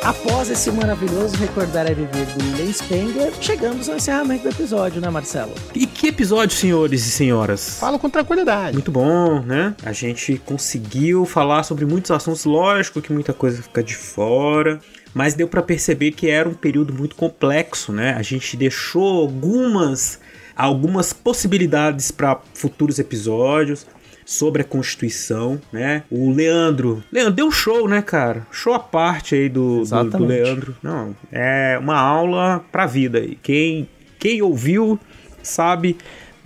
Após esse maravilhoso Recordar é Viver do William Spengler, chegamos ao encerramento do episódio, né, Marcelo?
E que episódio, senhores e senhoras?
Falo com tranquilidade.
Muito bom, né? A gente conseguiu falar sobre muitos assuntos, lógico que muita coisa fica de fora, mas deu pra perceber que era um período muito complexo, né? A gente deixou algumas algumas possibilidades para futuros episódios sobre a Constituição, né? O Leandro, Leandro deu um show, né, cara? Show à parte aí do, do, do. Leandro. Não, é uma aula pra vida aí. Quem quem ouviu sabe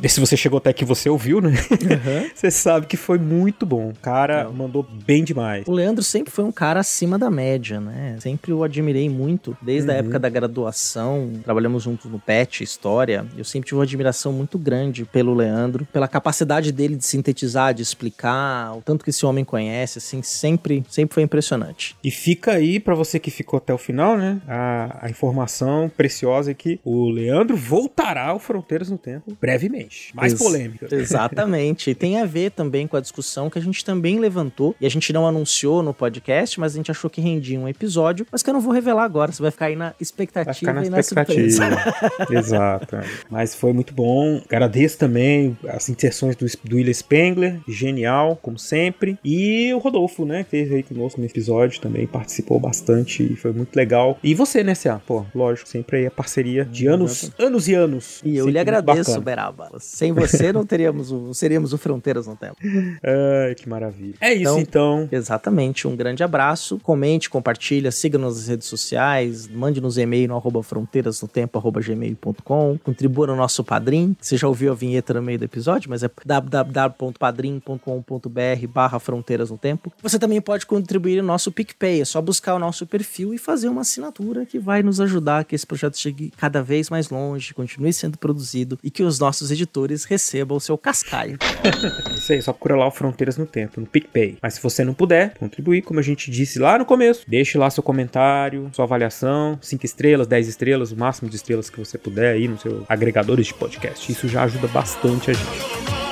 se você chegou até aqui, você ouviu, né? Você sabe que foi muito bom. O cara mandou bem demais.
O Leandro sempre foi um cara acima da média, né? Sempre o admirei muito, desde a
Uhum.
época da graduação. Trabalhamos juntos no PET, História. Eu sempre tive uma admiração muito grande pelo Leandro, pela capacidade dele de sintetizar, de explicar, o tanto que esse homem conhece, assim, sempre, sempre foi impressionante.
E fica aí pra você que ficou até o final, né? A, a informação preciosa é que o Leandro voltará ao Fronteiras no Tempo brevemente. Mais
Ex-
polêmica.
Exatamente. E tem a ver também com a discussão que a gente também levantou. E a gente não anunciou no podcast, mas a gente achou que rendia um episódio. Mas que eu não vou revelar agora. Você vai ficar aí na expectativa
Vai ficar na
e na surpresa.
expectativa. Exato. Mas foi muito bom. Agradeço também as inserções do, do William Spengler, genial, como sempre. E o Rodolfo, né, que esteve aí conosco no episódio também, participou bastante e foi muito legal. E você, né, Cia? Pô, lógico, sempre aí a parceria de anos, anos e anos.
E eu lhe agradeço,
bacana.
Beraba. Sem você não teríamos o, seríamos o Fronteiras no Tempo.
Ai, que maravilha. É isso então.
Exatamente. Um grande abraço. Comente, compartilha, siga-nos nas redes sociais, mande-nos e-mail no arroba fronteirasnotempo, arroba gmail.com, contribua no nosso padrim. Você já ouviu a vinheta no meio do episódio, mas é www.padrim.com.br barra fronteiras no tempo. Você também pode contribuir no nosso PicPay. É só buscar o nosso perfil e fazer uma assinatura que vai nos ajudar a que esse projeto chegue cada vez mais longe, continue sendo produzido e que os nossos editores recebam o seu cascaio.
Isso aí, só procura lá o Fronteiras no Tempo, no PicPay. Mas se você não puder contribuir, como a gente disse lá no começo, deixe lá seu comentário, sua avaliação, 5 estrelas, 10 estrelas, o máximo de estrelas que você puder aí no seu agregadores de podcast. Isso já ajuda bastante a gente.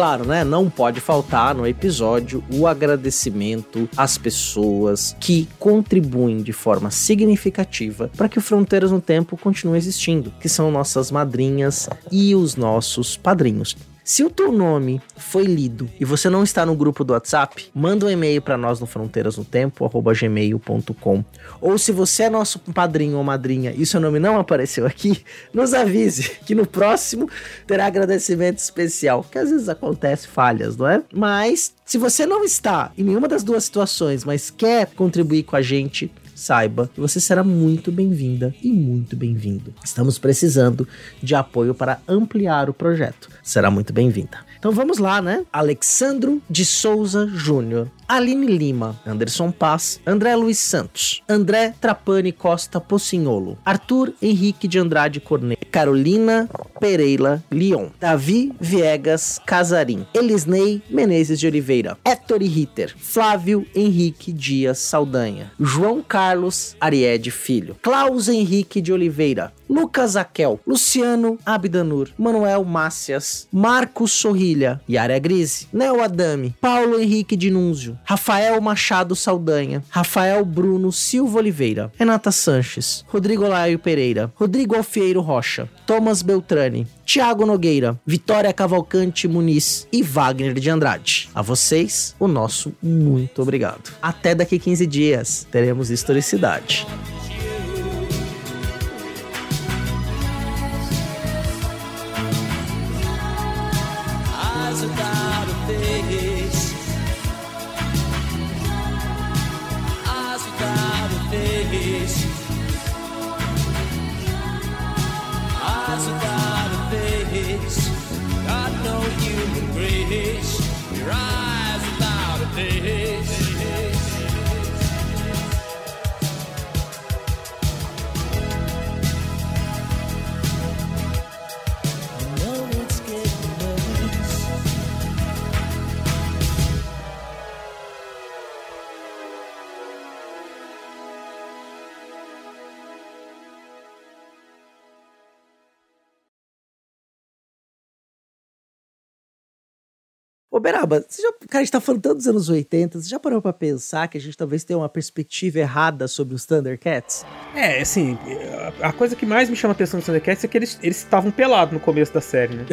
Claro, né, não pode faltar no episódio o agradecimento às pessoas que contribuem de forma significativa para que o Fronteiras no Tempo continue existindo, que são nossas madrinhas e os nossos padrinhos. Se o teu nome foi lido e você não está no grupo do WhatsApp, manda um e-mail para nós no fronteirasnotempo@gmail.com. Ou se você é nosso padrinho ou madrinha e seu nome não apareceu aqui, nos avise que no próximo terá agradecimento especial, que às vezes acontece falhas, não é? Mas se você não está em nenhuma das duas situações, mas quer contribuir com a gente, saiba que você será muito bem-vinda e muito bem-vindo. Estamos precisando de apoio para ampliar o projeto. Será muito bem-vinda. Então vamos lá, né? Alexandro de Souza Júnior, Aline Lima, Anderson Paz, André Luiz Santos, André Trapani Costa Pocinholo, Arthur Henrique de Andrade Cornet, Carolina Pereira Leon, Davi Viegas Casarim, Elisnei Menezes de Oliveira, Héctor Ritter, Flávio Henrique Dias Saldanha, João Carlos Ariede Filho, Klaus Henrique de Oliveira, Lucas Aquel, Luciano Abdanur, Manuel Mácias, Marcos Sorrilha, Yara Grise, Neo Adame, Paulo Henrique Dinúnzio, Rafael Machado Saldanha, Rafael Bruno Silva Oliveira, Renata Sanches, Rodrigo Laio Pereira, Rodrigo Alfieiro Rocha, Thomas Beltrani, Tiago Nogueira, Vitória Cavalcante Muniz e Wagner de Andrade. A vocês, o nosso muito obrigado. Até daqui 15 dias teremos historicidade. Ô, Beraba, você já, cara, a gente tá falando tanto dos anos 80, você já parou pra pensar que a gente talvez tenha uma perspectiva errada sobre os Thundercats?
É, assim, a- a coisa que mais me chama a atenção do Thundercats é que eles eles estavam pelados no começo da série, né?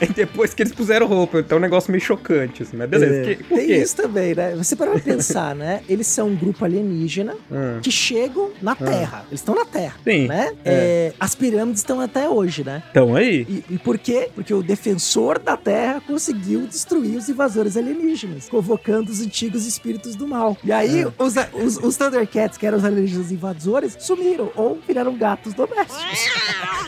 Aí depois que eles puseram roupa, então é um negócio meio chocante, assim, mas beleza.
É,
que-
Tem isso também, né? Você parou pra pensar, né? Eles são um grupo alienígena
Hum.
que chegam na Terra. Eles estão na Terra,
Sim,
né?
é.
É, as pirâmides estão até hoje, né?
Então aí.
E, e por quê? Porque o defensor da Terra conseguiu destruir os invasores alienígenas, convocando os antigos espíritos do mal. E aí,
É.
os, os, os Thundercats, que eram os alienígenas invasores, sumiram ou viraram gatos domésticos.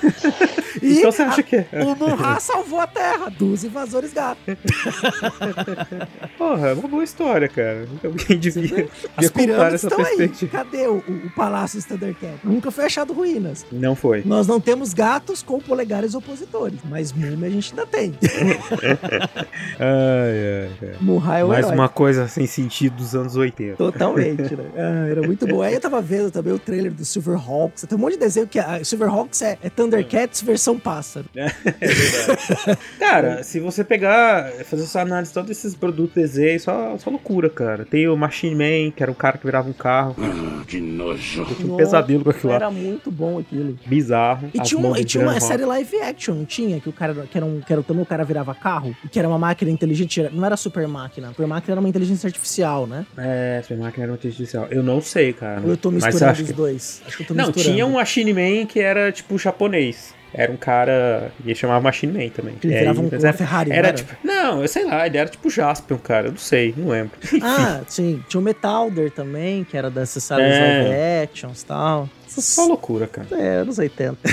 E
Então você acha que é?
o Munra salvou a Terra dos invasores gatos.
Porra, é uma boa história, cara. Alguém devia,
As pirâmides
essa
estão aí. Cadê o, o, Palácio dos Thundercats? Nunca foi achado ruínas.
Não foi.
Nós não temos gatos com polegares opositores, mas múmia a gente ainda tem.
Ai, ai, ai.
Munra é o
Mais
herói.
uma coisa sem sentido dos anos 80.
Totalmente, né? Ah, era muito bom. Aí eu tava vendo também o trailer do Silverhawks. Tem um monte de desenho que a Silverhawks é, é Thundercats versão pássaro.
Cara, se você pegar, fazer essa análise de todos esses produtos desenho, só, só loucura, cara. Tem o Machine Man, que era um cara que virava um carro.
que nojo.
Eu tinha um pesadelo com aquilo
Era
lá.
muito bom aquilo.
Bizarro.
E tinha, um- e tinha uma
Gran
série
Rock.
live action, não tinha? Que o cara que era, um, que era também o cara virava carro, e que era uma máquina inteligente, era- não era super máquina. Super máquina era uma inteligência artificial, né?
É, Super Máquina era uma inteligência artificial. Eu não sei, cara.
Eu tô
Mas
misturando
acho
os
que-
dois? Acho que eu tô
Não,
misturando.
tinha um Machine Man que era tipo japonês. Era um cara. E ele chamava Machine Man também.
Ele
aí,
virava um-
mas
uma
era,
Ferrari, não
era,
era?
tipo. Não, eu sei lá, ele era tipo Jaspion, cara. Eu não sei, não lembro.
Ah, sim. Tinha o Metalder também, que era dessas séries
É.
live actions e tal.
Só loucura, cara.
É, anos 80.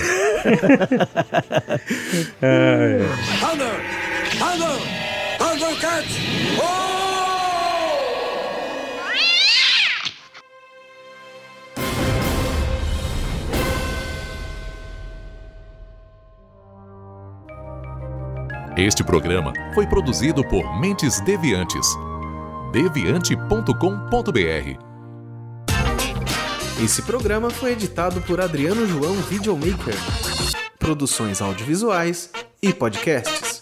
Ai, ai.
Thunder! Thunder! Thundercats!
Este programa foi produzido por Mentes Deviantes. deviante.com.br
Esse programa foi editado por Adriano João Videomaker. Produções audiovisuais e podcasts.